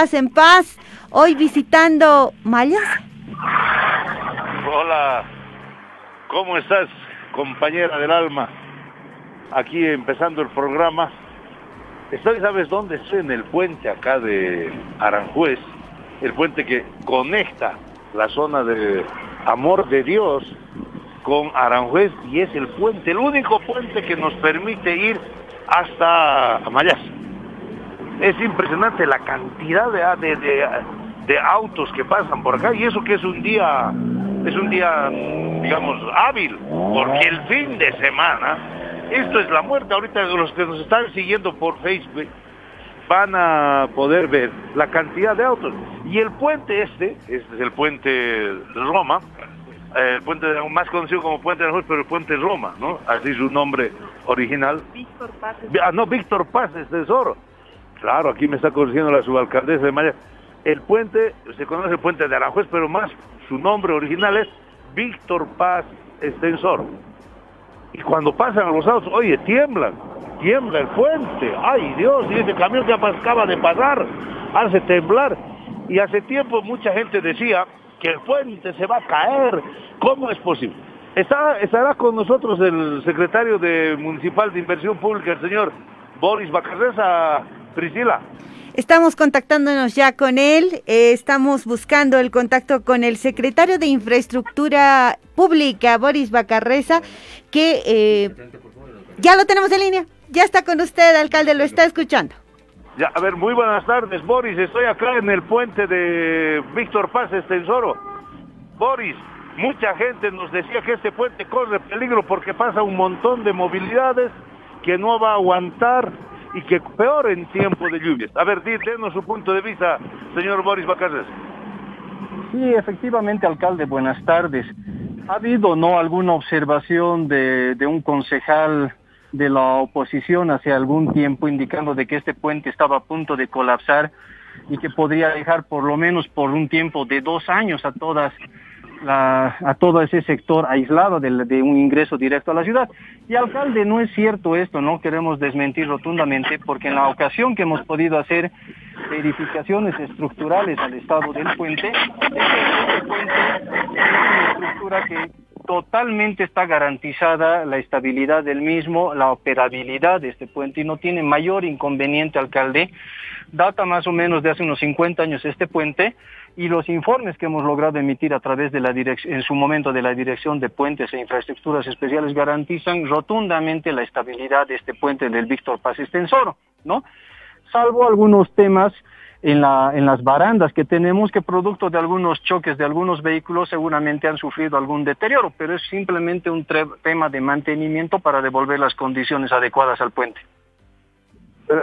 En Paz, hoy visitando Mayas. Hola, ¿cómo estás, compañera del alma? Aquí empezando el programa. Estoy, ¿sabes dónde? Estoy en el puente acá de Aranjuez, el puente que conecta la zona de Amor de Dios con Aranjuez y es el puente, el único puente que nos permite ir hasta Amayas. Es impresionante la cantidad de, de, de, autos que pasan por acá y eso que es un día, es un día, digamos, hábil, porque el fin de semana, esto es la muerte, ahorita los que nos están siguiendo por Facebook van a poder ver la cantidad de autos. Y el puente este, este es el puente Roma, eh, el puente más conocido como Puente de pero el Puente Roma, ¿no? Así su nombre original. Víctor Paz. Ah, no, Víctor Paz es tesoro. Claro, aquí me está conociendo la subalcaldesa de Maya. El puente, se conoce el puente de Aranjuez, pero más su nombre original es Víctor Paz Extensor. Y cuando pasan a los autos, oye, tiemblan, tiembla el puente. Ay Dios, y ese camión que acaba de pasar hace temblar. Y hace tiempo mucha gente decía que el puente se va a caer. ¿Cómo es posible? Está, estará con nosotros el secretario de Municipal de Inversión Pública, el señor Boris Bacarreza. Priscila. Estamos contactándonos ya con él, eh, estamos buscando el contacto con el secretario de Infraestructura Pública, Boris Bacarreza, que eh, ya lo tenemos en línea, ya está con usted, alcalde, lo está escuchando. Ya, a ver, muy buenas tardes, Boris, estoy acá en el puente de Víctor Paz Estensoro. Boris, mucha gente nos decía que este puente corre peligro porque pasa un montón de movilidades que no va a aguantar y que peor en tiempo de lluvias. A ver, denos su punto de vista, señor Boris Bacarres. Sí, efectivamente, alcalde, buenas tardes. ¿Ha habido no alguna observación de, de un concejal de la oposición hace algún tiempo indicando de que este puente estaba a punto de colapsar y que podría dejar por lo menos por un tiempo de dos años a todas a todo ese sector aislado de, un ingreso directo a la ciudad. Y alcalde, no es cierto esto, no queremos desmentir rotundamente, porque en la ocasión que hemos podido hacer verificaciones estructurales al estado del puente, este puente es una estructura que totalmente está garantizada la estabilidad del mismo, la operabilidad de este puente y no tiene mayor inconveniente, alcalde. Data más o menos de hace unos 50 años este puente y los informes que hemos logrado emitir a través de la dirección, en su momento de la Dirección de Puentes e Infraestructuras Especiales garantizan rotundamente la estabilidad de este puente del Víctor Paz Extensoro, ¿no? Salvo algunos temas en, la, en las barandas que tenemos que producto de algunos choques de algunos vehículos seguramente han sufrido algún deterioro, pero es simplemente un tema de mantenimiento para devolver las condiciones adecuadas al puente. Eh,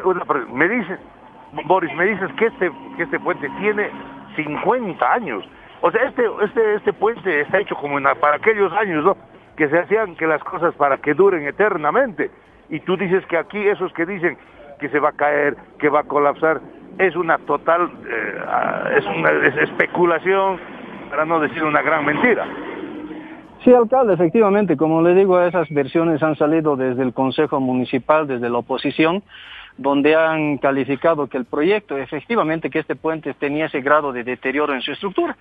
me dices, Boris, me dices que este, que este puente tiene 50 años. O sea, este, este, este puente está hecho como para aquellos años. Que se hacían que las cosas para que duren eternamente. Y tú dices que aquí esos que dicen que se va a caer, que va a colapsar, es una total, eh, es una especulación, para no decir una gran mentira. Sí, alcalde, efectivamente, como le digo, esas versiones han salido desde el Consejo Municipal, desde la oposición, donde han calificado que el proyecto, efectivamente, que este puente tenía ese grado de deterioro en su estructura.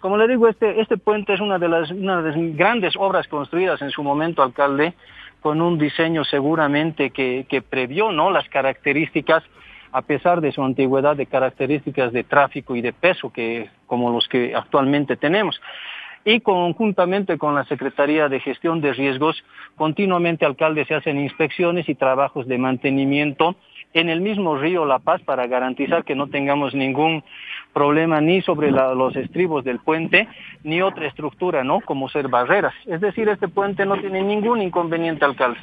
Como le digo, este, este puente es una de, las, una de las grandes obras construidas en su momento, alcalde, con un diseño seguramente que, que previó ¿no? las características, a pesar de su antigüedad, de características de tráfico y de peso que, como los que actualmente tenemos y conjuntamente con la Secretaría de Gestión de Riesgos, continuamente, alcalde, se hacen inspecciones y trabajos de mantenimiento en el mismo río La Paz para garantizar que no tengamos ningún problema ni sobre los estribos del puente ni otra estructura, ¿no? Como ser barreras. Es decir, este puente no tiene ningún inconveniente, alcalde.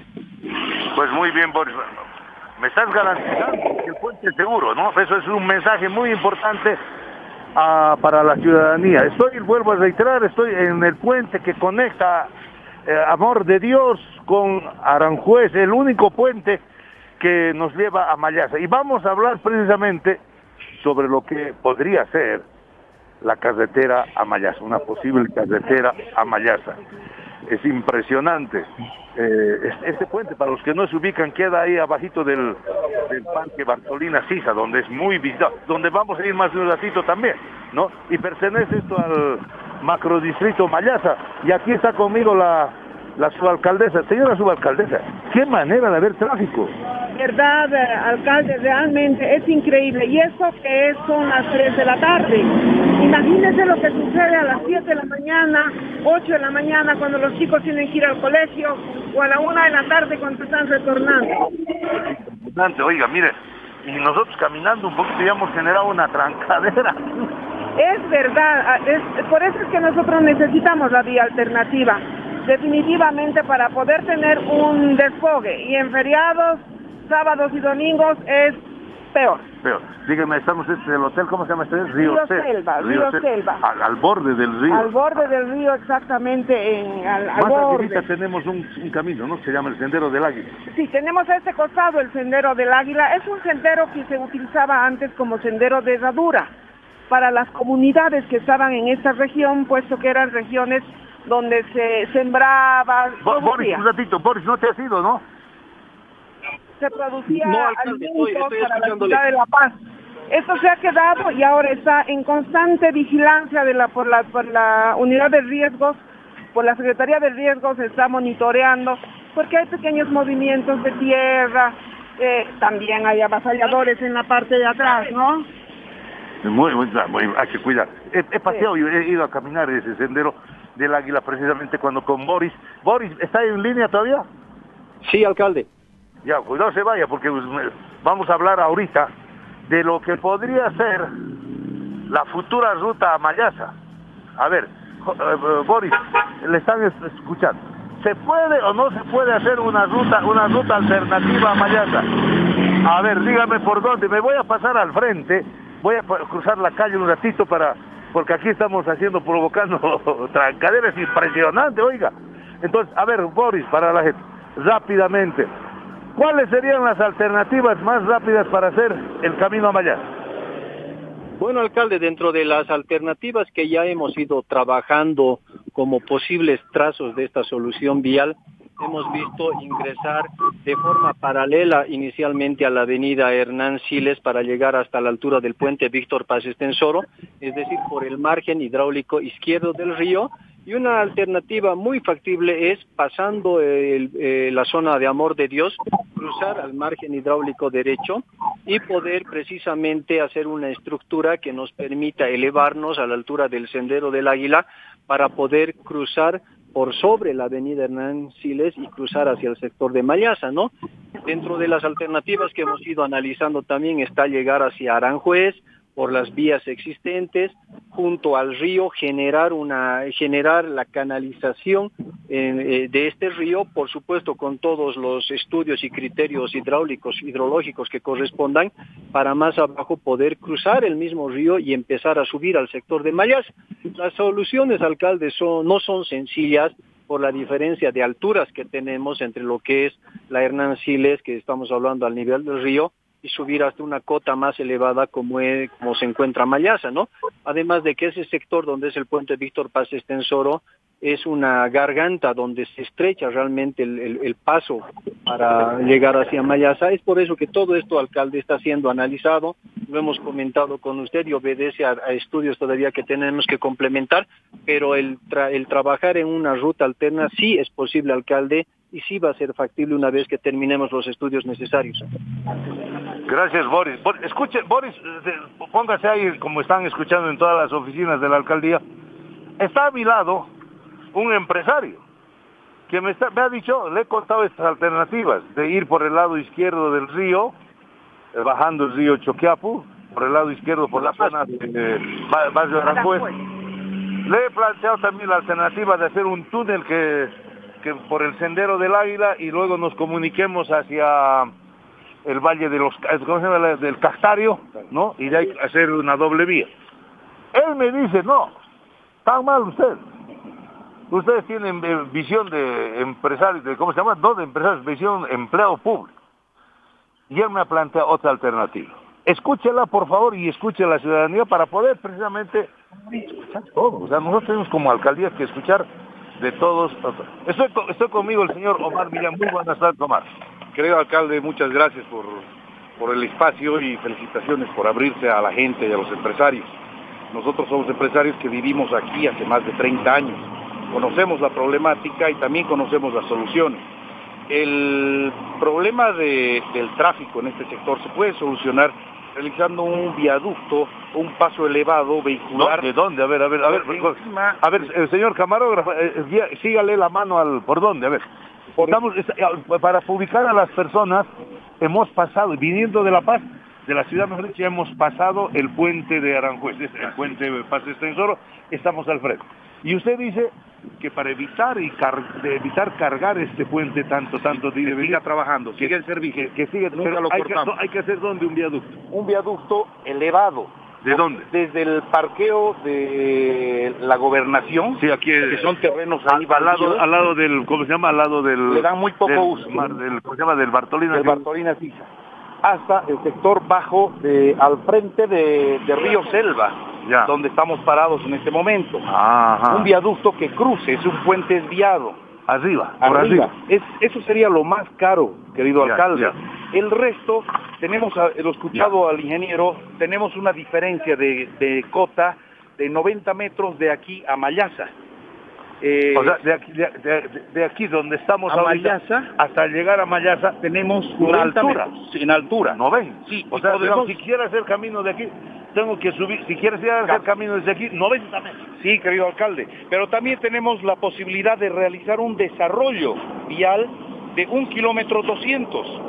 Pues muy bien, Boris. Me estás garantizando que el puente es seguro, ¿no? Eso es un mensaje muy importante ah, para la ciudadanía. Estoy, vuelvo a reiterar, estoy en el puente que conecta eh, Amor de Dios con Aranjuez, el único puente que nos lleva a Mayasa. Y vamos a hablar precisamente sobre lo que podría ser la carretera a Mayasa, una posible carretera a Mayasa. es impresionante. Eh, este puente, para los que no se ubican, queda ahí abajito del, Parque Bartolina Sisa, donde es muy visitado, donde vamos a ir más de un ratito también, ¿no? Y pertenece esto al macrodistrito Mayasa. Y aquí está conmigo la, la subalcaldesa. Señora subalcaldesa, qué manera de haber tráfico. Verdad, eh, alcalde, realmente es increíble. Y eso que es, son las 3 de la tarde. Imagínese lo que sucede a las 7 de la mañana, 8 de la mañana, cuando los chicos tienen que ir al colegio, o a la 1 de la tarde cuando están retornando. Oiga, mire, y nosotros caminando un poquito ya hemos generado una trancadera. Es verdad, ah, es, por eso es que nosotros necesitamos la vía alternativa definitivamente para poder tener un desfogue. Y en feriados, sábados y domingos es peor. Peor. Dígame, estamos en el hotel, ¿cómo se llama este? Río, Selva. Río, Selva. Al, borde del río. Al borde del río, exactamente, en, al, Más borde. tenemos un, un, camino, ¿no? Se llama el Sendero del Águila. Sí, tenemos a este costado el Sendero del Águila. Es un sendero que se utilizaba antes como sendero de herradura para las comunidades que estaban en esta región, puesto que eran regiones donde se sembraba. Boris, un ratito, Boris, no te has ido, ¿no? Se producía no, alimentos para la ciudad de La Paz. Esto se ha quedado y ahora está en constante vigilancia de la, por, la, por la unidad de riesgos, por la Secretaría de Riesgos se está monitoreando, porque hay pequeños movimientos de tierra, eh, también hay avasalladores en la parte de atrás, ¿no? Muy, muy, hay que cuidar. He, paseado y he ido a caminar ese sendero del Águila precisamente cuando con Boris. Boris, ¿está en línea todavía? Sí, alcalde. Ya, pues no se vaya porque pues, vamos a hablar ahorita de lo que podría ser la futura ruta a Mayasa. A ver, eh, Boris, le están escuchando. ¿Se puede o no se puede hacer una ruta, una ruta alternativa a Mayasa? A ver, dígame por dónde. Me voy a pasar al frente, voy a cruzar la calle un ratito para porque aquí estamos haciendo, provocando trancaderas impresionantes, oiga. Entonces, a ver, Boris, para la gente, rápidamente, ¿cuáles serían las alternativas más rápidas para hacer el camino a Mayas? Bueno, alcalde, dentro de las alternativas que ya hemos ido trabajando como posibles trazos de esta solución vial, hemos visto ingresar de forma paralela inicialmente a la avenida Hernán Siles para llegar hasta la altura del puente Víctor Paz Estensoro, es decir, por el margen hidráulico izquierdo del río. Y una alternativa muy factible es, pasando eh, la zona de Amor de Dios, cruzar al margen hidráulico derecho y poder precisamente hacer una estructura que nos permita elevarnos a la altura del Sendero del Águila para poder cruzar por sobre la avenida Hernán Siles y cruzar hacia el sector de Mayasa, ¿no? Dentro de las alternativas que hemos ido analizando también está llegar hacia Aranjuez, por las vías existentes junto al río generar una generar la canalización eh, de este río por supuesto con todos los estudios y criterios hidráulicos hidrológicos que correspondan para más abajo poder cruzar el mismo río y empezar a subir al sector de Mayas. Las soluciones alcalde son no son sencillas por la diferencia de alturas que tenemos entre lo que es la Hernán Siles que estamos hablando al nivel del río y subir hasta una cota más elevada como, como se encuentra Mayasa, ¿no? Además de que ese sector donde es el puente Víctor Paz Estensoro es una garganta donde se estrecha realmente el, paso para llegar hacia Mayasa. Es por eso que todo esto, alcalde, está siendo analizado, lo hemos comentado con usted y obedece a, estudios todavía que tenemos que complementar, pero el, el trabajar en una ruta alterna sí es posible, alcalde, y sí va a ser factible una vez que terminemos los estudios necesarios. Gracias, Boris. escuche, Boris, póngase ahí como están escuchando en todas las oficinas de la alcaldía. Está a mi lado un empresario que me, me ha dicho, le he contado estas alternativas de ir por el lado izquierdo del río, eh, bajando el río Choquiapu, por el lado izquierdo por la zona de eh, Barrio Aranjuez. Le he planteado también la alternativa de hacer un túnel que, que por el sendero del Águila y luego nos comuniquemos hacia el valle de los, ¿cómo se llama? del Castario, ¿no? Y de ahí hacer una doble vía. Él me dice, no, tan mal usted. Ustedes tienen eh, visión de empresarios, de, ¿cómo se llama? No de empresarios, visión empleado público. Y él me plantea otra alternativa. Escúchela, por favor, y escuche a la ciudadanía para poder precisamente escuchar todo. O sea, nosotros tenemos como alcaldías que escuchar de todos. Estoy, estoy conmigo el señor Omar Millán. Muy buenas tardes, Omar. Querido alcalde, muchas gracias por, por el espacio y felicitaciones por abrirse a la gente y a los empresarios. Nosotros somos empresarios que vivimos aquí hace más de 30 años. Conocemos la problemática y también conocemos las soluciones. El problema del tráfico en este sector se puede solucionar realizando un viaducto, un paso elevado vehicular. ¿De dónde? A ver, a ver, a ver. A ver, el señor camarógrafo, eh, eh, sígale la mano al... ¿Por dónde? A ver. Eh, para ubicar a las personas, hemos pasado, viniendo de La Paz, de la ciudad, mejor dicho, hemos pasado el puente de Aranjuez, el puente de Paz Extensoro, estamos al frente. Y usted dice que para evitar y evitar cargar este puente tanto, tanto, siga trabajando, sigue el servicio, que, sigue, nunca lo hay que, hay que hacer donde un viaducto. Un viaducto elevado. ¿De dónde? Desde el parqueo de la gobernación, sí, aquí que son terrenos ahí al, lado, al lado del, ¿cómo se llama? Al lado del... Le dan muy poco uso. del, ¿Cómo se llama? Del Bartolina. Del Bartolina Sisa hasta el sector bajo de, al frente de, Río Selva, donde estamos parados en este momento. Un viaducto que cruce, es un puente desviado. Arriba, arriba. Es, eso sería lo más caro, querido alcalde. El resto, tenemos, lo escuchado al ingeniero, tenemos una diferencia de, de cota de 90 metros de aquí a Mayasa. Eh, o sea, de aquí, de, aquí donde estamos a Mayasa, hasta llegar a Mayasa tenemos una altura. en altura. ¿No ven? Sí. O sea, si quiero hacer camino de aquí, tengo que subir, si quieres hacer camino desde aquí, 90 metros. Sí, querido alcalde, pero también tenemos la posibilidad de realizar un desarrollo vial de un kilómetro 200.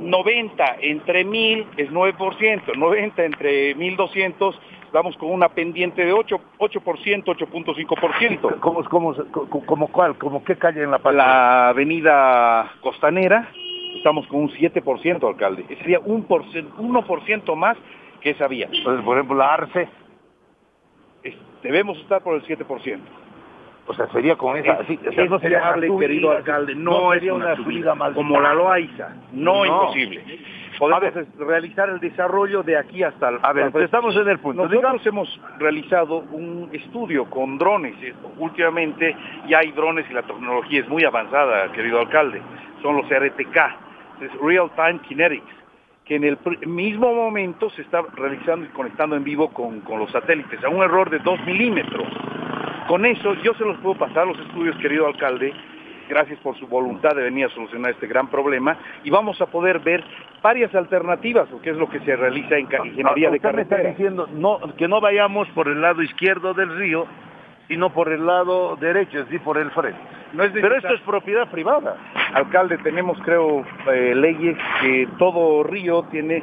90 entre 1000 es 9%, 90 entre 1200 estamos con una pendiente de 8, 8%, 8.5%. ¿Cómo, cómo, cómo, cuál? ¿Cómo qué calle en La Paz? La avenida Costanera, estamos con un 7%, alcalde. Sería un 1% más que esa vía. por ejemplo, la Arce. Debemos estar por el 7%. O sea, sería con esa... Sí, no sería querido alcalde, no, es una, subida, más como la Loaiza, no, no. imposible podemos realizar el desarrollo de aquí hasta el... A ver, estamos en el punto. Nosotros hemos realizado un estudio con drones. Últimamente ya hay drones y la tecnología es muy avanzada, querido alcalde. Son los RTK, es Real Time Kinetics, que en el mismo momento se está realizando y conectando en vivo con, con los satélites, a un error de 2 milímetros. Con eso yo se los puedo pasar los estudios, querido alcalde, gracias por su voluntad de venir a solucionar este gran problema y vamos a poder ver varias alternativas, que es lo que se realiza en ingeniería de carretera. Me está diciendo no, que no vayamos por el lado izquierdo del río, sino por el lado derecho, es decir, por el frente. Pero esto es propiedad privada. Alcalde, tenemos creo eh, leyes que todo río tiene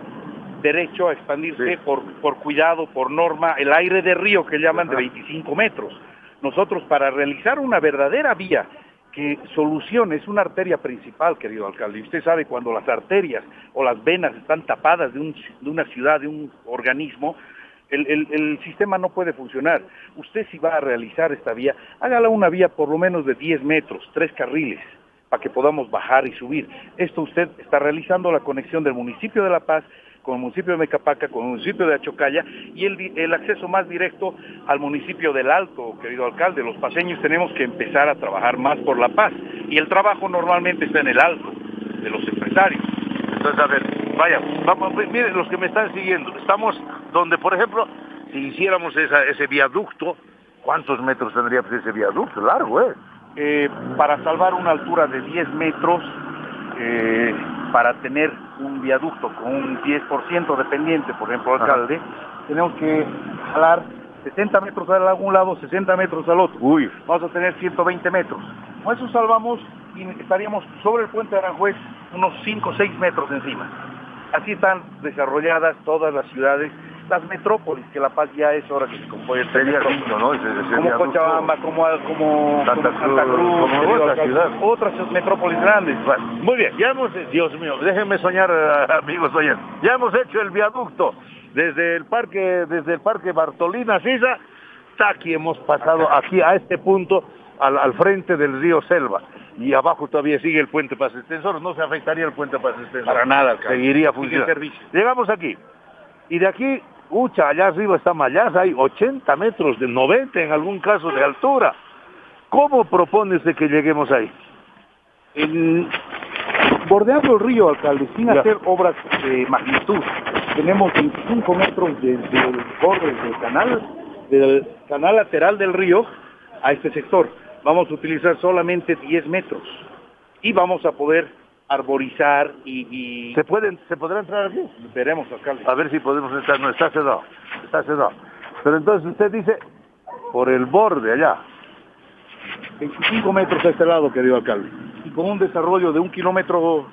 derecho a expandirse por, por cuidado, por norma, el aire de río que llaman de 25 metros. Nosotros para realizar una verdadera vía que solucione, es una arteria principal, querido alcalde. Y usted sabe cuando las arterias o las venas están tapadas de, una ciudad, de un organismo, el, sistema no puede funcionar. Usted si va a realizar esta vía, hágala una vía por lo menos de 10 metros, tres carriles, para que podamos bajar y subir. Esto usted está realizando la conexión del municipio de La Paz con el municipio de Mecapaca, con el municipio de Achocaya y el, acceso más directo al municipio del Alto, querido alcalde. Los paseños tenemos que empezar a trabajar más por la paz y el trabajo normalmente está en el Alto, de los empresarios. Entonces, a ver, vaya, vamos, miren los que me están siguiendo, estamos donde, por ejemplo, si hiciéramos ese viaducto, ¿cuántos metros tendría ese viaducto? Largo, ¿eh? ¿eh? Para salvar una altura de 10 metros, eh, para tener un viaducto con un 10% dependiente, por ejemplo, alcalde, tenemos que jalar 60 metros a algún lado, 60 metros al otro. Uy. Vamos a tener 120 metros. Con eso salvamos y estaríamos sobre el puente de Aranjuez unos 5 o 6 metros encima. Así están desarrolladas todas las ciudades las metrópolis, que La Paz ya es hora que se compone Sería lindo, ¿no? como Cochabamba, como, como, Santa Cruz, como otras metrópolis grandes. Muy bien, ya hemos, Dios mío, déjenme soñar, amigos oyentes, ya hemos hecho el viaducto desde el parque, desde el parque Bartolina Sisa, aquí hemos pasado aquí a este punto al, al, frente del río Selva. Y abajo todavía sigue el puente Paz Extensor, no se afectaría el puente Paz Extensor. Para nada, seguiría funcionando. Llegamos aquí. Y de aquí Ucha, allá arriba está Mayas, hay 80 metros, de 90 en algún caso de altura. ¿Cómo propone usted que lleguemos ahí? En, bordeando el río, alcalde, sin hacer obras de magnitud. Tenemos 25 metros desde el borde del canal, del canal lateral del río a este sector. Vamos a utilizar solamente 10 metros y vamos a poder arborizar y... ¿Se, pueden, ¿Se podrá entrar aquí? Veremos, alcalde. A ver si podemos entrar. No, está cerrado. Está cerrado. Pero entonces usted dice, por el borde allá. 25 metros a este lado, querido alcalde. Y con un desarrollo de un kilómetro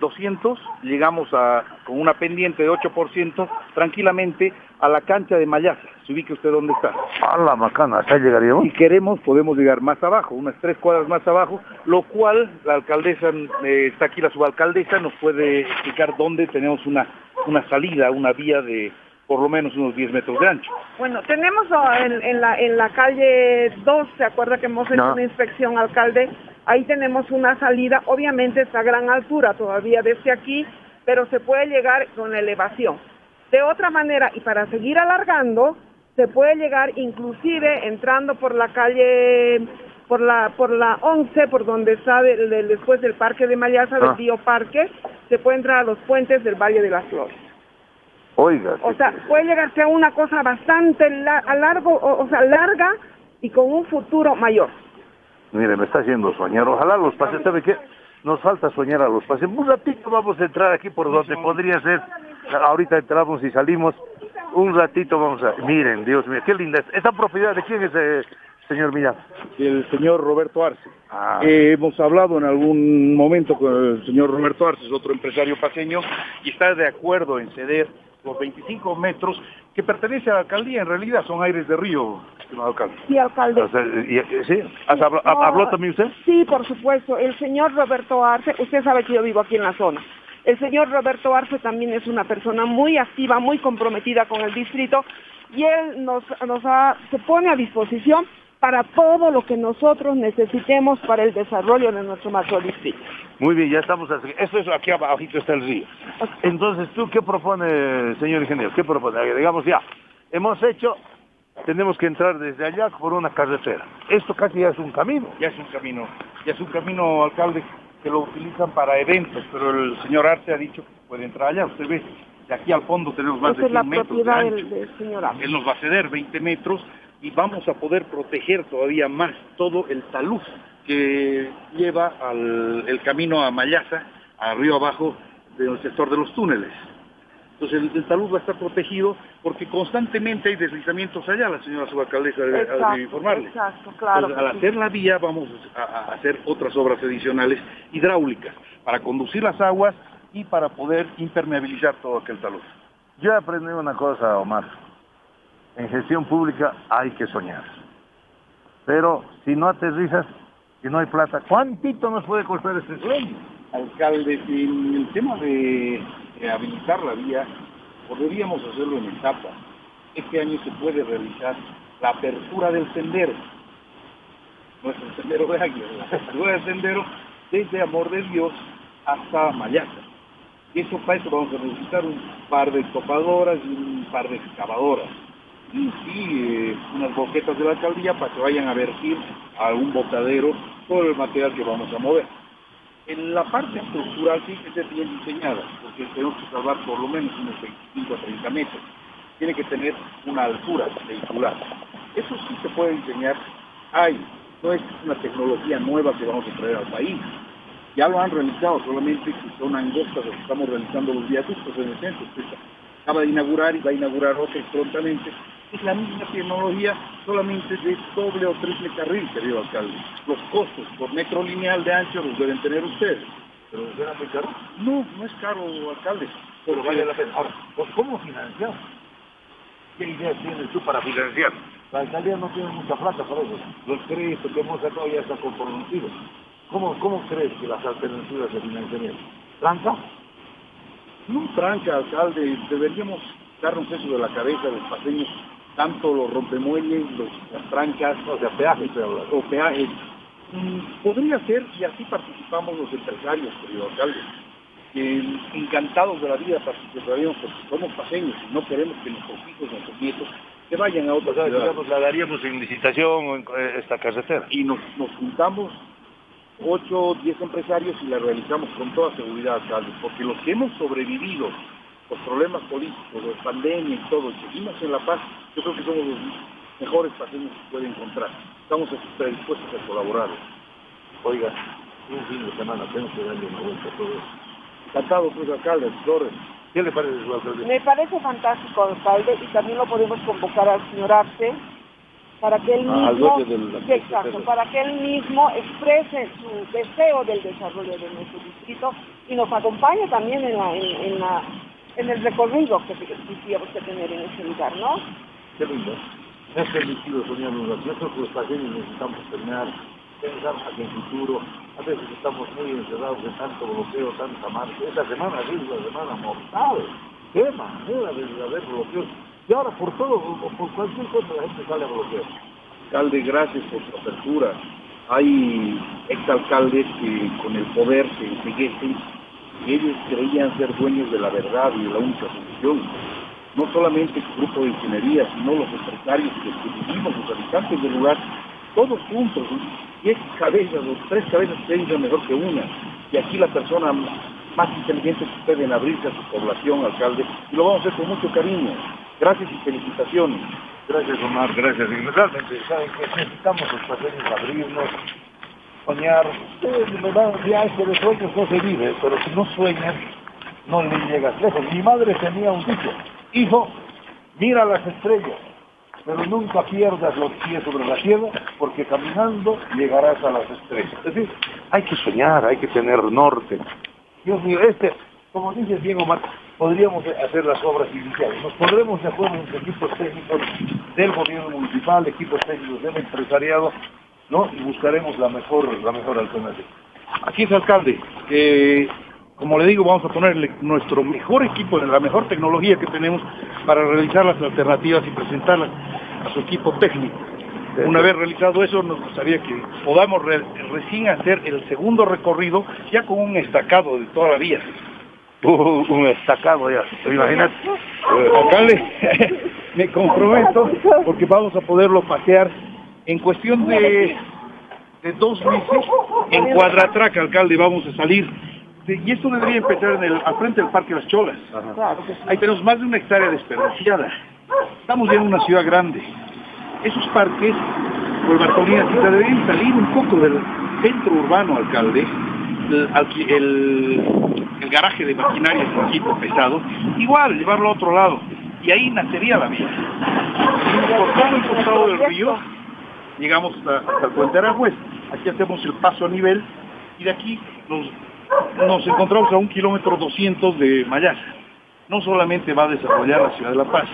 200, eh, llegamos a, con una pendiente de 8%, tranquilamente a la cancha de Mayasa. Se ubique usted dónde está. A la macana, ¿hasta llegaríamos? Si queremos, podemos llegar más abajo, unas tres cuadras más abajo, lo cual la alcaldesa, eh, está aquí la subalcaldesa, nos puede explicar dónde tenemos una, una salida, una vía de, por lo menos unos 10 metros de ancho. Bueno, tenemos oh, en, la, en la calle 2, ¿se acuerda que hemos hecho una inspección, alcalde? Ahí tenemos una salida, obviamente está a gran altura todavía desde aquí, pero se puede llegar con elevación. De otra manera, y para seguir alargando, se puede llegar inclusive entrando por la calle, por la, por la 11, por donde está después del Parque de Mayasa, del ah. Parque, se puede entrar a los puentes del Valle de las Flores. Oiga. O sea, puede llegarse a una cosa bastante a largo, o, sea, larga y con un futuro mayor. Mire, me está haciendo soñar. Ojalá los pases, ¿sabe qué? Nos falta soñar a los pases. Un ratito vamos a entrar aquí por donde podría ser. Ahorita entramos y salimos. Un ratito vamos a... Miren, Dios mío, qué linda. ¿Esta propiedad de quién es, eh, señor Millán? El señor Roberto Arce. Ah. Eh, hemos hablado en algún momento con el señor Roberto Arce, es otro empresario paseño, y está de acuerdo en ceder los 25 metros que pertenece a la alcaldía, en realidad son aires de río, estimado alcalde. Sí, alcalde. ¿Sí? ¿Habló, también usted? Sí, por supuesto. El señor Roberto Arce, usted sabe que yo vivo aquí en la zona. El señor Roberto Arce también es una persona muy activa, muy comprometida con el distrito y él nos, nos se pone a disposición para todo lo que nosotros necesitemos para el desarrollo de nuestro distrito. Muy bien, ya estamos así. Esto es aquí abajo está el río. Entonces, ¿tú qué propone, señor ingeniero? ¿Qué propone? Digamos ya, hemos hecho, tenemos que entrar desde allá por una carretera. Esto casi ya es un camino. Ya es un camino, ya es un camino, alcalde, que lo utilizan para eventos, pero el señor Arte ha dicho que puede entrar allá. Usted ve, de aquí al fondo tenemos más de 100 metros de ancho. Del, señor Arte. Él nos va a ceder 20 metros y vamos a poder proteger todavía más todo el talud que lleva al, el camino a Mayasa, a río abajo del sector de los túneles. Entonces el, talud va a estar protegido porque constantemente hay deslizamientos allá, la señora subalcaldesa debe, informarle. Exacto, claro. al hacer la vía vamos a, hacer otras obras adicionales hidráulicas para conducir las aguas y para poder impermeabilizar todo aquel talud. Yo aprendí una cosa, Omar en gestión pública hay que soñar. Pero si no aterrizas y no hay plata, ¿cuántito nos puede costar este sueño? Alcalde, en el tema de habilitar la vía, podríamos hacerlo en etapas. Este año se puede realizar la apertura del sendero, nuestro sendero de Águila, la apertura del sendero desde Amor de Dios hasta Mayasa. Y eso para eso vamos a necesitar un par de topadoras y un par de excavadoras y sí, unas boquetas de la alcaldía para que vayan a vertir a un botadero todo el material que vamos a mover. En la parte estructural sí que ser bien diseñada, porque tenemos que salvar por lo menos unos 25 a 30 metros. Tiene que tener una altura vehicular. Eso sí se puede diseñar. Hay, no es una tecnología nueva que vamos a traer al país. Ya lo han realizado, solamente que son angostas que estamos realizando los viaductos en el centro. acaba de inaugurar y va a inaugurar otros prontamente es la misma tecnología, solamente de doble o triple carril, querido alcalde. Los costos por metro lineal de ancho los deben tener ustedes. ¿Pero será muy caro? No, no es caro, alcalde. Pero vale la pena. Ahora, pues, ¿cómo financiar? ¿Qué idea tienes tú para financiar? La alcaldía no tiene mucha plata para eso. Los créditos que hemos sacado ya están comprometidos. ¿Cómo, ¿Cómo crees que las alternativas se financiarían? ¿Tranca? No tranca, alcalde. Deberíamos darnos eso de la cabeza de los paseños tanto los rompemuelles, los, las trancas, o sea, peajes, o peajes. Mm, podría ser, y así participamos los empresarios, querido alcalde, encantados de la vida participaríamos porque somos paseños y no queremos que nuestros hijos, nuestros nietos que vayan a otra ciudad. Digamos, la daríamos en licitación eh, esta carretera. Y nos, nos juntamos 8 o 10 empresarios y la realizamos con toda seguridad, alcalde, porque los que hemos sobrevivido los problemas políticos, la pandemia y todo, y seguimos en La Paz, yo creo que somos los mejores paseños que puede encontrar. Estamos predispuestos a colaborar. Oiga, un fin de semana tenemos que darle una vuelta a todo eso. Encantado, pues, alcalde, Torres. ¿Qué le parece su alcalde? Me parece fantástico, alcalde, y también lo podemos convocar al señor Arce para que él Ah, mismo, del- exacto, para que él mismo exprese su deseo del desarrollo de nuestro distrito y nos acompañe también en, la, en, en la, en el recorrido que quisiéramos que tener en ese lugar, ¿no? Qué lindo. Es permitido soñar un rato. Yo creo que los paseños necesitamos terminar, pensar hacia el futuro. A veces estamos muy encerrados en tanto bloqueo, tanta marcha. Esta semana sí es la semana mortal. Qué manera de haber bloqueos. Y ahora por todo, por cualquier cosa la gente sale a bloquear. Alcalde, gracias por su apertura. Hay exalcaldes que con el poder se enseguecen ellos creían ser dueños de la verdad y de la única solución. No solamente el grupo de ingeniería, sino los empresarios que, vivimos, los habitantes del lugar, todos juntos. Diez cabezas, o tres cabezas piensan mejor que una. Y aquí la persona más inteligente que pueden abrirse a su población, alcalde, y lo vamos a hacer con mucho cariño. Gracias y felicitaciones. Gracias Omar, gracias. Y realmente, ¿saben que Necesitamos los paseños abrirnos, soñar. Ustedes a decir, "Ay, que de sueños no se vive, pero si no sueñas, no le llegas lejos. Mi madre tenía un dicho, hijo, mira las estrellas, pero nunca pierdas los pies sobre la tierra, porque caminando llegarás a las estrellas. Es decir, hay que soñar, hay que tener norte. Dios mío, este, como dices bien Omar, podríamos hacer las obras iniciales. Nos pondremos de acuerdo entre equipos técnicos del gobierno municipal, equipos técnicos del empresariado, ¿no? Y buscaremos la mejor, la mejor alternativa. Aquí es alcalde, que como le digo, vamos a ponerle nuestro mejor equipo, la mejor tecnología que tenemos para realizar las alternativas y presentarlas a su equipo técnico. Una vez realizado eso, nos gustaría que podamos re- recién hacer el segundo recorrido ya con un estacado de toda la vía. Uh, un estacado ya, ¿te imaginas? Eh, alcalde, me comprometo porque vamos a poderlo pasear en cuestión de, de dos meses en Cuadratraca, alcalde, vamos a salir. Sí, Y esto debería empezar en el, al frente del Parque Las Cholas. Ahí tenemos más de una hectárea desperdiciada. Estamos ya en una ciudad grande. Esos parques, por Bartolina Cita, deberían salir un poco del centro urbano, alcalde. El, alqui- el- el garaje de maquinaria es un equipo pesado. Igual, llevarlo a otro lado. Y ahí nacería la vida. Por todo el costado del río, llegamos hasta, hasta el puente Aranjuez. Aquí hacemos el paso a nivel y de aquí nos, nos encontramos a un kilómetro 200 de Mayasa. No solamente va a desarrollar la ciudad de La Paz,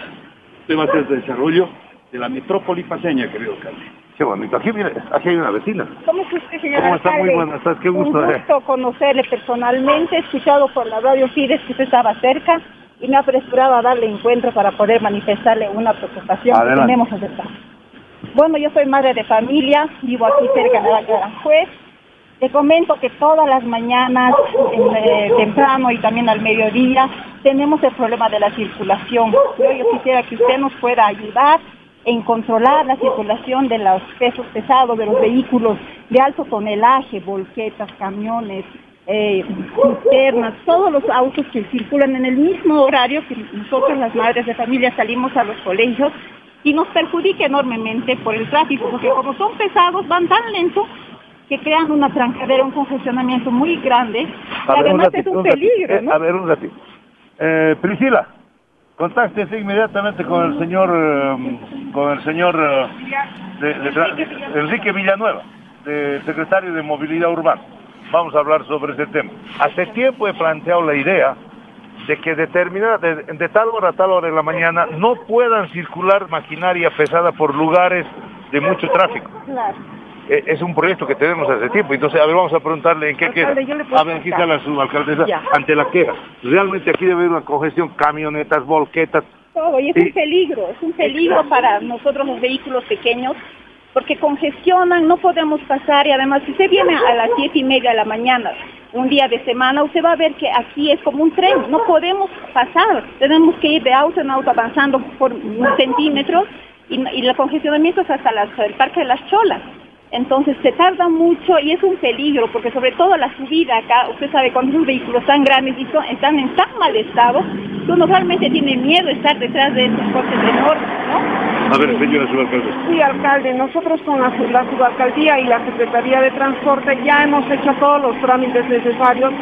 usted va a hacer el desarrollo de la metrópoli paseña, querido alcalde. Qué bonito. Aquí, viene, aquí hay una vecina. ¿Cómo está usted, señor ¿Cómo está? Muy buenas tardes, qué gusto, Un eh. gusto conocerle personalmente, he escuchado por la radio Fides que usted estaba cerca y me ha apresurado a darle encuentro para poder manifestarle una preocupación Adelante. que tenemos acerca. Bueno, yo soy madre de familia, vivo aquí cerca de la Aranjuez. Le comento que todas las mañanas, eh, temprano y también al mediodía, tenemos el problema de la circulación. Yo, yo quisiera que usted nos pueda ayudar en controlar la circulación de los pesos pesados, de los vehículos de alto tonelaje, volquetas, camiones, eh, cisternas, todos los autos que circulan en el mismo horario que nosotros las madres de familia salimos a los colegios y nos perjudica enormemente por el tráfico, porque como son pesados, van tan lento que crean una trancadera, un congestionamiento muy grande, y A ver, además ratito, es un peligro, Eh, ¿no? A ver, un ratito. Eh, Priscila, contáctese inmediatamente con el señor, eh, con el señor eh, de- de tra- Enrique Villanueva, secretario de Movilidad Urbana. Vamos a hablar sobre ese tema. Hace tiempo he planteado la idea de que determinada, de, de tal hora a tal hora de la mañana no puedan circular maquinaria pesada por lugares de mucho tráfico. Claro. Eh, Es un proyecto que tenemos hace tiempo, entonces a ver, vamos a preguntarle en qué queda. Alcalde, A ver, aquí está la subalcaldesa Ya. ante la queja. Realmente aquí debe haber una congestión, camionetas, volquetas. todo y es un peligro, es un peligro para nosotros los vehículos pequeños porque congestionan, no podemos pasar y además si usted viene a las siete y media de la mañana un día de semana, usted va a ver que aquí es como un tren, no podemos pasar, tenemos que ir de auto en auto avanzando por centímetros y, y el congestionamiento es hasta el Parque de las Cholas. Entonces se tarda mucho y es un peligro, porque sobre todo la subida acá, usted sabe, cuando esos vehículos tan grandes y están en tan mal estado, uno realmente tiene miedo estar detrás de esos coches enormes, ¿no? A ver, señora subalcalde. Sí, alcalde, nosotros con la, la subalcaldía y la Secretaría de Transporte ya hemos hecho todos los trámites necesarios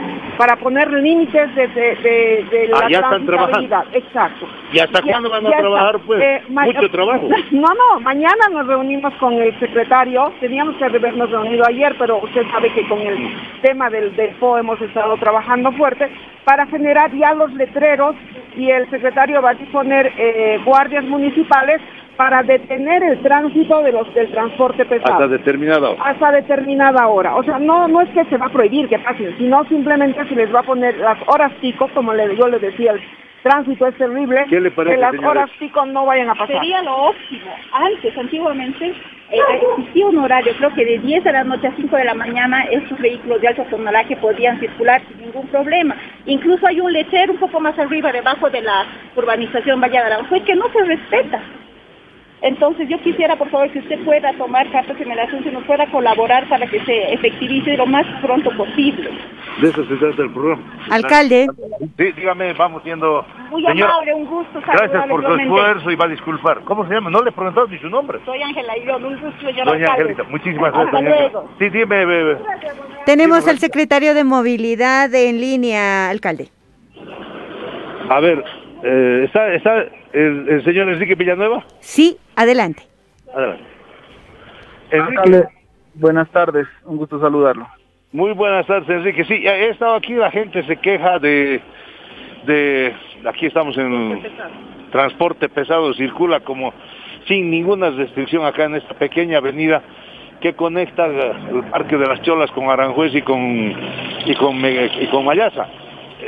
para poner límites de, de, de, la ah, ya están trabajando. Exacto. ¿Y hasta cuándo van a trabajar? Pues eh, mucho trabajo. No, no, mañana nos reunimos con el secretario, teníamos que habernos reunido ayer, pero usted sabe que con el tema del, PO hemos estado trabajando fuerte para generar ya los letreros y el secretario va a disponer eh, guardias municipales para detener el tránsito de los del transporte pesado. Hasta determinada hora. Hasta determinada hora. O sea, no no es que se va a prohibir que pasen, sino simplemente se les va a poner las horas pico, como le, yo le decía, el tránsito es terrible, ¿Qué le parece, que las horas pico no vayan a pasar. Sería lo óptimo. Antes, antiguamente, eh, existía un horario, creo que de 10 de la noche a 5 de la mañana, estos vehículos de alta tonalidad que podían circular sin ningún problema. Incluso hay un letrero un poco más arriba, debajo de la urbanización Valle de Aranjuez, que no se respeta. Entonces yo quisiera, por favor, que usted pueda tomar cartas en el asunto y nos pueda colaborar para que se efectivice lo más pronto posible. De eso se trata el programa. Alcalde. Sí, dígame, vamos siendo... Muy amable, un gusto Gracias por su esfuerzo y va a disculpar. ¿Cómo se llama? No le preguntado ni su nombre. Soy Ángela Irón, un gusto, señor Doña Angelita, muchísimas gracias. Hasta luego. Sí, dime, bebé. Tenemos al secretario de Movilidad en línea, alcalde. A ver, eh, ¿está, está el, señor Enrique Villanueva? Sí, adelante. Adelante. Enrique. buenas tardes, un gusto saludarlo. Muy buenas tardes, Enrique. Sí, he estado aquí, la gente se queja de, de aquí estamos en transporte pesado, circula como sin ninguna restricción acá en esta pequeña avenida que conecta el Parque de las Cholas con Aranjuez y con, y con, y con Mayasa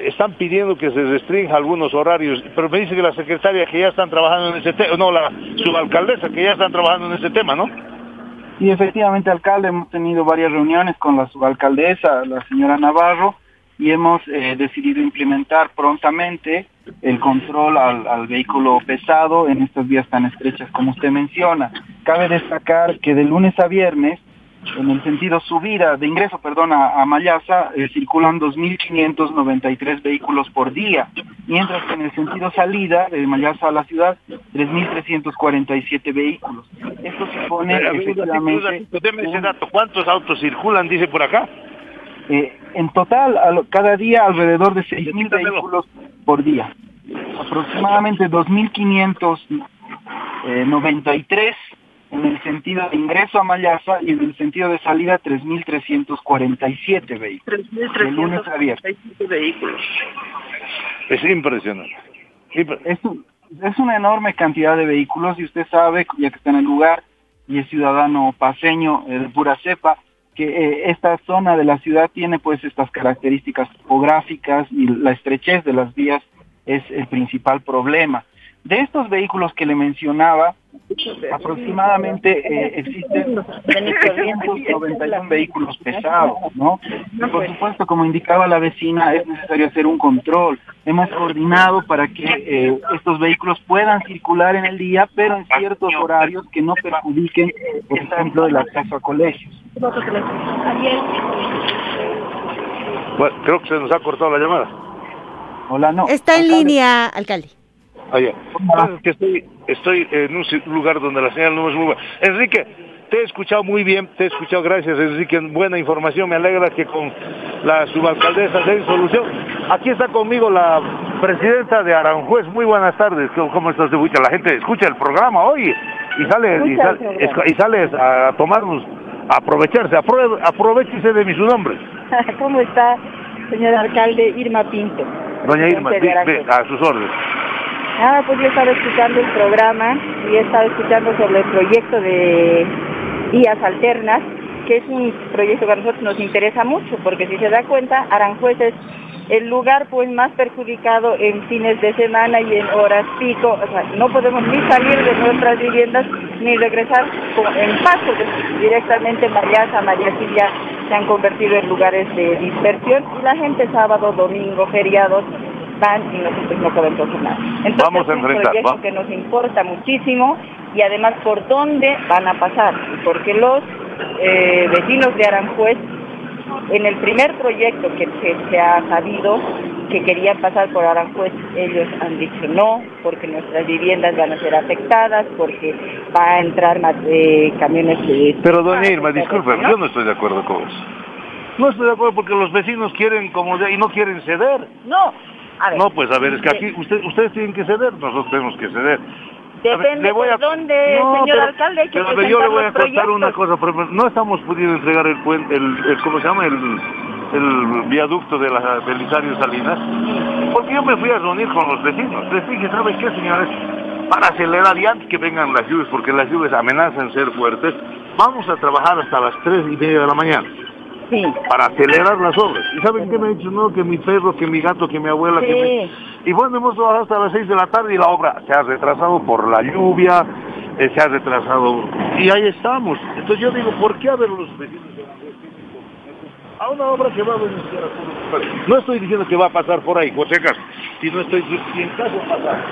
están pidiendo que se restrinja algunos horarios, pero me dice que la secretaria que ya están trabajando en ese tema, no, la subalcaldesa que ya están trabajando en ese tema, ¿no? Sí, efectivamente, alcalde, hemos tenido varias reuniones con la subalcaldesa, la señora Navarro, y hemos eh, decidido implementar prontamente el control al, al, vehículo pesado en estas vías tan estrechas como usted menciona. Cabe destacar que de lunes a viernes en el sentido subida de ingreso, perdón, a, a Mayasa, eh, circulan 2.593 vehículos por día, mientras que en el sentido salida de Mayasa a la ciudad, 3.347 vehículos. Esto supone efectivamente... ese dato, ¿cuántos autos circulan, dice por acá? Eh, en total, cada día alrededor de 6.000 vehículos por día. Aproximadamente 2.593 en el sentido de ingreso a Mayasa y en el sentido de salida 3.347 vehículos. 3.347 vehículos. Es impresionante. Es, es una enorme cantidad de vehículos y usted sabe, ya que está en el lugar y es ciudadano paseño de pura cepa, que eh, esta zona de la ciudad tiene pues estas características topográficas y la estrechez de las vías es el principal problema. De estos vehículos que le mencionaba, aproximadamente eh, existen 791 vehículos pesados, ¿no? por supuesto, como indicaba la vecina, es necesario hacer un control. Hemos coordinado para que eh, estos vehículos puedan circular en el día, pero en ciertos horarios que no perjudiquen, por ejemplo, el acceso a colegios. Bueno, creo que se nos ha cortado la llamada. Hola, no. Está en línea, alcalde. Oye, que estoy, estoy en un lugar donde la señal no es muy buena. Enrique, te he escuchado muy bien, te he escuchado, gracias Enrique, buena información, me alegra que con la subalcaldesa den solución. Aquí está conmigo la presidenta de Aranjuez, muy buenas tardes, ¿cómo estás de La gente escucha el programa hoy y sale, y, sale a tomarnos, a aprovecharse, aprovechese de mi su nombre. ¿Cómo está, señor alcalde Irma Pinto? Doña Irma, a sus órdenes. Ah, pues yo he estado escuchando el programa y he estado escuchando sobre el proyecto de vías alternas, que es un proyecto que a nosotros nos interesa mucho, porque si se da cuenta, Aranjuez es el lugar pues más perjudicado en fines de semana y en horas pico, o sea, no podemos ni salir de nuestras viviendas ni regresar en paso. Directamente María Silvia se han convertido en lugares de dispersión. Y la gente sábado, domingo, feriados van y nosotros no podemos nada. Entonces Vamos a es un proyecto que nos importa muchísimo y además por dónde van a pasar, porque los eh, vecinos de Aranjuez en el primer proyecto que se, ha sabido que querían pasar por Aranjuez, ellos han dicho no, porque nuestras viviendas van a ser afectadas, porque va a entrar más eh, camiones de... Pero doña Irma, disculpe, yo no estoy de acuerdo con eso. No estoy de acuerdo porque los vecinos quieren como y no quieren ceder. No, a ver, no, pues a ver, es que aquí ustedes tienen que ceder, nosotros tenemos que ceder. Depende a... dónde, señor alcalde, que pero yo le voy a contar una cosa, no estamos pudiendo entregar el puente, el, ¿cómo se llama? El, el viaducto de la Belisario Salinas, porque yo me fui a reunir con los vecinos. Les dije, ¿saben qué, señores? Para acelerar y antes que vengan las lluvias, porque las lluvias amenazan ser fuertes, vamos a trabajar hasta las tres y media de la mañana para acelerar las obras. ¿Y saben qué me ha dicho? No, que mi perro, que mi gato, que mi abuela, que Y bueno, hemos trabajado hasta las 6 de la tarde y la obra se ha retrasado por la lluvia, eh, se ha retrasado. Y ahí estamos. Entonces yo digo, ¿por qué a ver los vecinos a una obra que va a beneficiar a No estoy diciendo que va a pasar por ahí, José Carlos, si no estoy, si en caso pasar.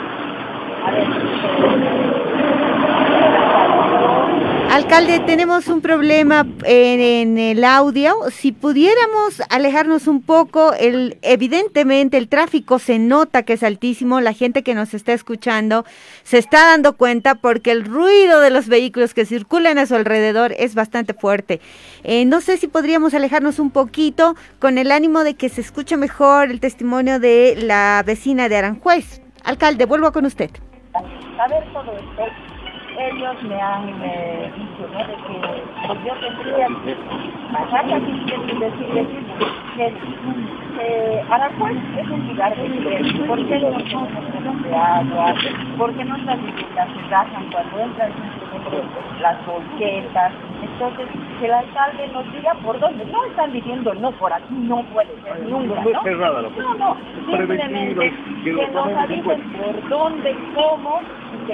Alcalde, tenemos un problema en, el audio. Si pudiéramos alejarnos un poco, el, evidentemente el tráfico se nota que es altísimo. La gente que nos está escuchando se está dando cuenta porque el ruido de los vehículos que circulan a su alrededor es bastante fuerte. Eh, no sé si podríamos alejarnos un poquito con el ánimo de que se escuche mejor el testimonio de la vecina de Aranjuez. Alcalde, vuelvo con usted. A ver todo ellos me han eh, dicho ¿no? de que pues, yo tendría que la y decirles que eh, Aranjuez es un lugar de nivel, ¿por qué no agua? ¿Por qué nuestras viviendas se bajan cuando entran las volquetas? Entonces, que el alcalde nos diga por dónde. No están diciendo, no, por aquí no puede ser nunca, ¿no? No, no, simplemente que nos avisen por dónde, cómo,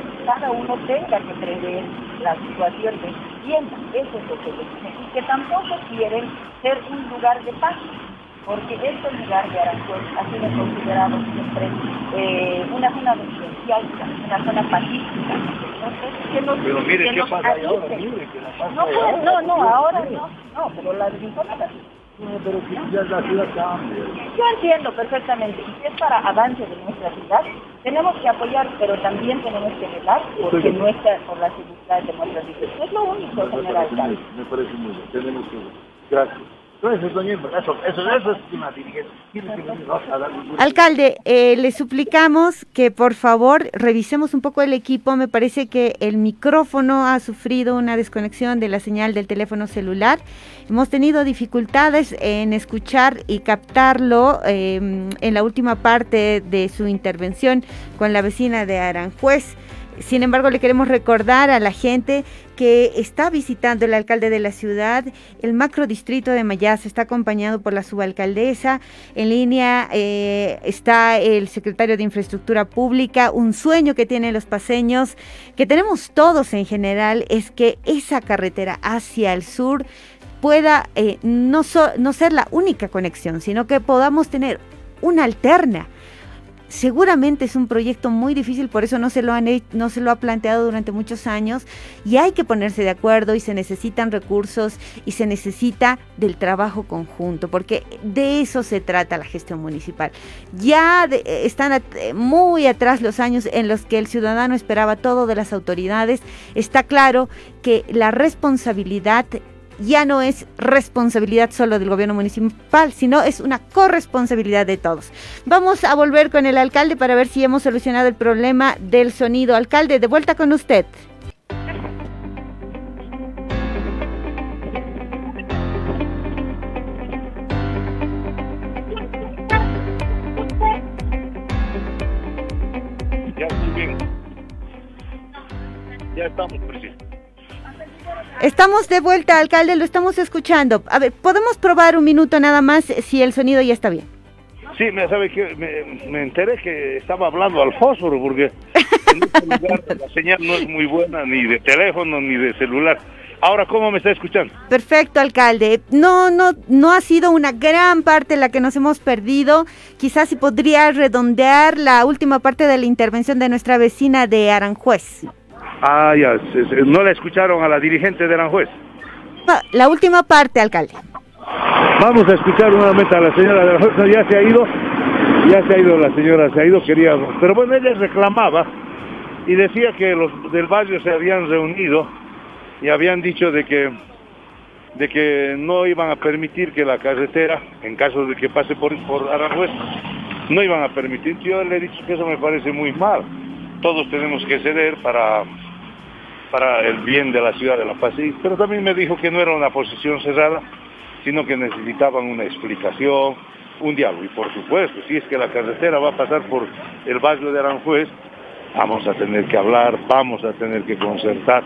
que cada uno tenga que prever la situación de vivienda. Eso es lo que dicen. Y que tampoco quieren ser un lugar de paz porque este lugar de Aranjuez ha sido considerado siempre eh, una zona residencial, una zona pacífica. Entonces, que nos, pero mire, que ¿qué nos pasa ahora? Mire, que la pasa no, no, no, ahora no, no, pero la rinconadas no, pero si ya la ciudad cambia. Yo entiendo perfectamente, y si es para avance de nuestra ciudad, tenemos que apoyar, pero también tenemos que velar porque nuestra, por la seguridad de nuestras ciudad. Es lo único, señor alcalde. Me parece muy bien, tenemos que... Gracias. Alcalde, eh, le suplicamos que por favor revisemos un poco el equipo. Me parece que el micrófono ha sufrido una desconexión de la señal del teléfono celular. Hemos tenido dificultades en escuchar y captarlo em, en la última parte de su intervención con la vecina de Aranjuez. Sin embargo, le queremos recordar a la gente que está visitando el alcalde de la ciudad. El macro distrito de Mayaz está acompañado por la subalcaldesa. En línea eh, está el secretario de Infraestructura Pública. Un sueño que tienen los paseños, que tenemos todos en general, es que esa carretera hacia el sur pueda eh, no, no ser la única conexión, sino que podamos tener una alterna seguramente es un proyecto muy difícil, por eso no se lo han no se lo ha planteado durante muchos años y hay que ponerse de acuerdo y se necesitan recursos y se necesita del trabajo conjunto, porque de eso se trata la gestión municipal. Ya están muy atrás los años en los que el ciudadano esperaba todo de las autoridades. Está claro que la responsabilidad ya no es responsabilidad solo del gobierno municipal, sino es una corresponsabilidad de todos. Vamos a volver con el alcalde para ver si hemos solucionado el problema del sonido. Alcalde, de vuelta con usted. Ya bien. Ya estamos, presidente. Estamos de vuelta, alcalde, lo estamos escuchando. A ver, ¿podemos probar un minuto nada más si el sonido ya está bien? Sí, me sabe que me, enteré que estaba hablando al fósforo porque en este lugar la señal no es muy buena ni de teléfono ni de celular. Ahora, ¿cómo me está escuchando? Perfecto, alcalde. No, no, no ha sido una gran parte la que nos hemos perdido. Quizás si podría redondear la última parte de la intervención de nuestra vecina de Aranjuez. Ah, ya, no la escucharon a la dirigente de Aranjuez. La última parte, alcalde. Vamos a escuchar nuevamente a la señora de Aranjuez. Ya se ha ido, ya se ha ido la señora, se ha ido, quería... Pero bueno, ella reclamaba y decía que los del barrio se habían reunido y habían dicho de que de que no iban a permitir que la carretera, en caso de que pase por, por Aranjuez, no iban a permitir. Yo le he dicho que eso me parece muy mal. Todos tenemos que ceder para, para el bien de la ciudad de La Paz. Pero también me dijo que no era una posición cerrada, sino que necesitaban una explicación, un diálogo. Y por supuesto, si es que la carretera va a pasar por el barrio de Aranjuez, vamos a tener que hablar, vamos a tener que concertar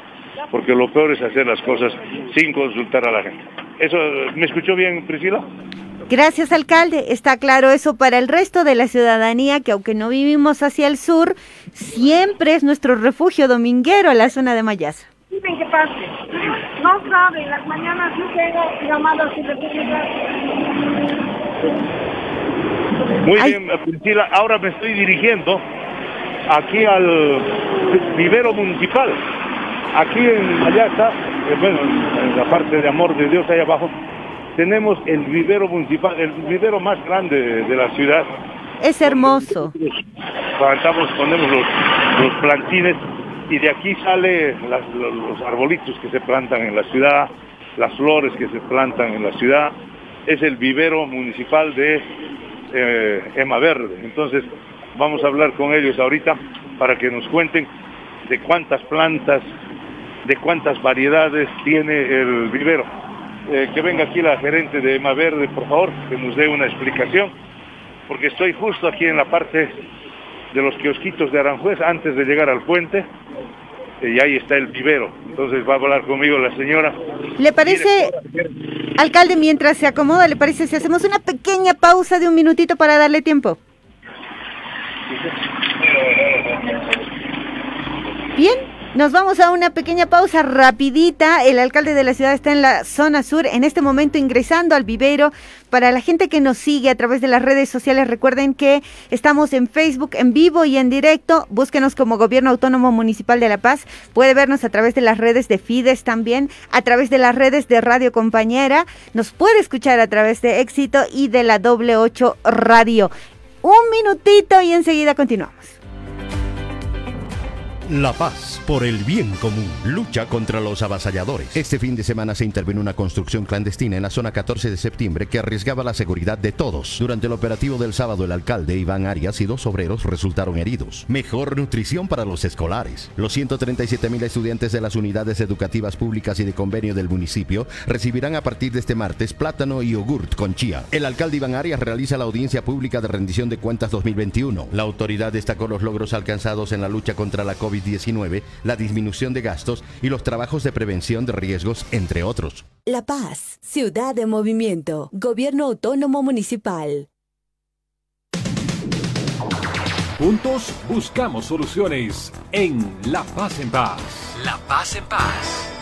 porque lo peor es hacer las cosas sin consultar a la gente. ¿Eso me escuchó bien, Priscila? Gracias, alcalde. Está claro eso para el resto de la ciudadanía, que aunque no vivimos hacia el sur, siempre es nuestro refugio dominguero la zona de Mayasa. Dime qué pase. No saben, las mañanas yo tengo llamadas y Muy bien, Priscila. Ahora me estoy dirigiendo aquí al vivero municipal Aquí en está, eh, bueno, en la parte de amor de Dios ahí abajo, tenemos el vivero municipal, el vivero más grande de, la ciudad. Es hermoso. Plantamos, ponemos los, plantines y de aquí sale los, arbolitos que se plantan en la ciudad, las flores que se plantan en la ciudad. Es el vivero municipal de eh, Ema Verde. Entonces vamos a hablar con ellos ahorita para que nos cuenten de cuántas plantas de cuántas variedades tiene el vivero. Eh, que venga aquí la gerente de Ema Verde, por favor, que nos dé una explicación, porque estoy justo aquí en la parte de los kiosquitos de Aranjuez, antes de llegar al puente, y ahí está el vivero. Entonces va a hablar conmigo la señora. ¿Le parece, alcalde, mientras se acomoda, le parece si hacemos una pequeña pausa de un minutito para darle tiempo? Bien, nos vamos a una pequeña pausa rapidita. El alcalde de la ciudad está en la zona sur, en este momento ingresando al vivero. Para la gente que nos sigue a través de las redes sociales, recuerden que estamos en Facebook en vivo y en directo. Búsquenos como Gobierno Autónomo Municipal de La Paz. Puede vernos a través de las redes de Fides también, a través de las redes de Radio Compañera. Nos puede escuchar a través de Éxito y de la Doble 8 Radio. Un minutito y enseguida continuamos. La Paz por el bien común. Lucha contra los avasalladores. Este fin de semana se intervino una construcción clandestina en la zona 14 de septiembre que arriesgaba la seguridad de todos. Durante el operativo del sábado, el alcalde Iván Arias y dos obreros resultaron heridos. Mejor nutrición para los escolares. Los 137 mil estudiantes de las unidades educativas públicas y de convenio del municipio recibirán a partir de este martes plátano y yogurt con chía. El alcalde Iván Arias realiza la audiencia pública de rendición de cuentas 2021. La autoridad destacó los logros alcanzados en la lucha contra la COVID 19 la disminución de gastos y los trabajos de prevención de riesgos, entre otros. La Paz, ciudad de movimiento, gobierno autónomo municipal. Juntos buscamos soluciones en La Paz en Paz. La Paz en Paz.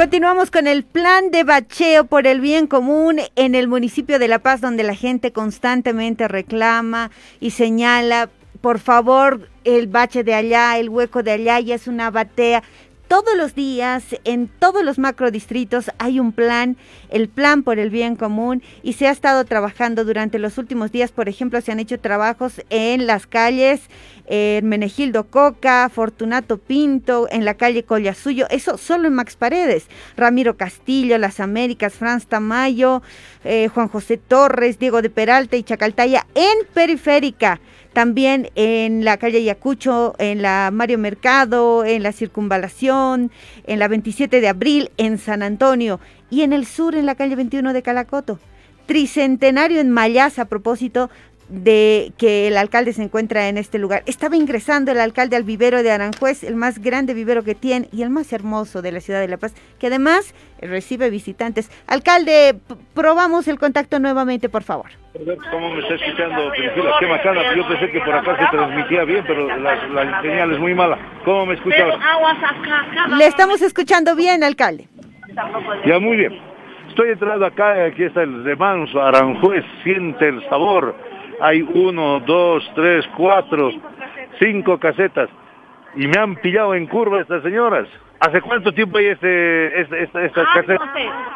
Continuamos con el plan de bacheo por el bien común en el municipio de La Paz, donde la gente constantemente reclama y señala, por favor, el bache de allá, el hueco de allá, ya es una batea. Todos los días, en todos los macrodistritos, hay un plan, el plan por el bien común, y se ha estado trabajando durante los últimos días. Por ejemplo, se han hecho trabajos en las calles, en Menegildo Coca, Fortunato Pinto, en la calle Collasuyo, eso solo en Max Paredes, Ramiro Castillo, Las Américas, Franz Tamayo, eh, Juan José Torres, Diego de Peralta y Chacaltaya en Periférica, también en la calle Yacucho, en la Mario Mercado, en la Circunvalación, en la 27 de abril, en San Antonio y en el sur, en la calle 21 de Calacoto. Tricentenario en Mayas, a propósito, de que el alcalde se encuentra en este lugar. Estaba ingresando el alcalde al vivero de Aranjuez, el más grande vivero que tiene y el más hermoso de la ciudad de La Paz, que además recibe visitantes. Alcalde, probamos el contacto nuevamente, por favor. ¿Cómo me está escuchando? Qué macana, yo pensé que por acá se transmitía bien, pero la, señal es muy mala. ¿Cómo me escucha? Le estamos escuchando bien, alcalde. Ya, muy bien. Estoy entrando acá, aquí está el de Manso, Aranjuez, siente el sabor. Hay uno, dos, tres, cuatro, cinco casetas. Y me han pillado en curva estas señoras. ¿Hace cuánto tiempo hay este, este, este esta,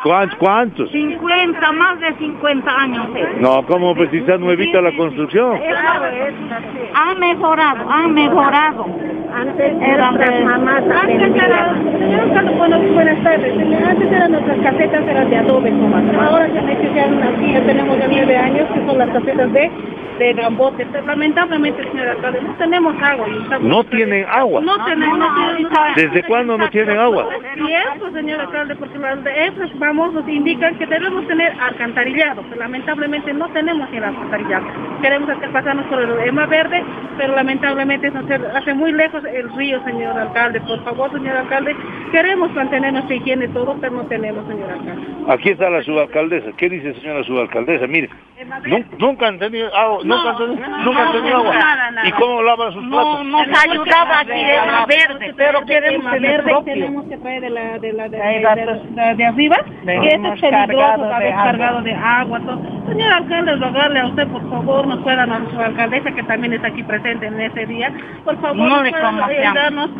¿Cuántos? ¿Cuántos? 50, más de 50 años. No, ¿cómo precisa nuevita la construcción? Han mejorado, han mejorado. Antes eran las mamás. Antes eran, buenas tardes. Antes eran nuestras casetas, eran de adobe, Ahora se han hecho ya unas, ya tenemos ya nueve años, que son las casetas de de Gambote. Lamentablemente, señor alcalde, no tenemos agua. ¿No tienen agua? No tenemos. ¿Desde cuándo no tienen agua? Y eso, señor alcalde, porque los de esos famosos indican que debemos tener alcantarillado. Pero lamentablemente no tenemos el alcantarillado. Queremos hacer pasarnos por el EMA verde, pero lamentablemente es hace muy lejos el río, señor alcalde. Por favor, señor alcalde, queremos mantener nuestra higiene todo, pero no tenemos, señor alcalde. Aquí está la subalcaldesa. ¿Qué dice señora subalcaldesa? Mire, nunca han tenido agua nunca, han tenido agua. ¿Y cómo lavan sus platos? No, nos ayudaba aquí de la verde, pero queremos tener. Tenemos que traer de la de la de, de, de, arriba, que es peligroso, cargado de agua. Todo. Señor alcalde, rogarle a usted, por favor, nos pueda a su alcaldesa, que también está aquí presente en ese día, por favor, no le darnos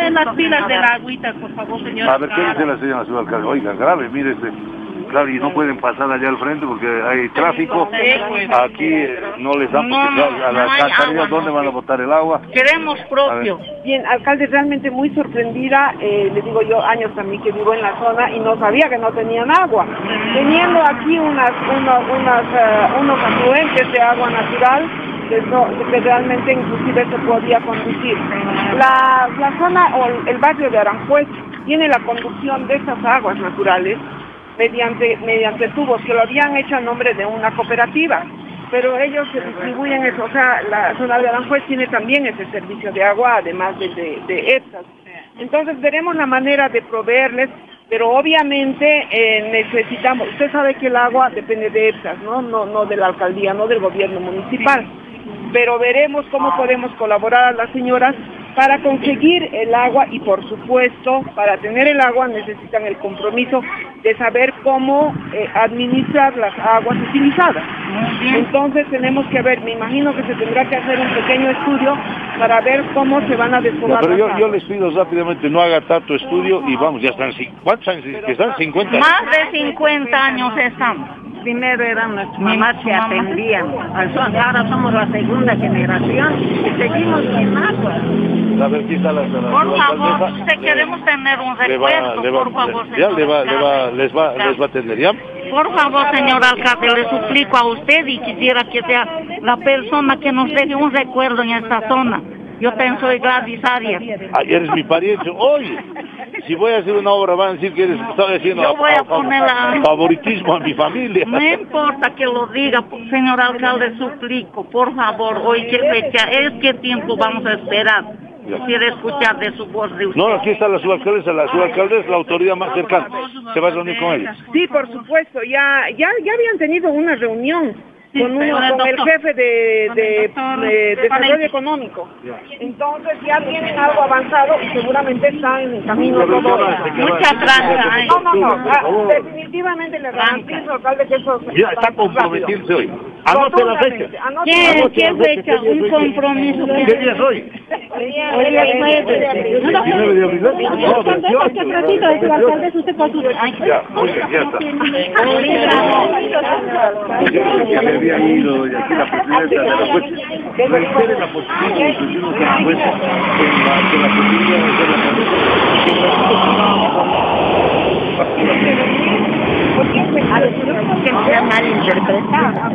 en las pilas de la agüita, por favor, señor A ver, ¿qué dice la señora subalcalde? Oiga, grave, mire este claro, y no pueden pasar allá al frente porque hay tráfico. Aquí eh, no les dan a las alcaldías dónde van a botar el agua. Queremos propio. Bien, alcalde, realmente muy sorprendida, eh, le digo yo, años también que vivo en la zona y no sabía que no tenían agua. Teniendo aquí unas, unos, unas, uh, unos afluentes de agua natural, que, que, realmente inclusive se podía conducir. La, la zona o el barrio de Aranjuez tiene la conducción de esas aguas naturales mediante, mediante tubos que lo habían hecho a nombre de una cooperativa. Pero ellos se distribuyen eso, o sea, la zona de Aranjuez tiene también ese servicio de agua, además de, de, EPSAS. Entonces veremos la manera de proveerles, pero obviamente eh, necesitamos, usted sabe que el agua depende de EPSAS, ¿no? ¿no? No de la alcaldía, no del gobierno municipal. Pero veremos cómo podemos colaborar a las señoras para conseguir el agua y por supuesto para tener el agua necesitan el compromiso de saber cómo eh, administrar las aguas utilizadas. Entonces tenemos que ver, me imagino que se tendrá que hacer un pequeño estudio para ver cómo se van a desfogar. pero yo, yo, les pido rápidamente no haga tanto estudio y vamos, ya están, ¿cuántos años? están 50 Más de 50 años estamos. Primero eran nuestras mamás que atendían. Ahora somos la segunda generación y seguimos sin agua. A ver, Por favor, si queremos tener un recuerdo, por favor, ya le va, le va, les va, les va a atender, ¿ya? Por favor, señor alcalde, le suplico a usted y quisiera que sea la persona que nos deje un recuerdo en esta zona. Yo pienso soy Gladys Arias. Ah, eres mi pariente. Oye, si voy a hacer una obra van a decir que eres, estoy haciendo Yo voy a poner favoritismo a mi familia. No importa que lo diga, señor alcalde, suplico, por favor, hoy qué fecha es, qué tiempo vamos a esperar. Quisiera escuchar de su voz de usted. No, aquí está la subalcaldesa, la subalcaldesa es la autoridad más cercana. ¿Se va a reunir con ella? Sí, por supuesto, ya, ya, ya habían tenido una reunión con, uno, con el jefe de, de, desarrollo económico. Entonces ya tienen algo avanzado y seguramente están en camino todo. Muchas gracias. No, no, no. Ah, definitivamente le garantizo, alcalde, que eso... Ya está comprometiéndose hoy. Anote la fecha. ¿Qué, ¿Qué fecha? Un compromiso. ¿Qué día es hoy? Hoy es 9 de abril. 19 de abril. No, 28. Ya, muy bien, ya está había ido y aquí la presidenta de la juez reitere la posición de la juez en la, de la posibilidad de hacer la que sea malinterpretada.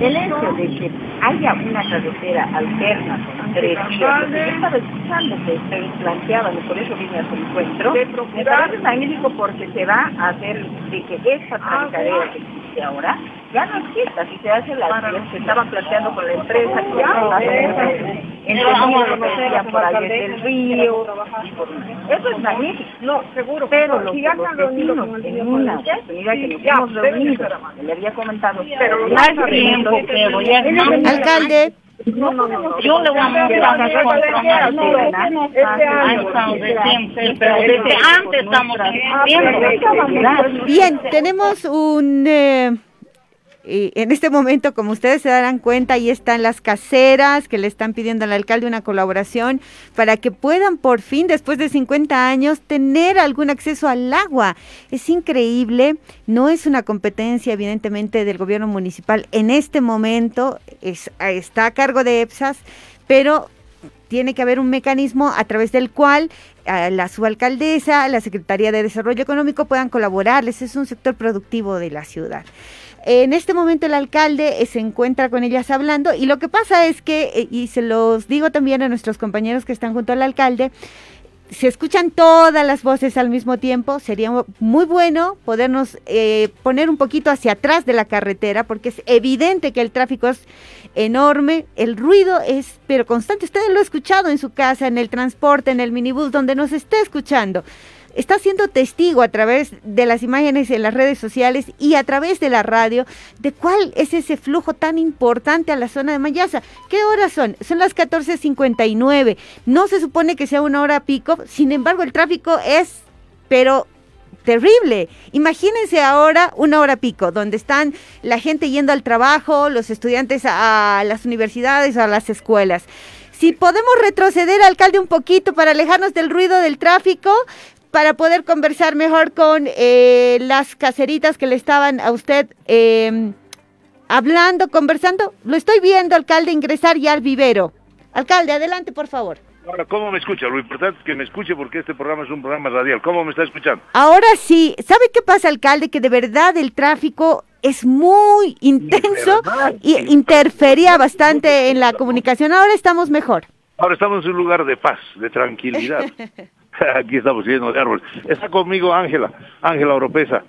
El hecho de que haya una carretera alterna entre ríos, yo estaba escuchando que planteaban y por eso vine a su encuentro, me parece magnífico porque se va a hacer de que esta carretera que existe ahora ya no existe, así se hace la que se estaba planteando con la empresa, que ya por ahí del río, eso es magnífico, no, seguro, pero los, los vecinos en una oportunidad que nos hemos reunido, le había comentado, pero no entiendo que voy a... Alcalde, no, no, no, yo le voy a mostrar las pero desde antes estamos haciendo. Bien, tenemos un... Eh, en este momento, como ustedes se darán cuenta, ahí están las caseras que le están pidiendo al alcalde una colaboración para que puedan por fin, después de 50 años, tener algún acceso al agua. Es increíble, no es una competencia evidentemente del gobierno municipal. En este momento está a cargo de EPSAS, pero tiene que haber un mecanismo a través del cual eh, la subalcaldesa, la Secretaría de Desarrollo Económico puedan colaborarles. Es un sector productivo de la ciudad. En este momento el alcalde eh, se encuentra con ellas hablando y lo que pasa es que, eh, y se los digo también a nuestros compañeros que están junto al alcalde, se escuchan todas las voces al mismo tiempo, sería muy bueno podernos eh, poner un poquito hacia atrás de la carretera, porque es evidente que el tráfico es enorme, el ruido es pero constante, ustedes lo han escuchado en su casa, en el transporte, en el minibús, donde nos esté escuchando está siendo testigo a través de las imágenes en las redes sociales y a través de la radio de cuál es ese flujo tan importante a la zona de Mayasa. ¿Qué horas son? Son las 14.59. No se supone que sea una hora pico, sin embargo el tráfico es, pero terrible. Imagínense ahora una hora pico, donde están la gente yendo al trabajo, los estudiantes a las universidades, a las escuelas. Si podemos retroceder, alcalde, un poquito para alejarnos del ruido del tráfico, para poder conversar mejor con eh, las caseritas que le estaban a usted em, hablando, conversando. Lo estoy viendo, alcalde, ingresar ya al vivero. Alcalde, adelante, por favor. Ahora, ¿cómo me escucha? Lo importante es que me escuche porque este programa es un programa radial. ¿Cómo me está escuchando? Ahora sí. ¿Sabe qué pasa, alcalde? Que de verdad el tráfico es muy intenso y interfería bastante en la comunicación. Ahora estamos mejor. Ahora estamos en un lugar de paz, de tranquilidad. Aquí estamos llenos de árboles. Está conmigo Ángela, Ángela Oropesa,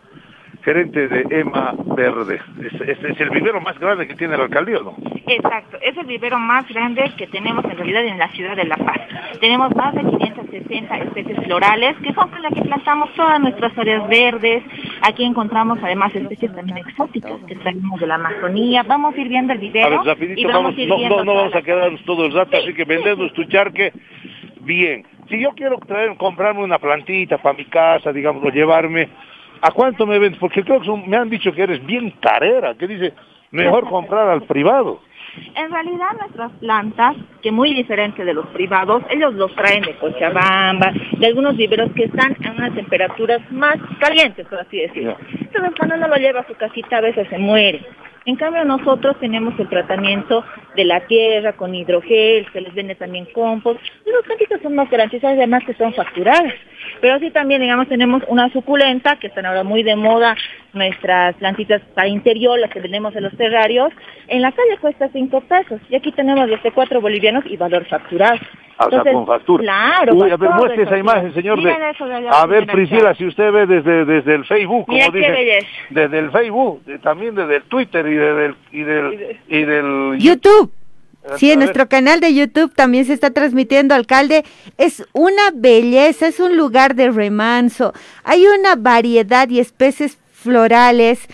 gerente de EMA Verde. Es, es, el vivero más grande que tiene el alcaldía, ¿no? Exacto, es el vivero más grande que tenemos en realidad en la ciudad de La Paz. Tenemos más de 560 especies florales, que son con las que plantamos todas nuestras áreas verdes. Aquí encontramos además especies también exóticas que traemos de la Amazonía. Vamos a ir viendo el vivero. A ver, y vamos, no, no, no, vamos a quedarnos todo el rato, así que vendemos tu charque bien si yo quiero traer, comprarme una plantita para mi casa, digamos, o llevarme, ¿a cuánto me vendes? Porque creo que me han dicho que eres bien carera, que dice, mejor comprar al privado. En realidad nuestras plantas, que muy diferente de los privados, ellos los traen de Cochabamba, de algunos viveros que están en unas temperaturas más calientes, por así decirlo. Entonces cuando uno lo lleva a su casita a veces se muere. En cambio nosotros tenemos el tratamiento de la tierra con hidrogel, se les vende también compost. Y los plantitas son más garantizadas además que son facturadas. Pero así también, digamos, tenemos una suculenta, que están ahora muy de moda, nuestras plantitas para interior, las que vendemos en los terrarios. En la calle cuesta 5 pesos y aquí tenemos desde 4 bolivianos y valor facturado. Ah, o sea, con factura. Claro. Uy, a ver, muestre esa imagen, señor. De, a ver, Priscila, si usted ve desde, desde el Facebook, como Mira dice, desde el Facebook, también desde el Twitter y, desde el, y, del, y del YouTube. Sí, en nuestro canal de YouTube también se está transmitiendo, alcalde. Es una belleza, es un lugar de remanso. Hay una variedad y especies florales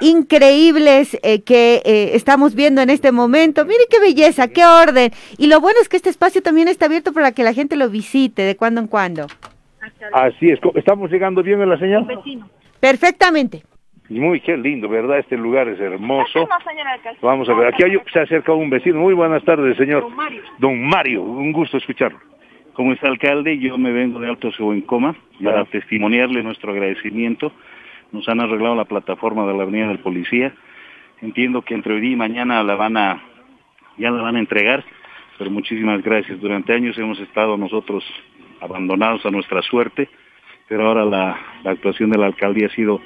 increíbles eh, que eh, estamos viendo en este momento. Mire qué belleza, qué orden. Y lo bueno es que este espacio también está abierto para que la gente lo visite de cuando en cuando. Así es, ¿estamos llegando bien a la señal? Perfectamente. Muy qué lindo, ¿verdad? Este lugar es hermoso. Vamos a ver, aquí hay, se acerca un vecino. Muy buenas tardes, señor. Don Mario. Don Mario, un gusto escucharlo. Como está alcalde, yo me vengo de Alto Coma para testimoniarle nuestro agradecimiento nos han arreglado la plataforma de la Avenida del Policía. Entiendo que entre hoy y mañana la van a, ya la van a entregar, pero muchísimas gracias. Durante años hemos estado nosotros abandonados a nuestra suerte, pero ahora la, actuación de la alcaldía ha sido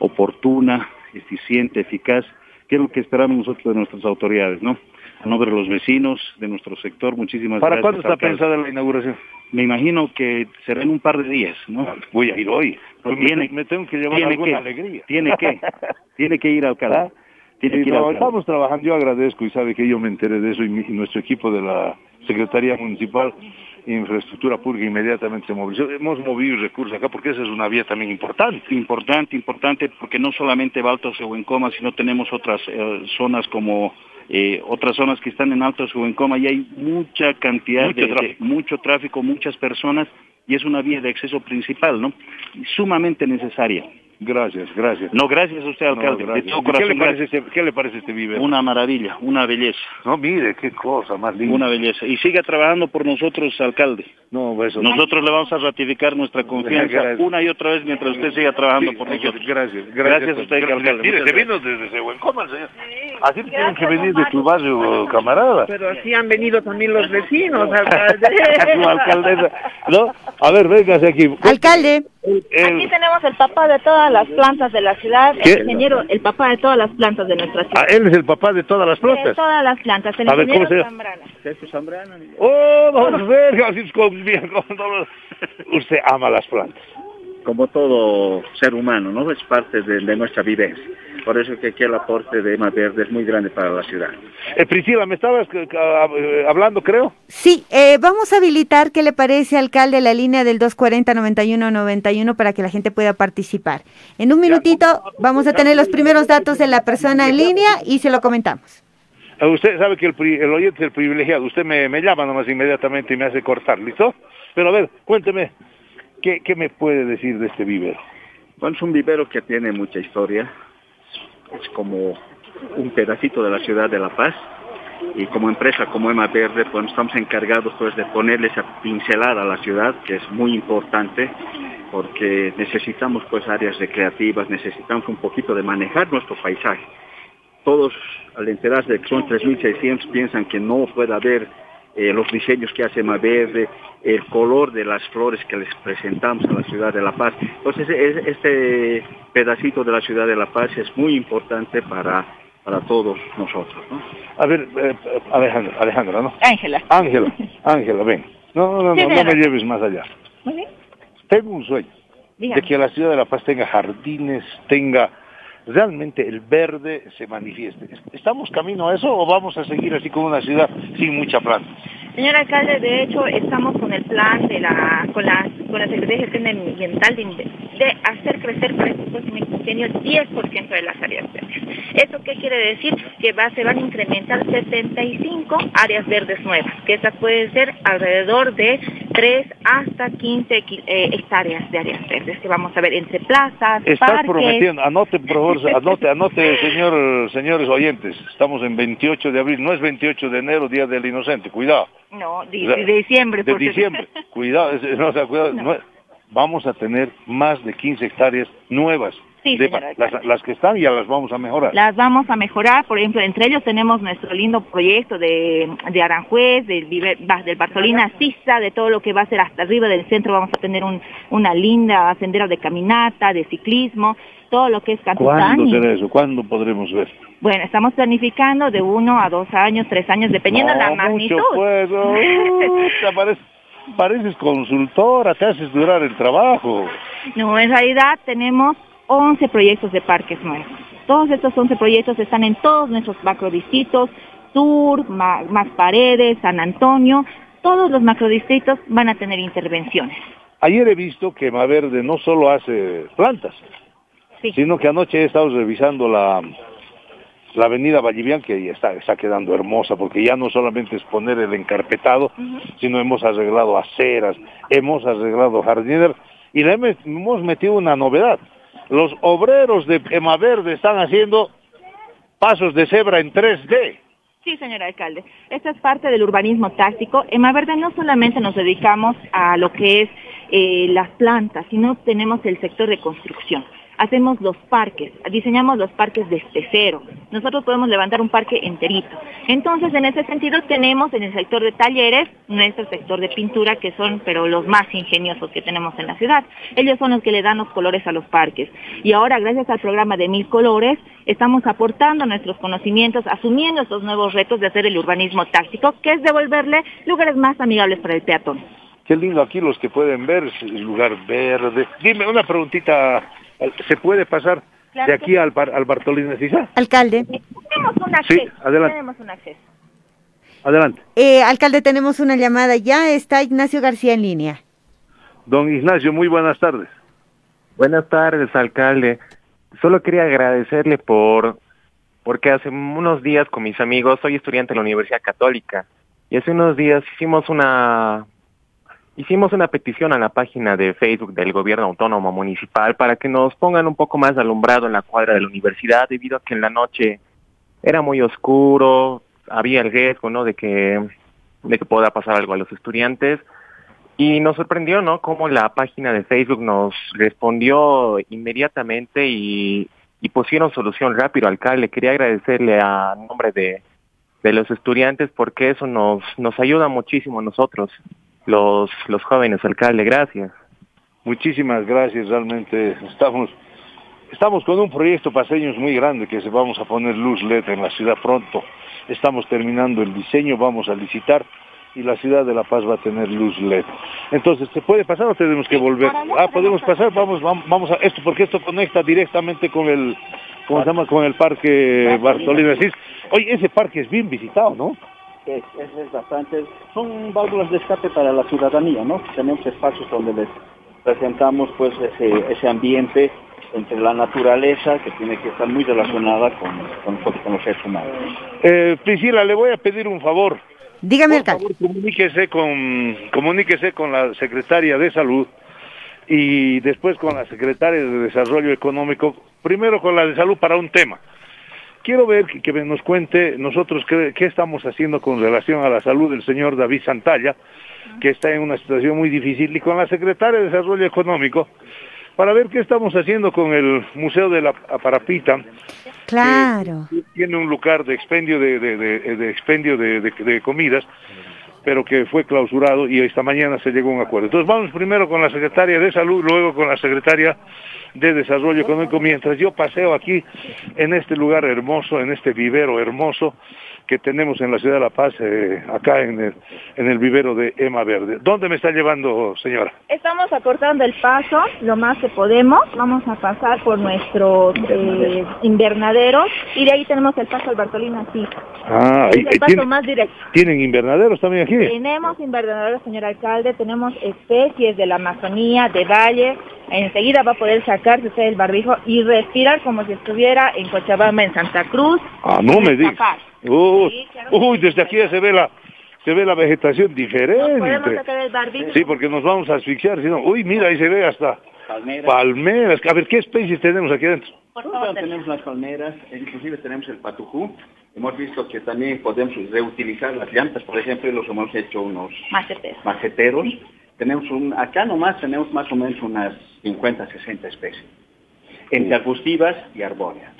oportuna, eficiente, eficaz, que es lo que esperamos nosotros de nuestras autoridades, ¿no? A nombre de los vecinos, de nuestro sector, muchísimas gracias. ¿Para cuándo está pensada la inauguración? Me imagino que será en un par de días, ¿no? Voy a ir hoy. Pues tiene, me, tengo que llevar alguna alegría. Tiene que, tiene que ir al canal. estamos trabajando, yo agradezco y sabe que yo me enteré de eso y, nuestro equipo de la Secretaría Municipal infraestructura pública inmediatamente se movilizó. Hemos movido recursos acá porque esa es una vía también importante. Importante, importante, porque no solamente va Alto Coma, sino tenemos otras eh, zonas como eh, otras zonas que están en Alto Coma y hay mucha cantidad de, mucho tráfico, muchas personas y es una vía de acceso principal, ¿no? Sumamente necesaria. Gracias, gracias. No, gracias a usted, alcalde. ¿Qué, le parece este, ¿Qué le parece este vive? Una maravilla, una belleza. No, mire, qué cosa más linda. Una belleza. Y siga trabajando por nosotros, alcalde. No, eso Nosotros le vamos a ratificar nuestra confianza una y otra vez mientras usted siga trabajando por nosotros. Gracias, gracias. Gracias a usted, alcalde. Mire, se vino desde Sehuencoma, señor. Así tienen que venir de tu barrio, camarada. Pero así han venido también los vecinos, alcalde. tu alcaldesa. ¿No? A ver, véngase aquí. Alcalde. Aquí tenemos el papá de todas las plantas de la ciudad, el ingeniero, el papá de todas las plantas de nuestra ciudad. Ah, él es el papá de todas las plantas. De todas las plantas, el a ver, ingeniero ¿cómo se Zambrana. Zambrana. Oh, ver, así con, Usted ama las plantas. Como todo ser humano, ¿no? Es parte de, de nuestra vivencia. Por eso que aquí el aporte de EMA Verde es muy grande para la ciudad. Eh, Priscila, ¿me estabas eh, eh, hablando, creo? Sí, eh, vamos a habilitar, ¿qué le parece, alcalde, la línea del 240-9191 para que la gente pueda participar? En un minutito vamos a tener los primeros datos de la persona en línea y se lo comentamos. Usted sabe que el, el oyente es el privilegiado. Usted me, me llama nomás inmediatamente y me hace cortar, ¿listo? Pero a ver, cuénteme, ¿qué, qué me puede decir de este vivero? Bueno, es un vivero que tiene mucha historia, es como un pedacito de la ciudad de La Paz y como empresa como EMA Verde pues estamos encargados pues de ponerle esa pincelada a la ciudad que es muy importante porque necesitamos pues áreas recreativas, necesitamos un poquito de manejar nuestro paisaje. Todos al enterarse de que son 3.600 piensan que no puede haber eh, los diseños que hace Verde, el color de las flores que les presentamos a la ciudad de La Paz. Entonces, este pedacito de la ciudad de La Paz es muy importante para, para todos nosotros. ¿no? A ver, eh, Alejandra, Alejandra, ¿no? Ángela. Ángela, Ángela, ven. No, no, no, no, no me lleves más allá. Muy bien. Tengo un sueño de que la ciudad de La Paz tenga jardines, tenga realmente el verde se manifieste. ¿Estamos camino a eso o vamos a seguir así como una ciudad sin mucha planta? Señor alcalde, de hecho estamos con el plan de la con la con la Secretaría de Gestión Ambiental de, hacer crecer para el próximo ingenio el 10% de las áreas verdes. ¿Eso qué quiere decir? Que va, se van a incrementar 75 áreas verdes nuevas, que esas pueden ser alrededor de 3 hasta 15 eh, hectáreas de áreas verdes que vamos a ver entre plazas, Estás prometiendo, anote por favor, anote, anote señor, señores oyentes, estamos en 28 de abril, no es 28 de enero, Día del Inocente, cuidado. No, de, diciembre. De diciembre. cuidado, no, o sea, cuidado. vamos a tener más de 15 hectáreas nuevas. Sí, las, las, que están ya las vamos a mejorar. Las vamos a mejorar, por ejemplo, entre ellos tenemos nuestro lindo proyecto de, de Aranjuez, del, del Bartolina Sisa, de todo lo que va a ser hasta arriba del centro, vamos a tener un, una linda sendera de caminata, de ciclismo, todo lo que es Cantután. ¿Cuándo será eso? ¿Cuándo podremos ver? Bueno, estamos planificando de uno a dos años, tres años, dependiendo de la magnitud. Mucho, pareces consultora, te haces durar el trabajo. No, en realidad tenemos 11 proyectos de parques nuevos. Todos estos 11 proyectos están en todos nuestros macrodistritos, Sur, Más Paredes, San Antonio, todos los macrodistritos van a tener intervenciones. Ayer he visto que Maverde no solo hace plantas, sino que anoche he estado revisando la, la avenida Vallivian, que ya está, está quedando hermosa, porque ya no solamente es poner el encarpetado, sino hemos arreglado aceras, hemos arreglado jardines y le hemos metido una novedad. Los obreros de Ema Verde están haciendo pasos de cebra en 3D. Sí, señor alcalde. Esta es parte del urbanismo táctico. En no solamente nos dedicamos a lo que es eh, las plantas, sino tenemos el sector de construcción hacemos los parques, diseñamos los parques desde cero. Nosotros podemos levantar un parque enterito. Entonces, en ese sentido, tenemos en el sector de talleres nuestro sector de pintura, que son, pero los más ingeniosos que tenemos en la ciudad. Ellos son los que le dan los colores a los parques. Y ahora, gracias al programa de Mil Colores, estamos aportando nuestros conocimientos, asumiendo estos nuevos retos de hacer el urbanismo táctico, que es devolverle lugares más amigables para el peatón. Qué lindo aquí los que pueden ver el lugar verde. Dime una preguntita ¿Se puede pasar de aquí al, al Bartolín Sisa. Alcalde. Tenemos un acceso. Sí, adelante. Tenemos un acceso. Adelante. Eh, alcalde, tenemos una llamada ya. Está Ignacio García en línea. Don Ignacio, muy buenas tardes. Buenas tardes, alcalde. Solo quería agradecerle por porque hace unos días con mis amigos, soy estudiante de la Universidad Católica, y hace unos días hicimos una hicimos una petición a la página de Facebook del gobierno autónomo municipal para que nos pongan un poco más alumbrado en la cuadra de la universidad debido a que en la noche era muy oscuro, había el riesgo, ¿no? de que de que pueda pasar algo a los estudiantes y nos sorprendió, ¿no? Cómo la página de Facebook nos respondió inmediatamente y, y pusieron solución rápido, alcalde. Quería agradecerle a nombre de, de los estudiantes porque eso nos, nos ayuda muchísimo a nosotros los, los jóvenes, alcalde. Gracias. Muchísimas gracias, realmente estamos estamos con un proyecto paseños muy grande que se vamos a poner luz LED en la ciudad pronto. Estamos terminando el diseño, vamos a licitar y la ciudad de La Paz va a tener luz LED. Entonces, ¿se puede pasar o tenemos que volver? Ah, podemos pasar, vamos, vamos a esto, porque esto conecta directamente con el, ¿cómo se llama? Con el parque Bartolino Asís. Oye, ese parque es bien visitado, ¿no? Es, es, bastante, son válvulas de escape para la ciudadanía, ¿no? Tenemos espacios donde les presentamos pues ese, ese ambiente entre la naturaleza que tiene que estar muy relacionada con, con, con los seres humanos. Eh, Priscila, le voy a pedir un favor. Dígame, Por favor, comuníquese con, comuníquese con la secretaria de Salud y después con la secretaria de Desarrollo Económico, primero con la de Salud para un tema. Quiero ver que, que nos cuente nosotros qué, qué, estamos haciendo con relación a la salud del señor David Santalla, que está en una situación muy difícil, y con la secretaria de Desarrollo Económico, para ver qué estamos haciendo con el Museo de la Parapita. Claro. tiene un lugar de expendio de, de, de, de expendio de, de, comidas, pero que fue clausurado y esta mañana se llegó a un acuerdo. Entonces vamos primero con la secretaria de Salud, luego con la secretaria de Desarrollo Económico, mientras yo paseo aquí en este lugar hermoso, en este vivero hermoso, que tenemos en la ciudad de La Paz, eh, acá en el, en el vivero de Ema Verde. ¿Dónde me está llevando, señora? Estamos acortando el paso lo más que podemos. Vamos a pasar por nuestros eh, invernaderos y de ahí tenemos el paso al Bartolina así. Ah, es el paso más directo. ¿Tienen invernaderos también aquí? Tenemos invernaderos, señor alcalde, tenemos especies de la Amazonía, de valle. Enseguida va a poder sacarse usted el barbijo y respirar como si estuviera en Cochabamba, en Santa Cruz. Ah, no me digas. Uy, uy, desde aquí ya se ve la se ve la vegetación diferente. podemos sacar el barbijo. Sí, porque nos vamos a asfixiar, si no, uy, mira, ahí se ve hasta palmeras. palmeras. A ver, ¿qué especies tenemos aquí adentro? Favor, tenemos las palmeras, inclusive tenemos el patujú. Hemos visto que también podemos reutilizar las llantas, por ejemplo, y los hemos hecho unos maceteros. maceteros. Tenemos un, acá nomás tenemos más o menos unas 50, 60 especies, entre arbustivas y arbóreas.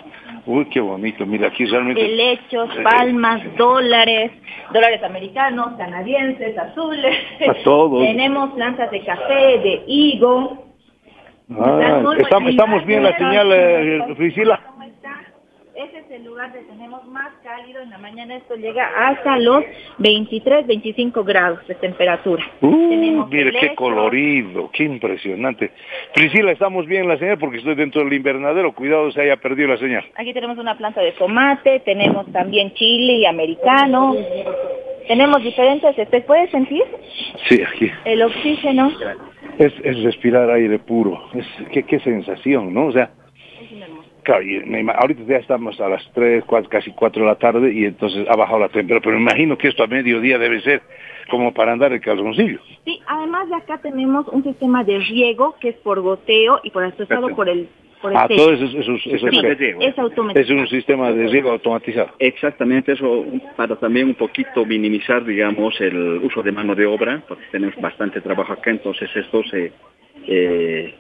Uy, qué bonito, mira, aquí realmente... Helechos, palmas, dólares, dólares americanos, canadienses, azules. A todos. Tenemos plantas de café, de higo. Ah, estamos, estamos bien la señal, eh, Priscila. Ese es el lugar que tenemos más cálido. En la mañana esto llega hasta los 23, 25 grados de temperatura. Uh, mire qué colorido, qué impresionante. Priscila, estamos bien la señal porque estoy dentro del invernadero. Cuidado se haya perdido la señal. Aquí tenemos una planta de tomate, tenemos también chile americano. Tenemos diferentes, ¿se puede sentir? Sí, aquí. El oxígeno. Es, es respirar aire puro. Es, qué, qué sensación, ¿no? O sea, Claro, y me, ahorita ya estamos a las 3, 4, casi 4 de la tarde y entonces ha bajado la temperatura, pero me imagino que esto a mediodía debe ser como para andar el calzoncillo. Sí, además de acá tenemos un sistema de riego que es por goteo y por asociado por el por el ah, todo eso, eso, eso, eso Sí, es, es automatizado. es un sistema de riego automatizado. Exactamente, eso para también un poquito minimizar, digamos, el uso de mano de obra, porque tenemos bastante trabajo acá, entonces esto se eh,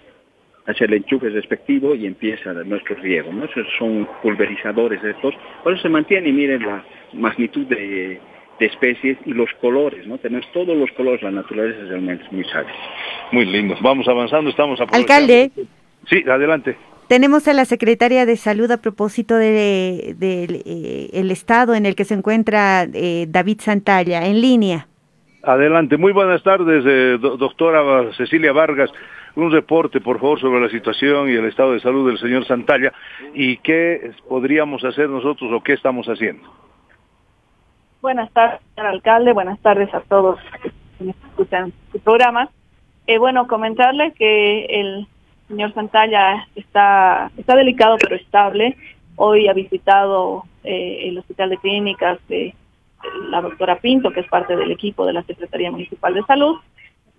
hace el enchufe respectivo y empieza nuestro riego, ¿no? Esos son pulverizadores estos, por eso se mantiene y miren la magnitud de, de especies y los colores, ¿no? Tenemos todos los colores, la naturaleza es realmente muy sabia. Muy lindo. Vamos avanzando, estamos. Alcalde. Sí, adelante. Tenemos a la secretaria de Salud a propósito del de, de, eh, el estado en el que se encuentra eh, David Santalla, en línea. Adelante, muy buenas tardes, eh, do doctora Cecilia Vargas. Un reporte, por favor, sobre la situación y el estado de salud del señor Santalla y qué podríamos hacer nosotros o qué estamos haciendo. Buenas tardes, señor alcalde. Buenas tardes a todos que escuchan su programa. Eh, bueno, comentarle que el señor Santalla está, está delicado pero estable. Hoy ha visitado eh, el Hospital de Clínicas de la doctora Pinto, que es parte del equipo de la Secretaría Municipal de Salud,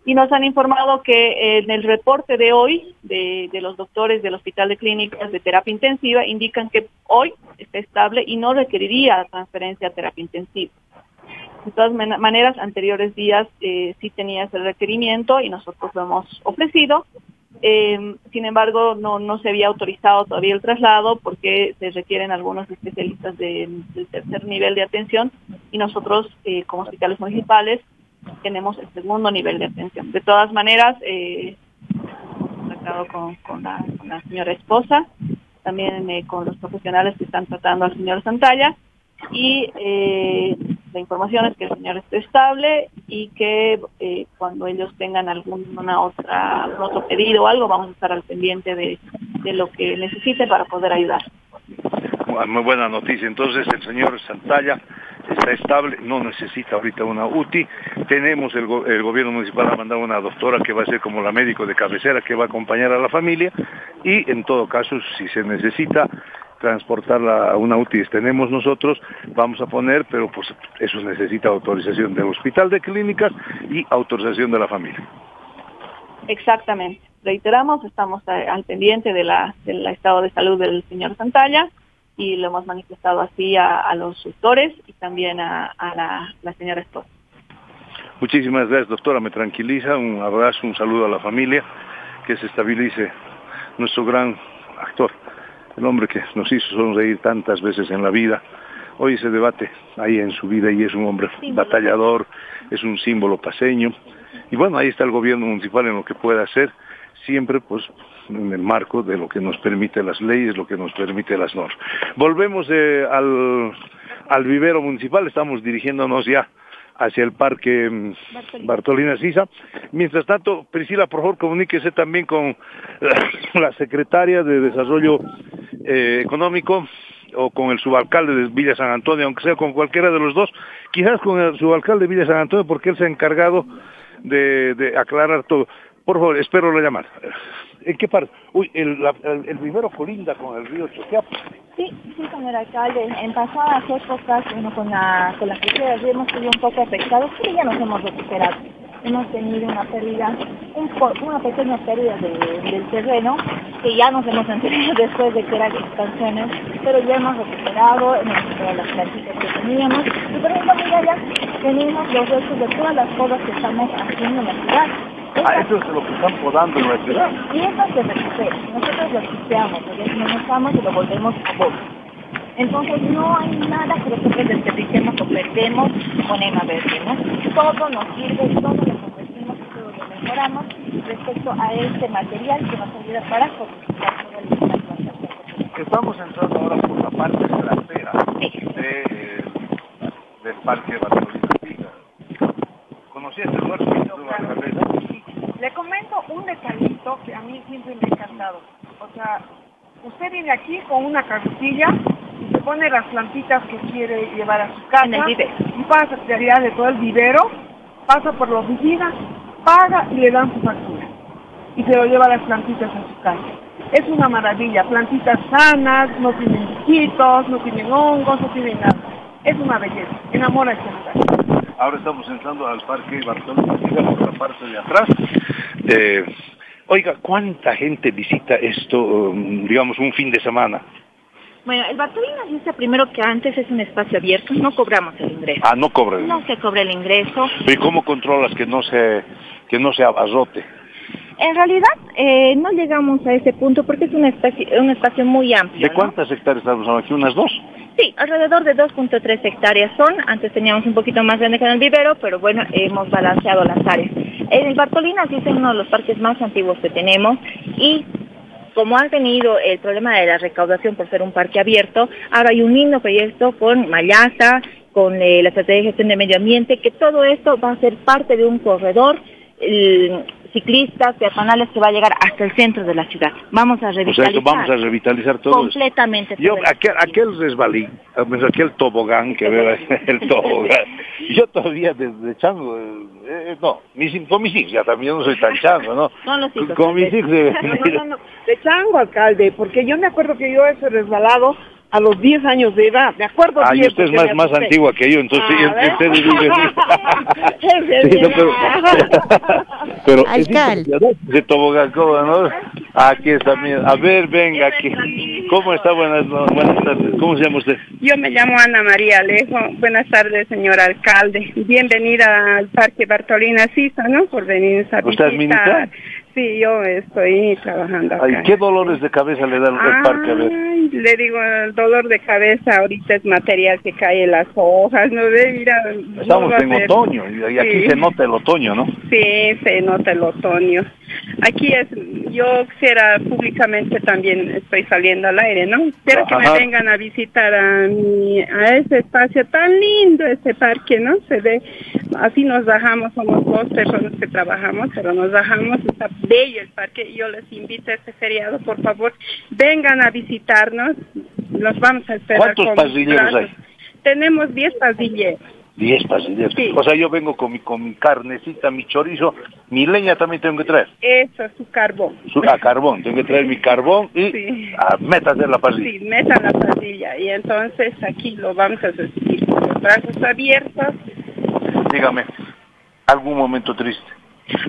y nos han informado que en el reporte de hoy de, los doctores del Hospital de Clínicas de Terapia Intensiva indican que hoy está estable y no requeriría transferencia a terapia intensiva. De todas maneras, anteriores días eh, sí tenía ese requerimiento y nosotros lo hemos ofrecido. Eh, sin embargo, no, no se había autorizado todavía el traslado porque se requieren algunos especialistas del tercer nivel de atención y nosotros, eh, como hospitales municipales, tenemos el segundo nivel de atención. De todas maneras, eh, hemos contactado con, la, señora esposa, también eh, con los profesionales que están tratando al señor Santalla y eh, la información es que el señor esté estable y que eh, cuando ellos tengan alguna otra otro pedido o algo vamos a estar al pendiente de, de lo que necesite para poder ayudar. Muy buena noticia. Entonces el señor Santalla está estable, no necesita ahorita una UTI. Tenemos el, gobierno municipal ha mandado una doctora que va a ser como la médico de cabecera que va a acompañar a la familia y en todo caso si se necesita transportarla a una UTI tenemos nosotros, vamos a poner, pero pues eso necesita autorización del hospital de clínicas y autorización de la familia. Exactamente. Reiteramos, estamos al pendiente de la, del estado de salud del señor Santalla y lo hemos manifestado así a, los doctores y también a, la, la señora esposa. Muchísimas gracias, doctora. Me tranquiliza. Un abrazo, un saludo a la familia. Que se estabilice nuestro gran actor el hombre que nos hizo sonreír tantas veces en la vida, hoy se debate ahí en su vida y es un hombre batallador, es un símbolo paseño. Y bueno, ahí está el gobierno municipal en lo que puede hacer, siempre pues en el marco de lo que nos permite las leyes, lo que nos permite las normas. Volvemos eh, al, al vivero municipal, estamos dirigiéndonos ya hacia el Parque mm, Bartolina Sisa. Mientras tanto, Priscila, por favor, comuníquese también con la secretaria de Desarrollo eh, Económico o con el subalcalde de Villa San Antonio, aunque sea con cualquiera de los dos, quizás con el subalcalde de Villa San Antonio, porque él se ha encargado de, aclarar todo. Por favor, espero la llamada. ¿En qué parte? Uy, el, el, vivero colinda con el río Choqueapo. Sí, sí, señor alcalde. En pasadas épocas, bueno, con la, con la hemos sido un poco afectados, pero ya nos hemos recuperado. Hemos tenido una pérdida, una pequeña pérdida del terreno, que ya nos hemos enterado después de que eran expansiones, pero ya hemos recuperado, hemos recuperado las plantitas que teníamos, y por ejemplo, mira, ya tenemos los restos de todas las cosas que estamos haciendo en la ciudad Ah, eso es lo que están podando en la ciudad. Y eso se recupera. Nosotros lo quiteamos, lo desmenuzamos y lo volvemos a vos. Entonces no hay nada que nosotros desperdiciemos o perdemos con EMA verde, ¿no? Todo nos sirve, todo lo convertimos y todo lo mejoramos respecto a este material que nos ayuda para conquistar todo el Estamos entrando ahora por la parte trasera de, eh, del Parque Bartolina Pica. ¿Conocías el lugar? Le comento un detallito que a mí siempre me ha encantado. O sea, usted viene aquí con una carretilla y se pone las plantitas que quiere llevar a su casa. Y pasa de todo el vivero, pasa por la oficina, paga y le dan su factura. Y se lo lleva las plantitas a su casa. Es una maravilla, plantitas sanas, no tienen bichitos, no tienen hongos, no tienen nada. Es una belleza, enamora este lugar. Ahora estamos entrando al Parque Bartolomé, por la parte de atrás. Eh, oiga, ¿cuánta gente visita esto, um, digamos, un fin de semana? Bueno, el Bartolina dice primero que antes es un espacio abierto, no cobramos el ingreso. Ah, no cobran. No se cobra el ingreso. ¿Y cómo controlas que no se, que no se abarrote? En realidad eh, no llegamos a ese punto porque es un espacio, un espacio muy amplio. ¿De cuántas hectáreas estamos aquí? ¿Unas dos? Sí, alrededor de 2.3 hectáreas son. Antes teníamos un poquito más grande que en el vivero, pero bueno, hemos balanceado las áreas. El Bartolina sí es uno de los parques más antiguos que tenemos y como ha tenido el problema de la recaudación por ser un parque abierto, ahora hay un lindo proyecto con Mayasa, con eh, la estrategia de gestión de medio ambiente, que todo esto va a ser parte de un corredor ciclistas, peatonales que va a llegar hasta el centro de la ciudad. Vamos a O sea, revitalizar. esto vamos a revitalizar todo. completamente. Yo, todo el- aquel, aquel resbalín, aquel tobogán que veo, el tobogán, yo todavía desde chango, eh, eh, no, mis, con mis hijos, ya también no soy tan chango, ¿no? Con los hijos. Con mis hijos de No, no, no, no, de chango, alcalde, porque yo me acuerdo que yo he resbalado a los 10 años de edad, me acuerdo Ah, y usted es más, más antigua que yo, entonces usted Es Sí, no, pero, pero Alcalde. de tobogán, ¿cómo, no? Aquí está, mira. A ver, venga aquí. ¿Cómo está? Buenas, buenas tardes. ¿Cómo se llama usted? Yo me llamo Ana María Alejo. Buenas tardes, señor alcalde. Bienvenida al Parque Bartolina Sisa, ¿no? Por venir a ¿Usted administra? visitar. Sí, yo estoy trabajando acá. Ay, ¿Qué dolores de cabeza le da el parque? A ver. Le digo, el dolor de cabeza ahorita es material que cae en las hojas, ¿no ve? Mira, Estamos en otoño y aquí Sí. se nota el otoño, ¿no? Sí, se nota el otoño. Aquí es, yo quisiera públicamente también, estoy saliendo al aire, ¿no? Quiero que me vengan a visitar a, mi, a ese espacio tan lindo, ese parque, ¿no? Se ve, así nos bajamos, somos dos personas que trabajamos, pero nos bajamos, está bello el parque. Yo les invito a este feriado, por favor, vengan a visitarnos, los vamos a esperar. ¿Cuántos pasilleros hay? Tenemos 10 pasilleros. Diez pasilleros. Sí. O sea, yo vengo con mi, con mi carnecita, mi chorizo, mi leña también tengo que traer. Eso es su carbón. Su, a carbón, tengo que traer mi carbón y Sí. a métase en la pasilla. Sí, metan la pasilla y entonces aquí lo vamos a recibir con los brazos abiertos. Dígame, algún momento triste.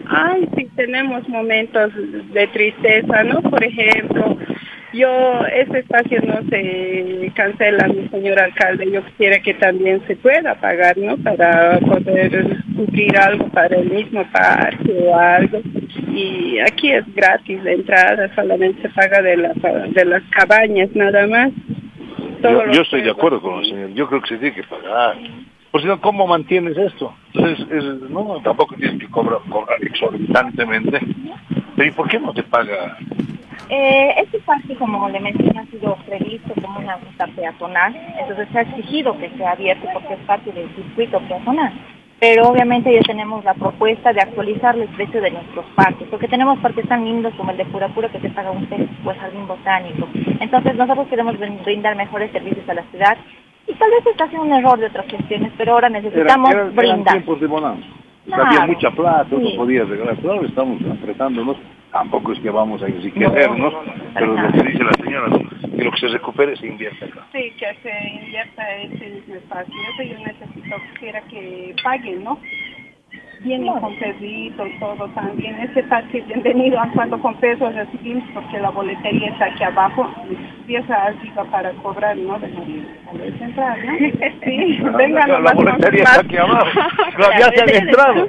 Ay, sí, tenemos momentos de tristeza, ¿no? Por ejemplo, yo, ese espacio no se cancela, mi señor alcalde. Yo quisiera que también se pueda pagar, ¿no? Para poder cubrir algo para el mismo parque o algo. Y aquí es gratis la entrada, solamente se paga de, la, de las cabañas nada más. Todo Yo, yo estoy de acuerdo con el señor. Yo creo que se tiene que pagar. Por si no, ¿cómo mantienes esto? Entonces, es- no, tampoco tienes que cobrar, exorbitantemente. ¿y por qué no te paga? Eh, este parque, como le mencioné, ha sido previsto como una ruta peatonal, entonces se ha exigido que sea abierto porque es parte del circuito peatonal. Pero obviamente ya tenemos la propuesta de actualizar el precio de nuestros parques, porque tenemos parques tan lindos como el de Pura que se paga un peso el jardín botánico. Entonces nosotros queremos brin- brindar mejores servicios a la ciudad y tal vez está haciendo un error de otras gestiones, pero ahora necesitamos eran- eran brindar. tiempos de bonanza. Claro. Había mucha plata, Sí. uno podía regalar, pero ahora estamos apretándonos. Tampoco es que vamos a enriquecernos, pero lo que dice la señora, ¿no? que lo que se recupere se invierte acá. Sí, que se invierta ese espacio. Eso yo necesito, quisiera que paguen, ¿no? Vienen con perrito y todo también. Ese parque bienvenido a cuando con pesos recibimos porque la boletería está aquí abajo. Empieza arriba para cobrar, ¿no? De la central, ¿no? Sí, vengan La nomás con boletería está aquí abajo. Ya se han entrado.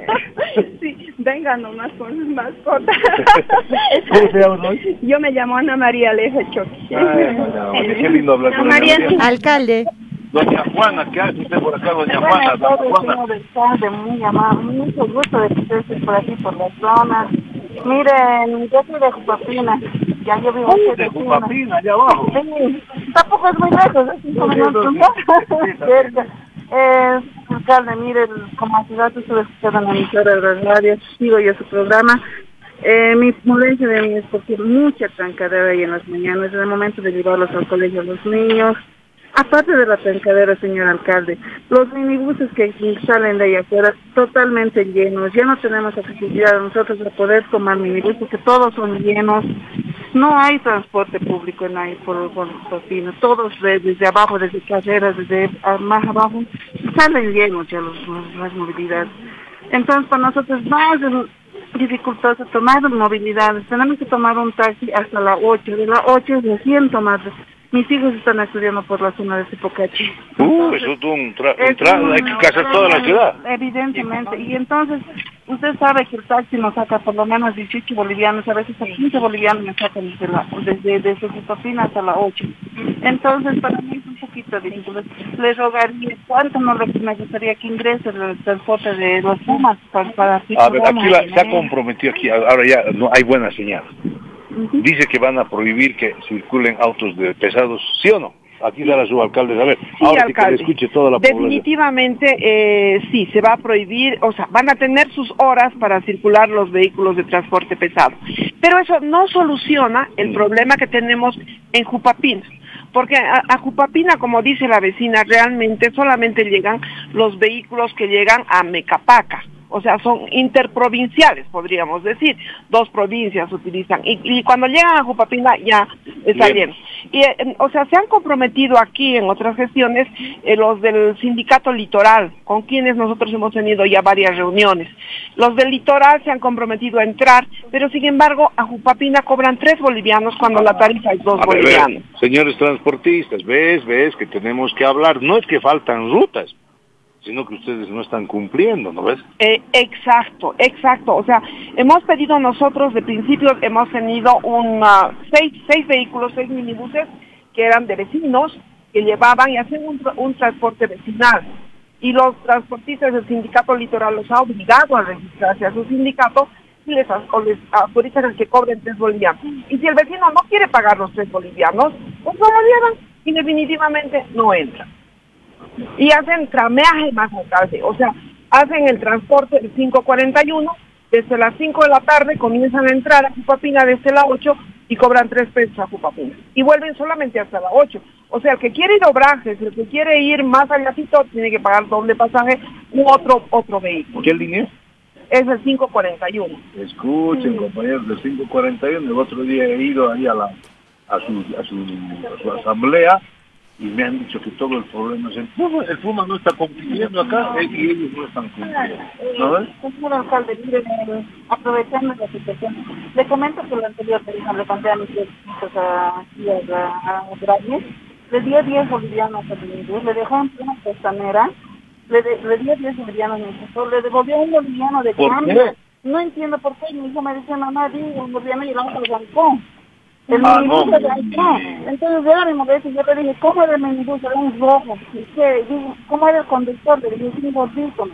Sí, nomás con sus mascotas. ¿Cómo se llama hoy? Yo me llamo Ana María Alejo Choqui. Oye, qué lindo hablar con María. Alcalde. Doña Juana, ¿qué hace usted por acá, doña Juana? Doña Juana. alcalde, muy amable, mucho gusto de que usted esté por aquí, por la zona. Miren, yo soy de Jupapina, ya yo vivo aquí de. Jupapina, allá abajo. Sí, tampoco es muy lejos, es cinco minutos. Cerca. Eh, alcalde, mire, como ciudad estuve escuchando en la emisora de la radio, sigo yo su programa. Eh, mi molestia de mí es porque mucha trancadera hay en las mañanas, en el momento de llevarlos al colegio a los niños. Aparte de la trancadera, señor alcalde, los minibuses que salen de ahí afuera totalmente llenos, ya no tenemos accesibilidad nosotros de poder tomar minibuses, porque todos son llenos, no hay transporte público en ahí por, por Tofino, todos de- desde abajo, desde carreras, desde más abajo, salen llenos ya los, los- las movilidades. Entonces para nosotros más dificultoso tomar movilidades, tenemos que tomar un taxi hasta la 8, de la 8 recién tomar. Mis hijos están estudiando por la zona de Cipocachi. Uh, eso es un, tra hay que casar toda la ciudad. Evidentemente. Y entonces, usted sabe que el taxi nos saca por lo menos 18 bolivianos, a veces a 15 bolivianos me sacan desde, la, desde, desde Josefina hasta la 8. Entonces, para mí es un poquito difícil. Le rogaría, ¿cuánto no le me gustaría que ingrese el transporte de los Pumas para, para A ver, aquí la- se ha comprometido aquí, ahora ya no hay buena señal. Dice que van a prohibir que circulen autos de pesados, ¿sí o no? Aquí está la subalcalde. A ver, ahora que le escuche toda la Definitivamente eh, sí, se va a prohibir, o sea, van a tener sus horas para circular los vehículos de transporte pesado. Pero eso no soluciona el mm. problema que tenemos en Jupapina. Porque a, a, Jupapina, como dice la vecina, realmente solamente llegan los vehículos que llegan a Mecapaca o sea, son interprovinciales, podríamos decir. Dos provincias utilizan. Y, cuando llegan a Jupapina ya está bien. Y, eh, o sea, se han comprometido aquí en otras gestiones eh, los del sindicato litoral, con quienes nosotros hemos tenido ya varias reuniones. Los del litoral se han comprometido a entrar, pero sin embargo a Jupapina cobran tres bolivianos cuando la tarifa es dos bolivianos. señores transportistas, ves, ves que tenemos que hablar. No es que faltan rutas sino que ustedes no están cumpliendo, ¿no ves? Eh, exacto, exacto. O sea, hemos pedido nosotros, de principio, hemos tenido una, seis, seis vehículos, seis minibuses que eran de vecinos, que llevaban y hacían un, transporte vecinal. Y los transportistas del sindicato litoral los ha obligado a registrarse a su sindicato y les, o les autorizan que cobren tres bolivianos. Y si el vecino no quiere pagar los tres bolivianos, pues no lo llevan y definitivamente no entran y hacen trameaje más tarde, o sea, hacen el transporte del 541, desde las 5 de la tarde comienzan a entrar a Jupapina desde las 8 y cobran 3 pesos a Jupapina. Y vuelven solamente hasta las 8. O sea, el que quiere ir a Obrajes, el que quiere ir más allá, tiene que pagar doble pasaje u otro, otro vehículo. ¿Qué línea? Es el 541. Escuchen, compañeros, del 541, el otro día he ido ahí a, la, a, su, a, su, a su asamblea y me han dicho que todo el problema es el Puma. El Puma no está cumpliendo acá eh, y ellos no están cumpliendo. ¿no Señor alcalde, mire, aprovechando la situación, le comento que lo anterior le conté a mis hijos a, a, a le dio 10 bolivianos a mi le dejó en plena costanera, le, le dio 10 bolivianos a mi le devolvió un boliviano de cambio. No entiendo por qué, mi hijo me dice, mamá, di un boliviano y vamos al bancón. El ah, no. Entonces yo molesté yo le dije, ¿cómo era el minibús? Era un rojo. ¿Cómo era el conductor? Le dije, un gordito.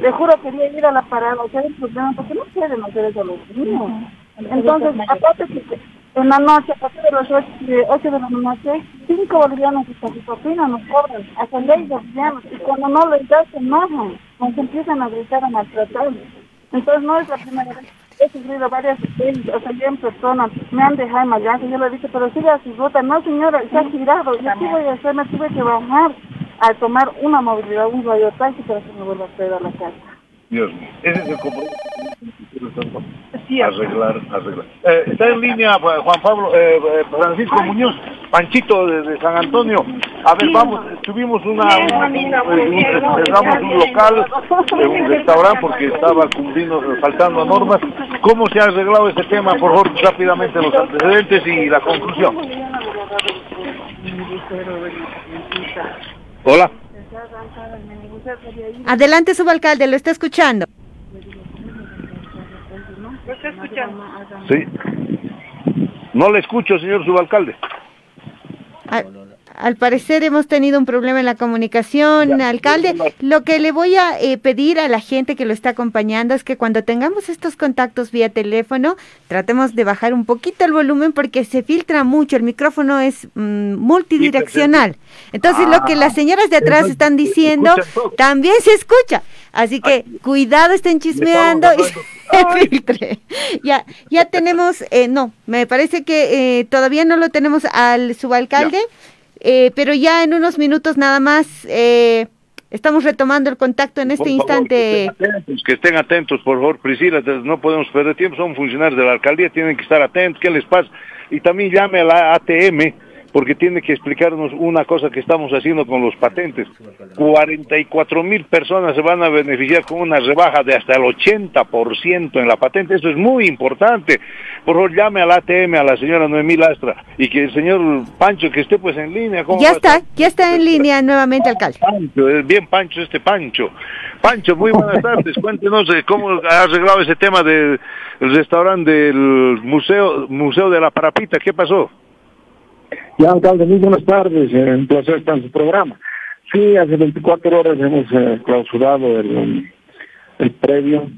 Le juro quería ir a la parada, o sea, el problema, porque no quieren hacer eso los niños. Entonces, aparte que en la noche, a partir de las 8 de, 8 de la noche, 5 bolivianos y cafeína nos cobran, hasta 6 bolivianos, y cuando no les das, se enojan, nos empiezan a gritar, a maltratar. Entonces, no es la primera vez he sufrido varias o sea, bien personas, me han dejado en y yo le dije, pero sigue a su ruta, no señora, se ha girado, yo qué voy a hacer, me tuve que bajar a tomar una movilidad, un radio taxi para que me vuelva a traer a la casa. Dios mío, ese es el compromiso sí, arreglar, arreglar. Eh, está en línea Juan Pablo, eh, eh, Francisco Muñoz, Panchito de, San Antonio. A ver, vamos, tuvimos una, un, cerramos un local, un restaurante porque estaba cumpliendo, faltando normas. ¿Cómo se ha arreglado este tema? Por favor, rápidamente los antecedentes y la conclusión. Hola. Adelante, subalcalde, lo está escuchando. ¿Lo está escuchando? Sí. No le escucho, señor subalcalde. Ah, al parecer hemos tenido un problema en la comunicación, alcalde. Lo que le voy a eh, pedir a la gente que lo está acompañando es que cuando tengamos estos contactos vía teléfono, tratemos de bajar un poquito el volumen porque se filtra mucho, el micrófono es mm, multidireccional. Entonces lo que las señoras de atrás están diciendo también se escucha. Así que cuidado, estén chismeando y se filtre. Ya, ya tenemos, eh, no, me parece que eh, todavía no lo tenemos al subalcalde. Eh, pero ya en unos minutos nada más eh, estamos retomando el contacto en este instante. que, estén atentos, por favor, Priscila, no podemos perder tiempo, son funcionarios de la alcaldía, tienen que estar atentos, ¿qué les pasa? Y también llame a la ATM, porque tiene que explicarnos una cosa que estamos haciendo con los patentes. 44 mil personas se van a beneficiar con una rebaja de hasta el 80% en la patente. Eso es muy importante. Por favor, llame al ATM, a la señora Noemí Lastra, y que el señor Pancho, que esté pues en línea. Ya está, ya está en línea nuevamente, alcalde. Pancho, es bien Pancho este Pancho. Pancho, muy buenas tardes. Cuéntenos eh, cómo ha arreglado ese tema del restaurante del museo, museo de la Parapita. ¿Qué pasó? Ya, alcalde, muy buenas tardes. Eh, un placer estar en su programa. Sí, hace 24 horas hemos eh, clausurado el, el previo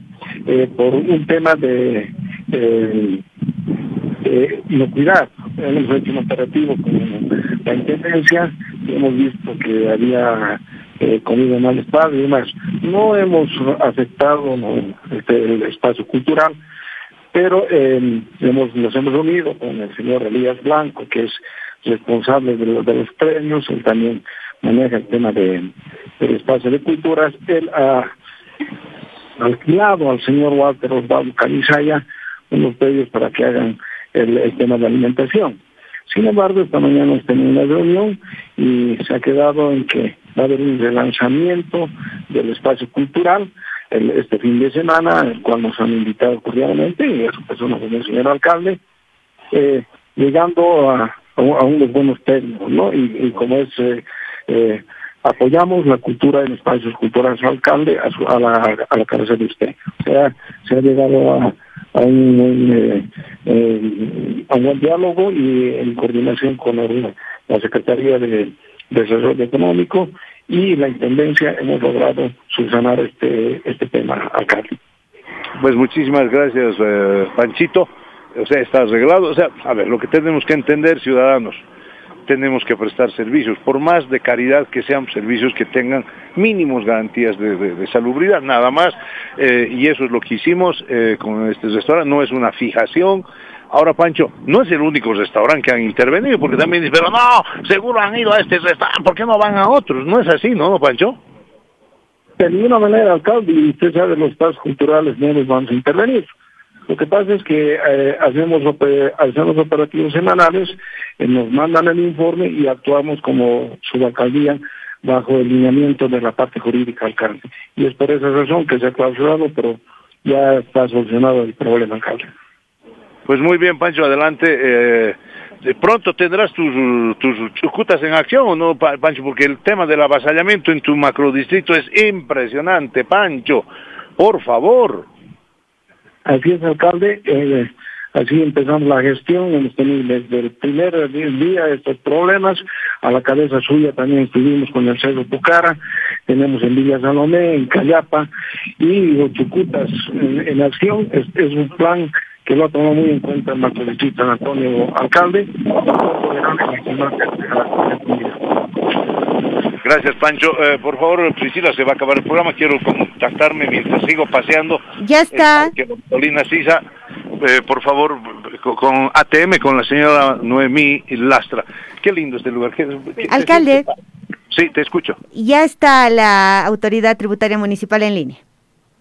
eh, por un tema de, de, inocuidad. hemos hecho un operativo con la intendencia, hemos visto que había eh, comida mal estado y demás. No hemos afectado este, el espacio cultural, pero eh, hemos, nos hemos reunido con el señor Elías Blanco, que es responsable de, los premios, él también maneja el tema de, del espacio de culturas, él ha alquilado al señor Walter Osvaldo Calizaya unos pedidos para que hagan el, tema de alimentación. Sin embargo, esta mañana hemos tenido una reunión y se ha quedado en que va a haber un relanzamiento del espacio cultural este fin de semana, el cual nos han invitado cordialmente, y eso pues como el señor alcalde, eh, llegando a, unos buenos términos, ¿no? Y, como es, eh, eh, apoyamos la cultura en espacios culturales alcalde a, la, a la cabeza de usted. O sea, se ha llegado a, a un, a un buen diálogo y en coordinación con la Secretaría de Desarrollo Económico y la Intendencia hemos logrado subsanar este, este tema acá. Pues muchísimas gracias, eh, Panchito. O sea, está arreglado. O sea, a ver, lo que tenemos que entender, ciudadanos, tenemos que prestar servicios, por más de caridad que sean servicios que tengan mínimos garantías de, salubridad, nada más, eh, y eso es lo que hicimos eh, con este restaurante, no es una fijación, Ahora, Pancho, no es el único restaurante que han intervenido, porque también dicen, pero no, seguro han ido a este restaurante, ¿por qué no van a otros? No es así, ¿no, Pancho? De ninguna manera, alcalde, y usted sabe, los espacios culturales no los vamos a intervenir. Lo que pasa es que eh, hacemos, hacemos operativos semanales, eh, nos mandan el informe y actuamos como subalcaldía bajo el lineamiento de la parte jurídica alcalde. Y es por esa razón que se ha clausurado, pero ya está solucionado el problema, alcalde. Pues muy bien, Pancho, adelante. Eh, pronto tendrás tus, tus chucutas en acción o no, Pancho, porque el tema del avasallamiento en tu macrodistrito es impresionante, Pancho. Por favor. Así es, alcalde. Eh, así empezamos la gestión. Hemos tenido desde el primer día estos problemas. A la cabeza suya también estuvimos con el Cerro Pucara. Tenemos en Villa Salomé, en Cayapa y los Chucutas en, acción. es un plan que lo ha tomado muy en cuenta el San Antonio Alcalde. Gracias, Pancho. Eh, por favor, Priscila, se va a acabar el programa. Quiero contactarme mientras sigo paseando. Ya está. Paulina Sisa, eh, por favor, con, ATM, con la señora Noemí Lastra. Qué lindo este lugar. Alcalde. sí, te escucho. Ya está la autoridad tributaria municipal en línea.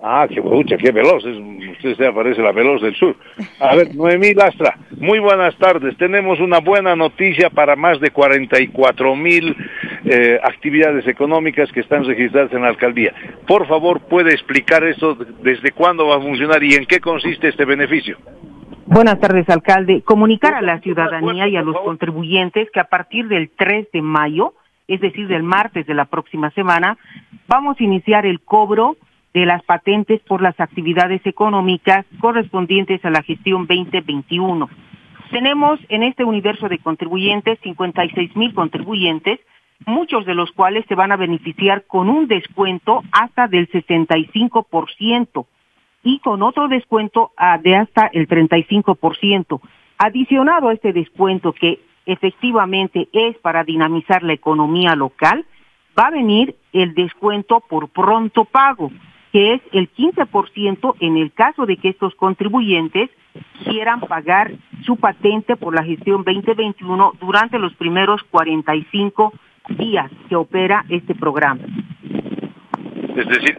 Ah, qué mucha, qué veloz. usted se aparece la veloz del sur. A ver, Noemí Lastra, muy buenas tardes. Tenemos una buena noticia para más de 44 mil eh, actividades económicas que están registradas en la alcaldía. Por favor, ¿puede explicar eso? ¿Desde cuándo va a funcionar y en qué consiste este beneficio? Buenas tardes, alcalde. Comunicar a la ciudadanía y a los contribuyentes que a partir del 3 de mayo, es decir, del martes de la próxima semana, vamos a iniciar el cobro de las patentes por las actividades económicas correspondientes a la gestión 2021. Tenemos en este universo de contribuyentes 56 mil contribuyentes, muchos de los cuales se van a beneficiar con un descuento hasta del 65% y con otro descuento ah, de hasta el 35%. Adicionado a este descuento que efectivamente es para dinamizar la economía local, va a venir el descuento por pronto pago que es el 15% en el caso de que estos contribuyentes quieran pagar su patente por la gestión 2021 durante los primeros 45 días que opera este programa. Es decir,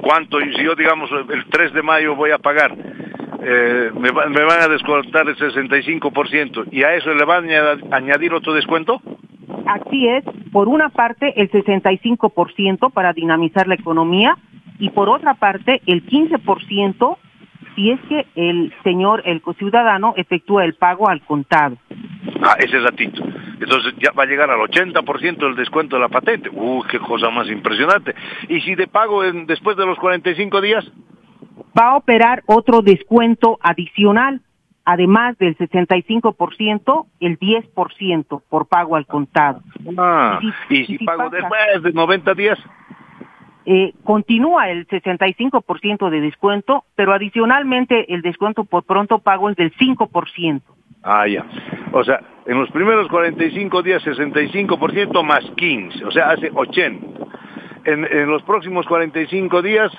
¿cuánto? Si yo, digamos, el 3 de mayo voy a pagar, eh, me, me, van a descontar el 65% y a eso le van a añadir otro descuento? Así es, por una parte el 65% para dinamizar la economía y por otra parte el 15% si es que el señor, el ciudadano, efectúa el pago al contado. Ah, ese ratito. Entonces ya va a llegar al 80% del descuento de la patente. ¡Uh, qué cosa más impresionante! ¿Y si de pago en, después de los 45 días? Va a operar otro descuento adicional, además del 65%, el 10% por pago al contado. Ah, ¿y si, pago después de 90 días? Eh, continúa el 65% de descuento, pero adicionalmente el descuento por pronto pago es del 5%. Ah, ya. O sea, en los primeros 45 días 65% más 15, o sea, hace 80. En, en los próximos 45 días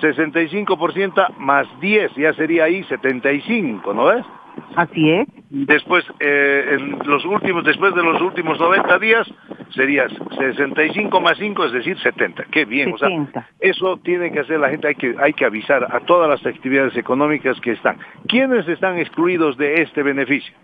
65% más 10, ya sería ahí 75, ¿no ves? Así es. Después, eh, en los últimos, después de los últimos 90 días, sería 65 más 5, es decir, 70. Qué bien, 70. o sea, eso tiene que hacer la gente, hay que, hay que avisar a todas las actividades económicas que están. ¿Quiénes están excluidos de este beneficio?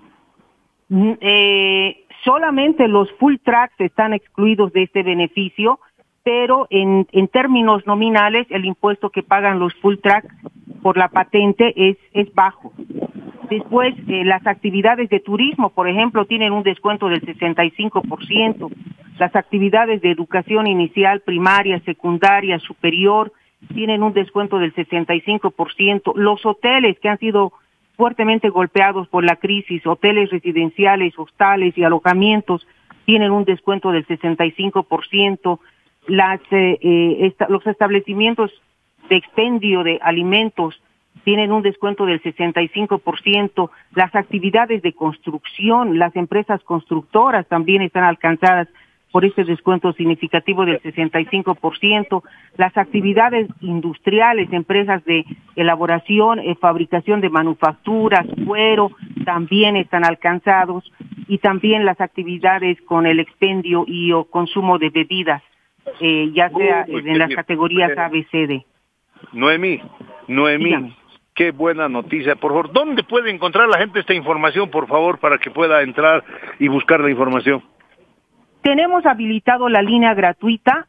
Mm, eh, solamente los full tracks están excluidos de este beneficio, pero en, en términos nominales el impuesto que pagan los full tracks por la patente es, es bajo. Después, eh, las actividades de turismo, por ejemplo, tienen un descuento del 65%. Las actividades de educación inicial, primaria, secundaria, superior, tienen un descuento del 65%. Los hoteles que han sido fuertemente golpeados por la crisis, hoteles residenciales, hostales y alojamientos, tienen un descuento del 65%. Las, eh, eh, los establecimientos de expendio de alimentos tienen un descuento del 65%, las actividades de construcción, las empresas constructoras también están alcanzadas por este descuento significativo del 65%, las actividades industriales, empresas de elaboración, eh, fabricación de manufacturas, cuero, también están alcanzados, y también las actividades con el expendio y o consumo de bebidas, eh, ya sea en las categorías A, B, C, D. Noemí, Noemí, qué buena noticia. Por favor, ¿dónde puede encontrar la gente esta información, por favor, para que pueda entrar y buscar la información? Tenemos habilitado la línea gratuita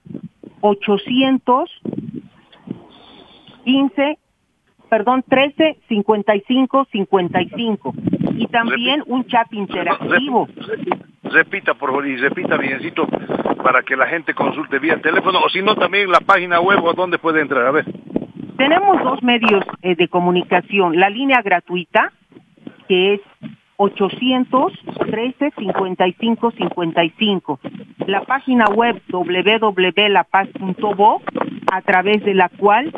815, perdón, 13 55 55 y también un chat interactivo. Repita, por favor, y repita biencito para que la gente consulte vía teléfono o si no también la página web o dónde puede entrar. A ver. Tenemos dos medios eh, de comunicación, la línea gratuita, que es 813 55 55. La página web www.lapaz.bo, a través de la cual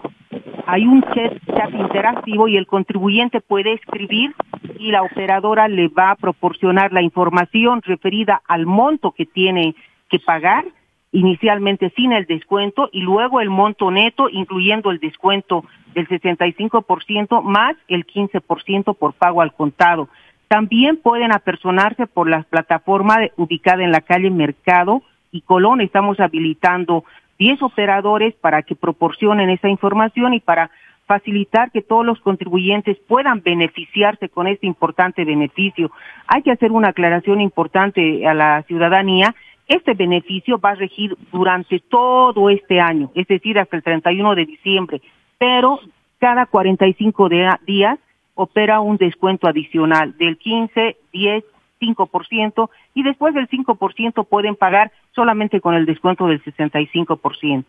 hay un chat interactivo y el contribuyente puede escribir y la operadora le va a proporcionar la información referida al monto que tiene que pagar inicialmente sin el descuento y luego el monto neto, incluyendo el descuento del 65% más el 15% por pago al contado. También pueden apersonarse por la plataforma ubicada en la calle Mercado y Colón. Estamos habilitando 10 operadores para que proporcionen esa información y para facilitar que todos los contribuyentes puedan beneficiarse con este importante beneficio. Hay que hacer una aclaración importante a la ciudadanía este beneficio va a regir durante todo este año, es decir, hasta el 31 de diciembre, pero cada 45 días opera un descuento adicional del 15, 10, 5% y después del 5% pueden pagar solamente con el descuento del 65%.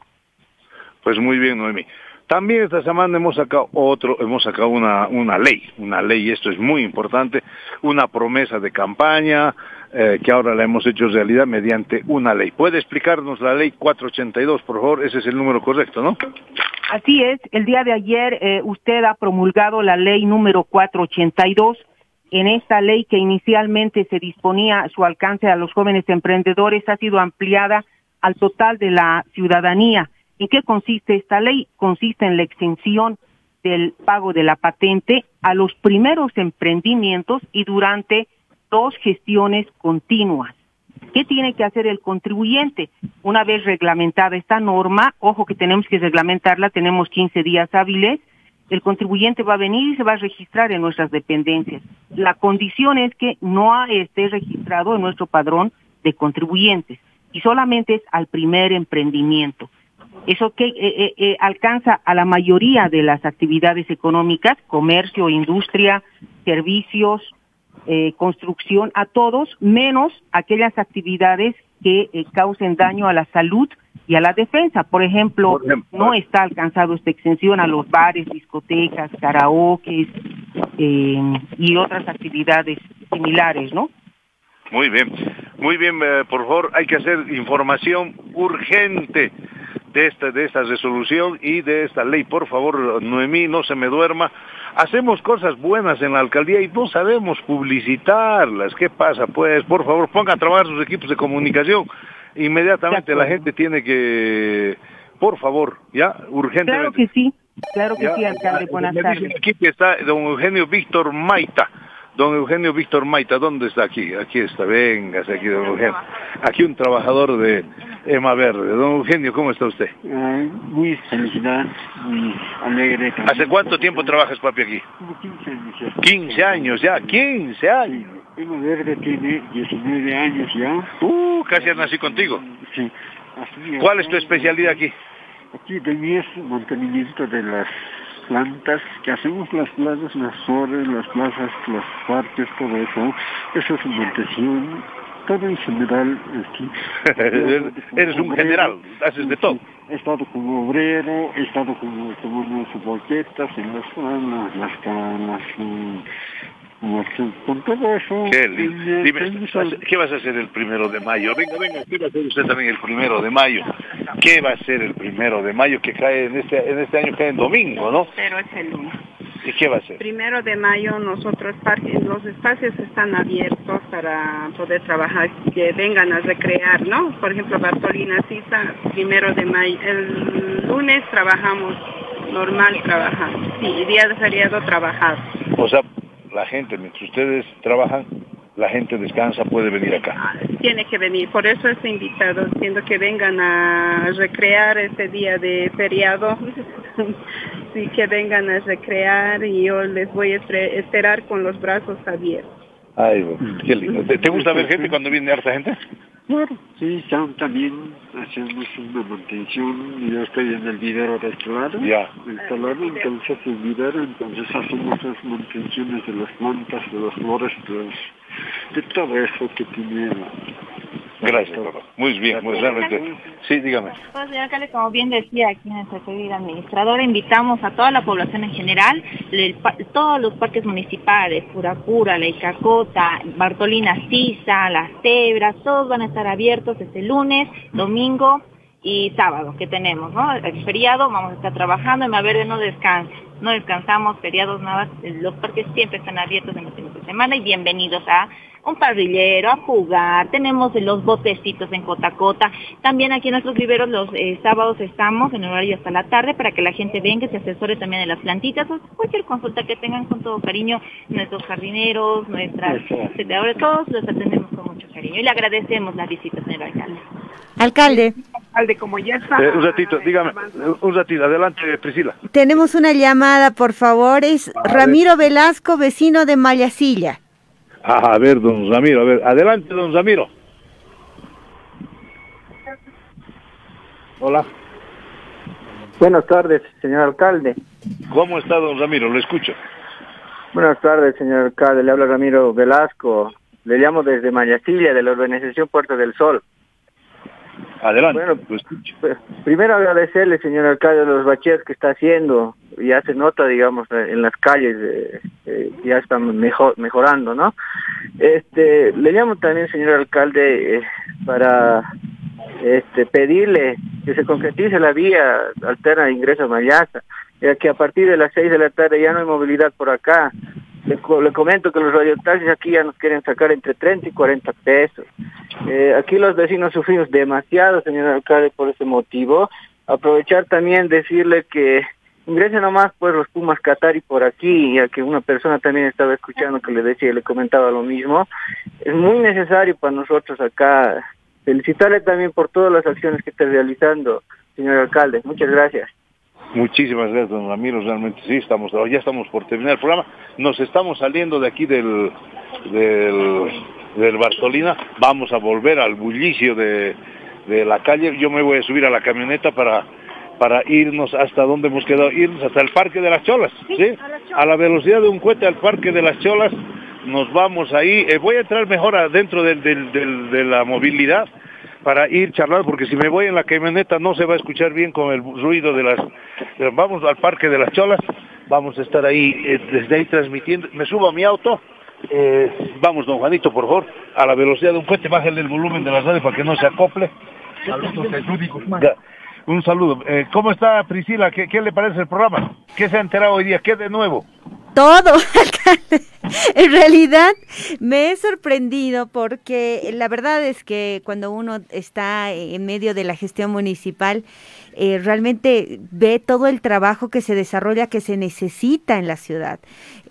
Pues muy bien, Noemi. También esta semana hemos sacado otro, hemos sacado una, una ley, una ley, esto es muy importante, una promesa de campaña, eh, que ahora la hemos hecho realidad mediante una ley. ¿Puede explicarnos la ley 482, por favor? Ese es el número correcto, ¿no? Así es. El día de ayer eh, usted ha promulgado la ley número 482. En esta ley que inicialmente se disponía su alcance a los jóvenes emprendedores ha sido ampliada al total de la ciudadanía. ¿En qué consiste esta ley? Consiste en la extensión del pago de la patente a los primeros emprendimientos y durante dos gestiones continuas. ¿Qué tiene que hacer el contribuyente? Una vez reglamentada esta norma, ojo que tenemos que reglamentarla, tenemos 15 días hábiles, el contribuyente va a venir y se va a registrar en nuestras dependencias. La condición es que no esté registrado en nuestro padrón de contribuyentes y solamente es al primer emprendimiento. Eso que eh, eh, eh, alcanza a la mayoría de las actividades económicas, comercio, industria, servicios, eh, construcción a todos, menos aquellas actividades que eh, causen daño a la salud y a la defensa. Por ejemplo, no está alcanzado esta extensión a los bares, discotecas, karaoke eh, y otras actividades similares, ¿no? Muy bien, muy bien, por favor, hay que hacer información urgente de esta, de esta resolución y de esta ley. Por favor, Noemí, no se me duerma. Hacemos cosas buenas en la alcaldía y no sabemos publicitarlas. ¿Qué pasa? Pues, por favor, pongan a trabajar sus equipos de comunicación. Inmediatamente la gente tiene que, por favor, ya, urgentemente. Claro que sí, claro que sí, alcalde. Buenas tardes. Aquí está don Eugenio Víctor Maita. Don Eugenio Víctor Maita, ¿dónde está aquí? Aquí está, véngase aquí, don Eugenio. Aquí un trabajador de Ema Verde. Don Eugenio, ¿cómo está usted? muy felicidad, muy alegre. ¿Hace cuánto tiempo trabajas, papi, aquí? 15 años ya. 15 años ya, 15 años. Ema Verde tiene 19 años ya. Uh, casi nací contigo. Sí. Así ¿Cuál es tu especialidad aquí? Aquí de mí es mantenimiento de las plantas, que hacemos las plazas, las flores, las plazas, los parques, todo eso. Eso es mantención, todo en general. Eres, eres un general, haces de todo. He estado como obrero, he estado como tomando sus boquetas en las las, las, las, con todo eso. Qué lindo. Dime, ¿qué vas a hacer el primero de mayo? Venga, venga, ¿qué va a hacer usted también el primero de mayo? ¿Qué va a hacer el primero de mayo que cae en este, en este año cae en domingo, no? Pero es el lunes. ¿Y qué va a hacer? Primero de mayo nosotros los espacios están abiertos para poder trabajar, que vengan a recrear, ¿no? Por ejemplo, Bartolina Sisa, primero de mayo, el lunes trabajamos normal trabajamos, sí, día de feriado trabajar. O sea, la gente, mientras ustedes trabajan, la gente descansa, puede venir acá. Tiene que venir, por eso es invitado, siendo que vengan a recrear este día de feriado, sí que vengan a recrear y yo les voy a esperar con los brazos abiertos. Ay, qué lindo. ¿Te, te gusta ver gente cuando viene harta gente? Claro, sí, tam- también hacemos una mantención, yo estoy en el vivero de este lado, Ya. instalado, entonces el vivero, entonces hacemos las mantenciones de las plantas, de las flores, de, los- de todo eso que tiene Gracias, papá. Muy bien, muy realmente. Sí, dígame. Pues, señor alcalde, como bien decía aquí nuestra querida administradora, invitamos a toda la población en general, el todos los parques municipales, Purapura, La Icacota, Bartolina Sisa, Las Tebras, todos van a estar abiertos este lunes, domingo y sábado que tenemos, ¿no? El feriado vamos a estar trabajando, en Verde no descansa, no descansamos, feriados nada, los parques siempre están abiertos en los fines de semana y bienvenidos a un parrillero, a jugar, tenemos los botecitos en Cotacota, también aquí en nuestros viveros los eh, sábados estamos en horario hasta la tarde para que la gente venga y se asesore también de las plantitas o cualquier consulta que tengan con todo cariño, nuestros jardineros, nuestras setedores, todos los atendemos con mucho cariño y le agradecemos la visita, señor alcalde. Alcalde, Alcalde, como ya está. Eh, un ratito, dígame, un ratito, adelante, Priscila. tenemos una llamada, por favor. Es Ramiro Velasco, vecino de Mayasilla. Ah, a ver, don Ramiro, a ver, adelante, don Ramiro. Hola. Buenas tardes, señor alcalde. ¿Cómo está, don Ramiro? Lo escucho. Buenas tardes, señor alcalde. Le habla Ramiro Velasco. Le llamo desde Mayasilla, de la organización Puerta del Sol. Adelante. Pues, Primero agradecerle, señor alcalde, los bacheos que está haciendo. Ya se nota, digamos, en las calles, eh, eh, ya están mejor, mejorando, ¿no? Este, le llamo también, señor alcalde, eh, para este, pedirle que se concretice la vía alterna de ingreso a Mayasa, ya que a partir de las seis de la tarde ya no hay movilidad por acá. Le, co- le comento que los radiotaxis aquí ya nos quieren sacar entre 30 y 40 pesos. Eh, aquí los vecinos sufrimos demasiado, señor alcalde, por ese motivo. Aprovechar también decirle que ingrese nomás pues los Pumas Qatari por aquí, ya que una persona también estaba escuchando que le decía, le comentaba lo mismo. Es muy necesario para nosotros acá felicitarle también por todas las acciones que está realizando, señor alcalde. Muchas gracias. Muchísimas gracias, don Ramiro. Realmente sí, estamos, ya estamos por terminar el programa. Nos estamos saliendo de aquí del, del, del Bartolina. Vamos a volver al bullicio de, de la calle. Yo me voy a subir a la camioneta para, para irnos hasta donde hemos quedado, irnos hasta el Parque de las Cholas. ¿sí? A la velocidad de un cohete al Parque de las Cholas. Nos vamos ahí. Eh, voy a entrar mejor adentro del, del, del- de la movilidad para ir charlando, porque si me voy en la camioneta no se va a escuchar bien con el ruido de las... Vamos al Parque de las Cholas, vamos a estar ahí, eh, desde ahí transmitiendo. Me subo a mi auto, eh, vamos, don Juanito, por favor, a la velocidad de un cohete, bájale el volumen de la radio para que no se acople. Un saludo. Eh, ¿Cómo está Priscila? ¿Qué, ¿Qué, le parece el programa? ¿Qué se ha enterado hoy día? ¿Qué de nuevo? Todo, En realidad me he sorprendido porque la verdad es que cuando uno está en medio de la gestión municipal, eh, realmente ve todo el trabajo que se desarrolla, que se necesita en la ciudad.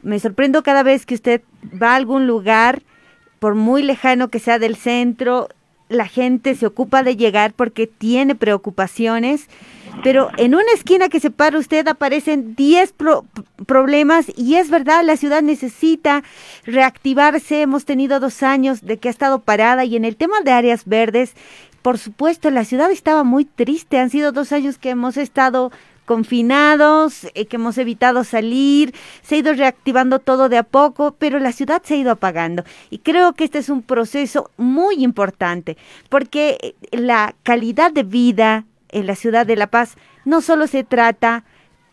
Me sorprendo cada vez que usted va a algún lugar, por muy lejano que sea del centro, la gente se ocupa de llegar porque tiene preocupaciones, pero en una esquina que se para usted aparecen 10 problemas y es verdad, la ciudad necesita reactivarse. Hemos tenido dos años de que ha estado parada y en el tema de áreas verdes, por supuesto, la ciudad estaba muy triste. Han sido dos años que hemos estado confinados, eh, que hemos evitado salir, se ha ido reactivando todo de a poco, pero la ciudad se ha ido apagando. Y creo que este es un proceso muy importante, porque eh, la calidad de vida en la ciudad de La Paz. No solo se trata,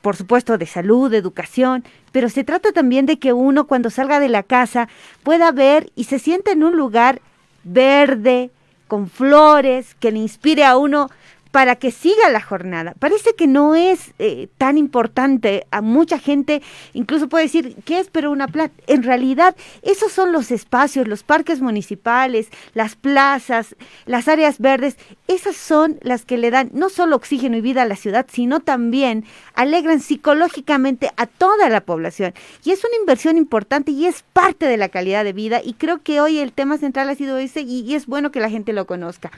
por supuesto, de salud, de educación, pero se trata también de que uno cuando salga de la casa pueda ver y se sienta en un lugar verde, con flores, que le inspire a uno para que siga la jornada. Parece que no es eh, tan importante. A mucha gente incluso puede decir, ¿qué es pero una planta? En realidad, esos son los espacios, los parques municipales, las plazas, las áreas verdes. Esas son las que le dan no solo oxígeno y vida a la ciudad, sino también alegran psicológicamente a toda la población. Y es una inversión importante y es parte de la calidad de vida. Y creo que hoy el tema central ha sido ese y, y es bueno que la gente lo conozca.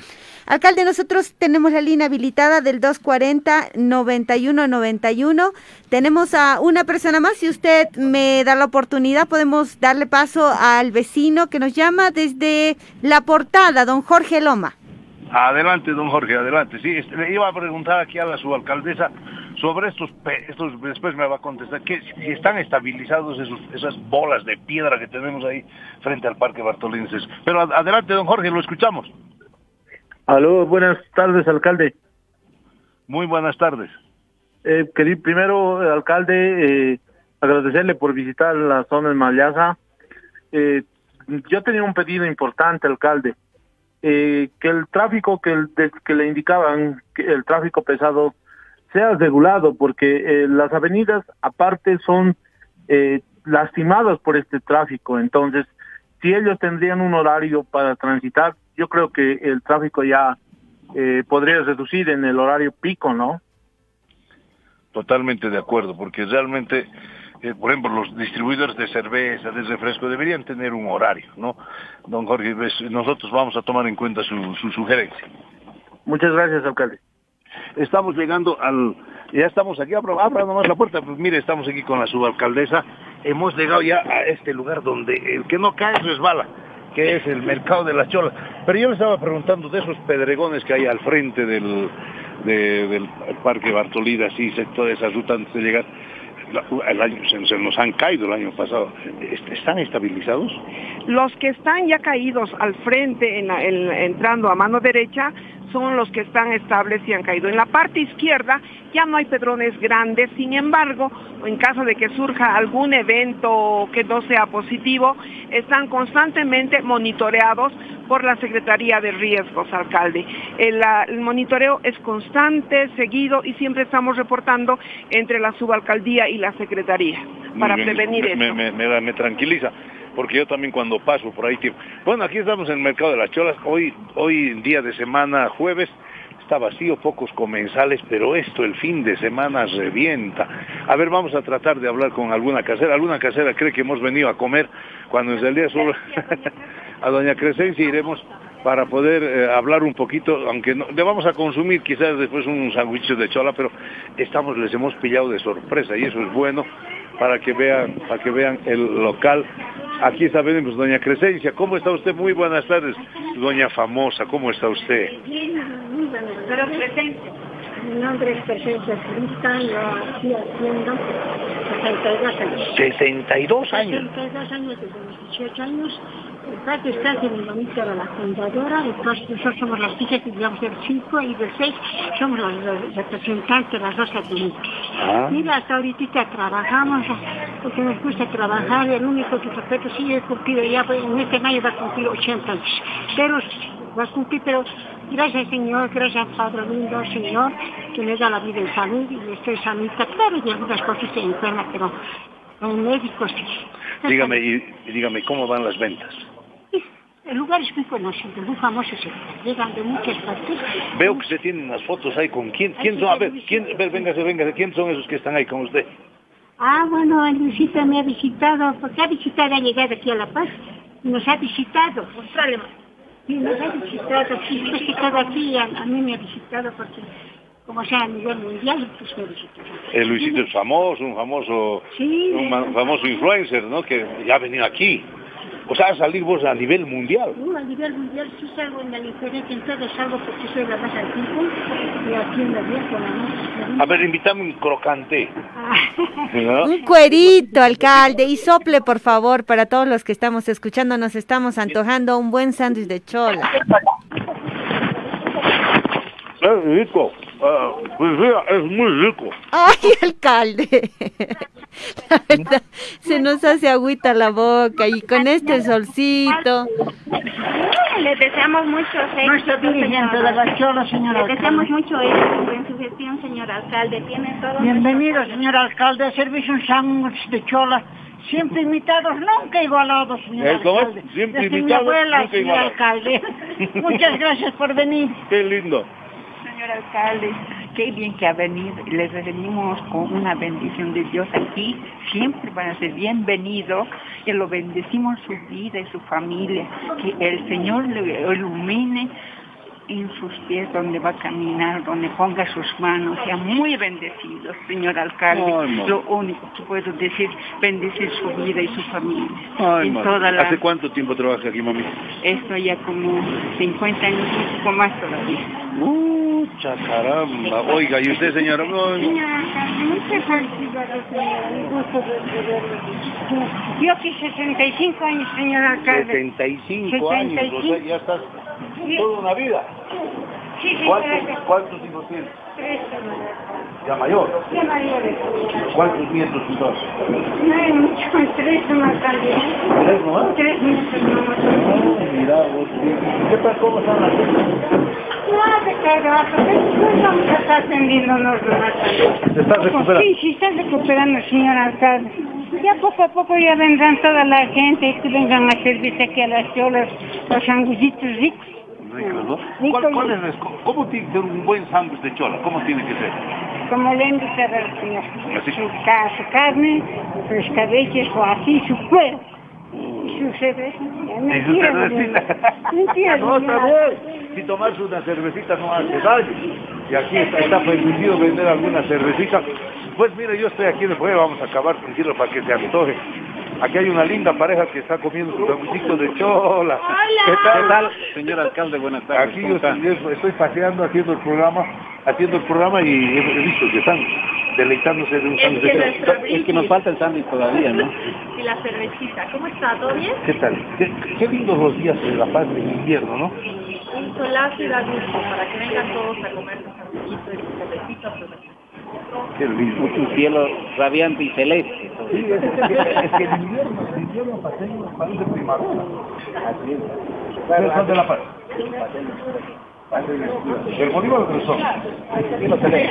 Alcalde, nosotros tenemos la línea habilitada del 240-9191. Tenemos a una persona más. Si usted me da la oportunidad, podemos darle paso al vecino que nos llama desde la portada, don Jorge Loma. Adelante, don Jorge, adelante. Sí, este, le iba a preguntar aquí a la subalcaldesa sobre estos, estos después me va a contestar, que si están estabilizados esos, esas bolas de piedra que tenemos ahí frente al Parque Bartolenses. Pero adelante, don Jorge, lo escuchamos. Aló, buenas tardes, alcalde. Muy buenas tardes. Eh, quería primero, eh, alcalde, eh, agradecerle por visitar la zona de Mallaza. Eh, yo tenía un pedido importante, alcalde, eh, que el tráfico que, que le indicaban, que el tráfico pesado, sea regulado, porque las avenidas aparte son lastimadas por este tráfico. Entonces, si ellos tendrían un horario para transitar, yo creo que el tráfico ya eh, podría reducir en el horario pico, ¿no? Totalmente de acuerdo, porque realmente, eh, por ejemplo, los distribuidores de cerveza, de refresco, deberían tener un horario, ¿no? Don Jorge, nosotros vamos a tomar en cuenta su, su sugerencia. Muchas gracias, alcalde. Estamos llegando al, ya estamos aquí, abra, abra nomás la puerta, pues mire, estamos aquí con la subalcaldesa, hemos llegado ya a este lugar donde el que no cae resbala que es el mercado de las cholas. Pero yo me estaba preguntando de esos pedregones que hay al frente del, del Parque Bartolida, así, toda esa ruta antes de llegar. El año, se, nos han caído el año pasado. ¿Están estabilizados? Los que están ya caídos al frente, en entrando a mano derecha, son los que están estables y han caído. En la parte izquierda ya no hay pedrones grandes, sin embargo, en caso de que surja algún evento que no sea positivo, están constantemente monitoreados por la Secretaría de Riesgos, alcalde. El, monitoreo es constante, seguido y siempre estamos reportando entre la subalcaldía y la Secretaría para prevenir eso. Me, me tranquiliza porque yo también cuando paso por ahí, bueno, aquí estamos en el mercado de las cholas, hoy, hoy día de semana, jueves, está vacío, pocos comensales, pero esto el fin de semana revienta. A ver, vamos a tratar de hablar con alguna casera. Alguna casera cree que hemos venido a comer cuando en realidad solo a doña Crescencia iremos para poder eh, hablar un poquito, aunque no, le vamos a consumir quizás después un sándwich de chola, pero estamos, les hemos pillado de sorpresa y eso es bueno para que vean, para que vean el local. Aquí está pues, doña Crescencia. ¿Cómo está usted? Muy buenas tardes. Doña Famosa, ¿cómo está usted? Muy buenas Pero Crescencia. Mi nombre es Crescencia Crista, yo aquí haciendo 62 años. 62 años. 62 años, desde 18 años el patio está en el momento de la fundadora, entonces nosotros somos las hijas, digamos, del 5 y del 6, somos los representantes de las dos administraciones. Ah. Mira, hasta ahorita trabajamos, porque nos gusta trabajar, el único que respeto sí he cumplido ya, en este mayo va a cumplir 80 años, pero va a cumplir, pero gracias Señor, gracias Padre lindo, Señor, que me da la vida en salud y estoy sanita. Claro, y algunas cosas se enferma, pero en médicos sí. Dígame, y, y dígame, ¿cómo van las ventas? El lugar es muy conocido, muy famoso, se llegan de muchas partes. Veo que usted tiene unas fotos ahí con quién, quién son, a ver, quién, a ver, véngase, véngase, ¿quién son esos que están ahí con usted? Ah, bueno, Luisita me ha visitado, porque ha visitado, ha llegado aquí a La Paz, y nos ha visitado. Sí, nos ha visitado, sí, pues que todo aquí a, a mí me ha visitado, porque como sea a nivel mundial, pues visitado. El Luisito es famoso, un famoso, Sí. un ma- famoso influencer, ¿no? Que ya ha venido aquí. O sea, a salir vos a nivel mundial. Uh, a nivel mundial sí salgo en la diferencia, en todo salgo porque soy la más antigua, y aquí en la vieja con la más A ver, invítame un crocante. ¿no? Un cuerito, alcalde, y sople, por favor, para todos los que estamos escuchando, nos estamos antojando un buen sándwich de chola. Rico. Ah, pues mira, es muy rico. Ay, alcalde. La verdad, se nos hace agüita la boca y con este solcito. Le deseamos mucho éxito, dirigente señor. de la Chola, señor Le alcalde. deseamos mucho éxito en su gestión, señor alcalde. Tiene todo Bienvenido, señor alcalde, a servicio un sándwich de chola. Siempre imitados, nunca igualados, señor ¿Eh, alcalde. Siempre Desde mi imitados, abuela, nunca señor igualados. alcalde. Muchas gracias por venir. Qué lindo. Señor alcalde, qué bien que ha venido. Les recibimos con una bendición de Dios aquí. Siempre van a ser bienvenidos y lo bendecimos su vida y su familia. Que el Señor le ilumine en sus pies donde va a caminar, donde ponga sus manos. Sea muy bendecido, señor alcalde. Ay, lo único que puedo decir, bendecir su vida y su familia. Ay, en toda la... ¿Hace cuánto tiempo trabaja aquí, mami? Esto ya como 50 años, un poco más todavía. Mucha caramba. Oiga, ¿y usted, señora? Señor muchas felicidades, gusto de. Yo aquí 65 años, señor alcalde. 75 años, o sea, ya estás toda una vida. Sí, sí, ¿Cuántos, cuántos hijos tienes? Tres, señor. Ya mayor. Qué mayores. ¿Cuántos nietos y dos? No hay mucho, tres, señor alcalde. ¿Tres nomás? Tres nietos, nomás. Ay, mira, vos, ¿qué tal? ¿Cómo están las cosas? No, de carajo, no vamos a estar atendiéndonos, don alcalde. ¿Se está recuperando? Sí, sí, está recuperando, señor alcalde. Ya poco a poco ya vendrán toda la gente que vengan a servirse aquí a las cholas, los sanguillitos ricos. Ricos, ¿no? ¿Cuál, cuál es, el- ¿Cómo tiene que ser un buen sándwich de chola? ¿Cómo tiene que ser? Como le indica el señor. Así. Su, ca- su carne, su escabeche, su así, su cuero. Y su cerveza. Mentira, cervecita. Mentira, No, está bien. Si tomarse una cervecita no hace daño. Y aquí está, está permitido vender alguna cervecita. Pues mire, yo estoy aquí después, vamos a acabar tranquilo para que se antoje. Aquí hay una linda pareja que está comiendo su sándwichito de chola. ¿Qué tal? ¿Qué tal, señor alcalde? Buenas tardes. Aquí ¿Cómo yo estoy, estoy paseando, haciendo el programa, haciendo el programa y he, visto que están deleitándose de un Es sándwich que de. Es que nos falta el sándwich todavía, ¿no? Y la cervecita. ¿Cómo está? ¿Todo bien? ¿Qué tal? Qué, qué lindos los días de La Paz en invierno, ¿no? Un solazo y da gusto para que vengan todos a comer su sandwichito y su cervecita. Qué lindo. Un cielo radiante y celeste. Sí, es, que- es que el invierno, el invierno paseño parece primavera. Así es. ¿Ustedes son de La Paz? ¿El tenés?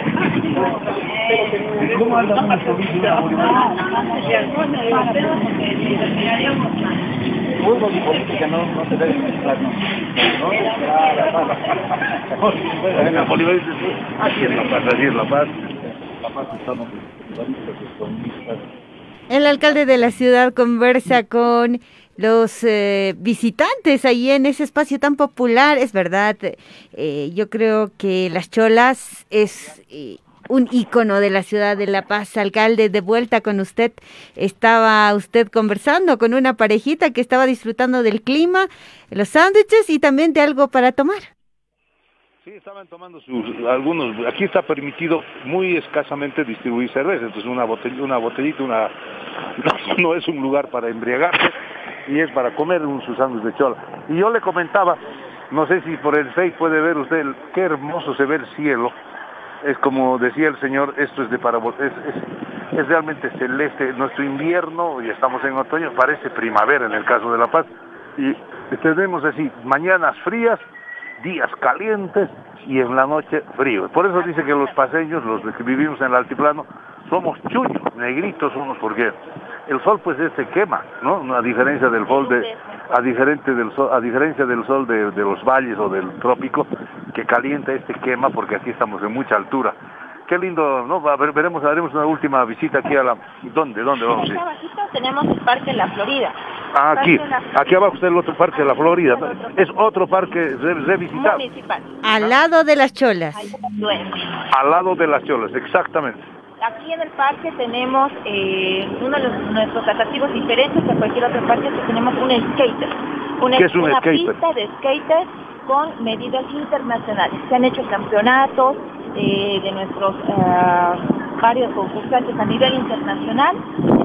¿Y cómo anda nuestro vicio de Bolívar? Fútbol y política no, no se debe mezclar, ¿no? En el Bolívar dice, así es La Paz, así es La Paz. El alcalde de la ciudad conversa con los eh, visitantes ahí en ese espacio tan popular. Es verdad, eh, yo creo que Las Cholas es eh, un ícono de la ciudad de La Paz. Alcalde, de vuelta con usted. Estaba usted conversando con una parejita que estaba disfrutando del clima, los sándwiches y también de algo para tomar. Sí, estaban tomando sus, algunos, aquí está permitido muy escasamente distribuir cerveza, entonces una botellita, una botellita, una, no, es un lugar para embriagarse y es para comer un sándwich de chola. Y yo le comentaba, no sé si por el 6 puede ver usted qué hermoso se ve el cielo, es como decía el señor, esto es de para es, es, es realmente celeste, nuestro invierno, y estamos en otoño, parece primavera en el caso de La Paz, y tenemos así, mañanas frías, días calientes y en la noche frío. Por eso dice que los paseños, los que vivimos en el altiplano, somos chuños, negritos somos, porque el sol pues este quema, ¿no? A diferencia del sol de, a diferente del a diferencia del sol de, de los valles o del trópico, que calienta este quema porque aquí estamos en mucha altura qué lindo, ¿no? A ver, veremos, haremos una última visita aquí a la... ¿Dónde, dónde vamos? Aquí tenemos el Parque La Florida. Ah, aquí, aquí abajo está el otro Parque de La Florida. Es otro parque revisitado. Municipal. Al lado de las cholas. Al lado de las cholas, exactamente. Aquí en el parque tenemos eh, uno de los, nuestros atractivos diferentes a cualquier otro parque, que tenemos un skater. Una, ¿Qué es un una skater? pista de skater con medidas internacionales. Se han hecho campeonatos eh, de nuestros eh, varios concursantes a nivel internacional.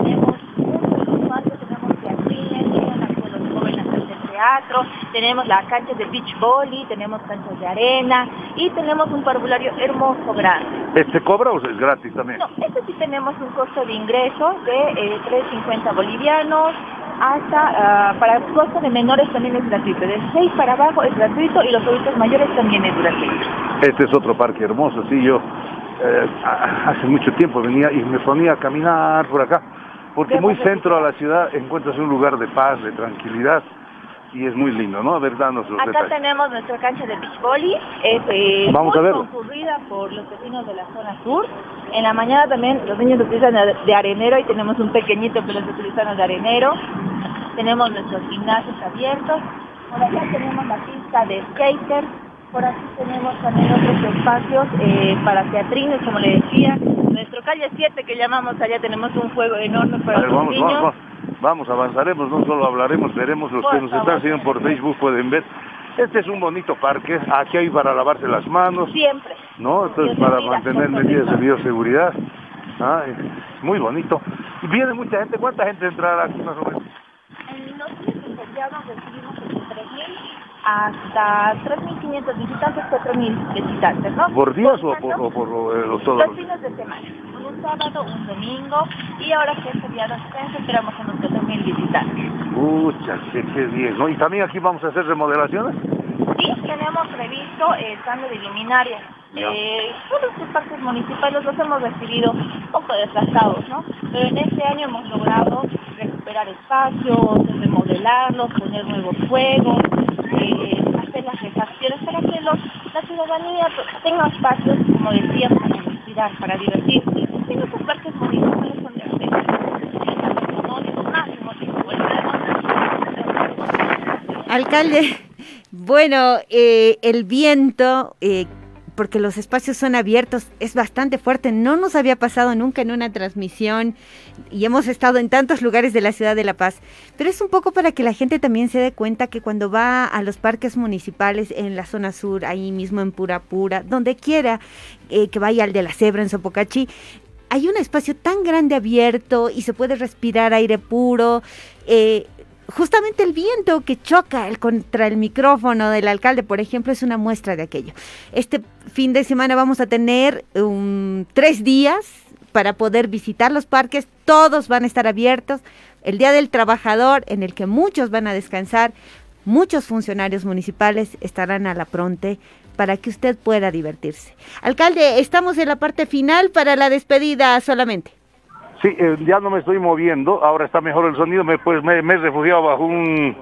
Tenemos muchos tenemos los jóvenes teatro, tenemos la cancha de beach volley, tenemos canchas de arena y tenemos un parvulario hermoso grande. ¿Este cobra o es gratis también? No, este sí tenemos un costo de ingreso de eh, 3.50 bolivianos hasta ah, para el costo de menores también es gratuito. De 6 para abajo es gratuito y los adultos mayores también es gratuito. Este es otro parque hermoso, sí, yo eh, hace mucho tiempo venía y me ponía a caminar por acá, porque muy centro a la ciudad encuentras un lugar de paz, de tranquilidad, y es muy lindo, ¿no? A ver, danos los Acá detalles. tenemos nuestra cancha de beach volley, es eh, Vamos muy a concurrida por los vecinos de la zona sur. En la mañana también los niños utilizan de arenero y tenemos un pequeñito que los utilizan de arenero. Tenemos nuestros gimnasios abiertos. Por acá tenemos la pista de skater. Por aquí tenemos también otros espacios eh, para teatrines, como le decía. Nuestro calle 7 que llamamos allá tenemos un juego enorme para ver, los vamos, niños. vamos, vamos, vamos, avanzaremos, no solo hablaremos, veremos los Por que nos están siguiendo por Facebook, pueden ver. Este es un bonito parque, aquí hay para lavarse las manos, Siempre. ¿no? Entonces Dios para mantener medidas de bioseguridad. Ah, muy bonito. Viene mucha gente, ¿cuánta gente entrará aquí más o menos? En los días recibimos 3.000 hasta 3.500 visitantes, 4.000 visitantes, ¿no? ¿Por días o tanto, por, o por eh, los todos? Los fines de semana, un sábado, un domingo y ahora que es feriado descanso esperamos unos 4.000 visitantes. Pucha, qué, qué bien, ¿no? Y también aquí vamos a hacer remodelaciones. Sí, tenemos previsto el cambio de luminaria. Ya. Eh, todos los parques municipales los hemos recibido un poco desgastados, ¿no? Pero en este año hemos logrado recuperar espacios, remodelarlos, poner nuevos juegos, hacer las refacciones para que los, la ciudadanía tenga espacios, como decía, para respirar, para divertirse. Y nuestros parques municipales son de acceso. No digo máximo, digo, bueno, Alcalde, bueno, eh, el viento, eh, porque los espacios son abiertos, es bastante fuerte. No nos había pasado nunca en una transmisión y hemos estado en tantos lugares de la ciudad de La Paz. Pero es un poco para que la gente también se dé cuenta que cuando va a los parques municipales en la zona sur, ahí mismo en Pura Pura, donde quiera eh, que vaya al de la Cebra en Sopocachi, hay un espacio tan grande abierto y se puede respirar aire puro. eh, justamente el viento que choca el, contra el micrófono del alcalde, por ejemplo, es una muestra de aquello. Este fin de semana vamos a tener um, tres días para poder visitar los parques, todos van a estar abiertos. El Día del Trabajador, en el que muchos van a descansar, muchos funcionarios municipales estarán a la pronte para que usted pueda divertirse. Alcalde, estamos en la parte final para la despedida solamente. Sí, eh, ya no me estoy moviendo, ahora está mejor el sonido, me, pues me, me he refugiado bajo un,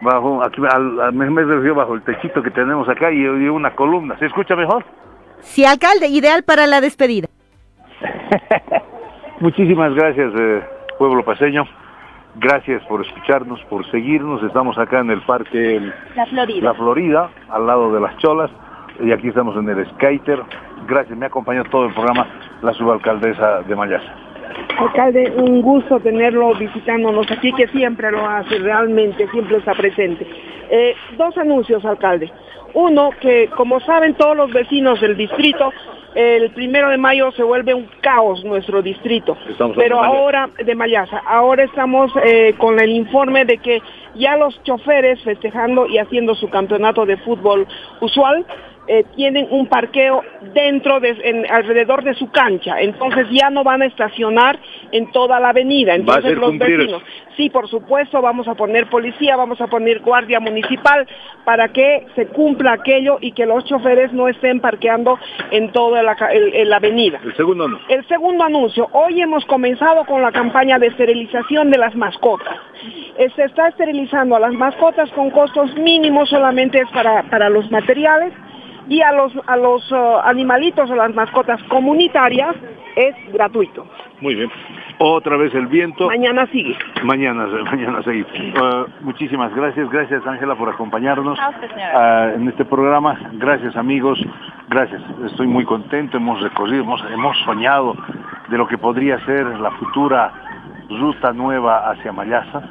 bajo, aquí, al- al- me, me he refugiado bajo el techito que tenemos acá y, y una columna. ¿Se escucha mejor? Sí, alcalde, ideal para la despedida. Muchísimas gracias, eh, pueblo paseño. Gracias por escucharnos, por seguirnos. Estamos acá en el parque La Florida. La Florida, al lado de las Cholas, y aquí estamos en el Skater. Gracias, me acompañó todo el programa la subalcaldesa de Mayasa. Alcalde, un gusto tenerlo visitándonos aquí, que siempre lo hace, realmente, siempre está presente. Eh, dos anuncios, alcalde. Uno, que como saben todos los vecinos del distrito, el primero de mayo se vuelve un caos nuestro distrito. Estamos Pero ahora, de Mayasa, ahora estamos eh, con el informe de que ya los choferes festejando y haciendo su campeonato de fútbol usual, eh, tienen un parqueo dentro de, en, alrededor de su cancha, entonces ya no van a estacionar en toda la avenida. Entonces los vecinos, sí, por supuesto, vamos a poner policía, vamos a poner guardia municipal para que se cumpla aquello y que los choferes no estén parqueando en toda la, la avenida. El segundo anuncio. El segundo anuncio. Hoy hemos comenzado con la campaña de esterilización de las mascotas. Se está esterilizando a las mascotas con costos mínimos solamente para, para los materiales y a los, a los uh, animalitos o las mascotas comunitarias es gratuito. Muy bien. Otra vez el viento. Mañana sigue. Mañana, mañana sigue. Uh, muchísimas gracias. Gracias Ángela por acompañarnos uh, en este programa. Gracias amigos. Gracias. Estoy muy contento. Hemos recorrido, hemos, hemos soñado de lo que podría ser la futura ruta nueva hacia Mayasa.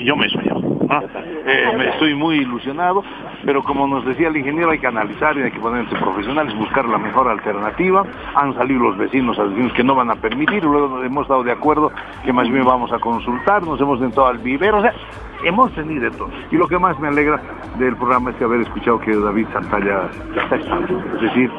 Yo me he soñado. Eh, estoy muy ilusionado, pero como nos decía el ingeniero, hay que analizar y hay que ponerse profesionales, buscar la mejor alternativa. Han salido los vecinos a que no van a permitir, luego hemos dado de acuerdo que más bien vamos a consultar, nos hemos entrado al vivero, o sea, hemos tenido todo. Y lo que más me alegra del programa es que haber escuchado que David Santalla está. Es decir,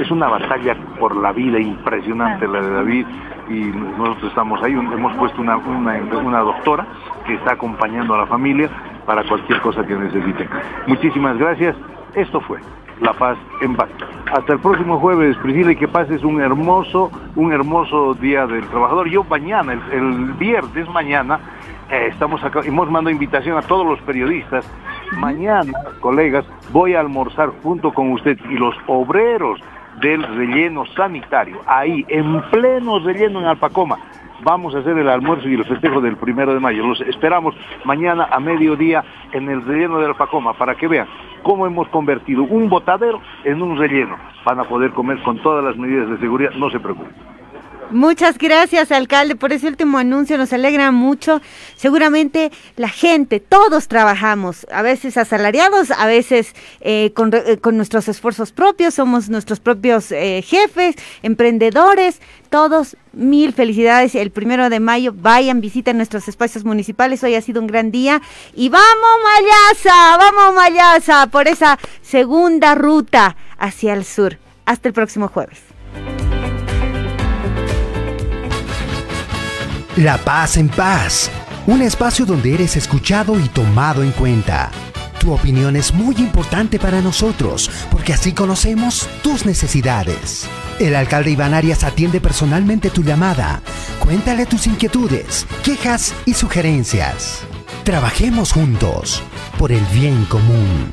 es, una batalla por la vida impresionante la de David y nosotros estamos ahí, hemos puesto una, una doctora que está acompañando a la familia para cualquier cosa que necesiten. Muchísimas gracias. Esto fue La Paz en Paz. Hasta el próximo jueves, Priscila, y que pases un hermoso, un hermoso día del trabajador. Yo mañana, el, viernes mañana, eh, estamos acá, hemos mandado invitación a todos los periodistas. Mañana, colegas, voy a almorzar junto con usted y los obreros del relleno sanitario, ahí, en pleno relleno en Alpacoma vamos a hacer el almuerzo y el festejo del primero de mayo. Los esperamos mañana a mediodía en el relleno de Alpacoma para que vean cómo hemos convertido un botadero en un relleno. Van a poder comer con todas las medidas de seguridad, no se preocupen. Muchas gracias, alcalde, por ese último anuncio. Nos alegra mucho. Seguramente la gente, todos trabajamos, a veces asalariados, a veces eh, eh, con, nuestros esfuerzos propios, somos nuestros propios eh, jefes, emprendedores, todos. Mil felicidades. El primero de mayo, vayan, visiten nuestros espacios municipales. Hoy ha sido un gran día. Y vamos, Mayasa, vamos, Mayasa, por esa segunda ruta hacia el sur. Hasta el próximo jueves. La Paz en Paz, un espacio donde eres escuchado y tomado en cuenta. Tu opinión es muy importante para nosotros porque así conocemos tus necesidades. El alcalde Iván Arias atiende personalmente tu llamada. Cuéntale tus inquietudes, quejas y sugerencias. Trabajemos juntos por el bien común.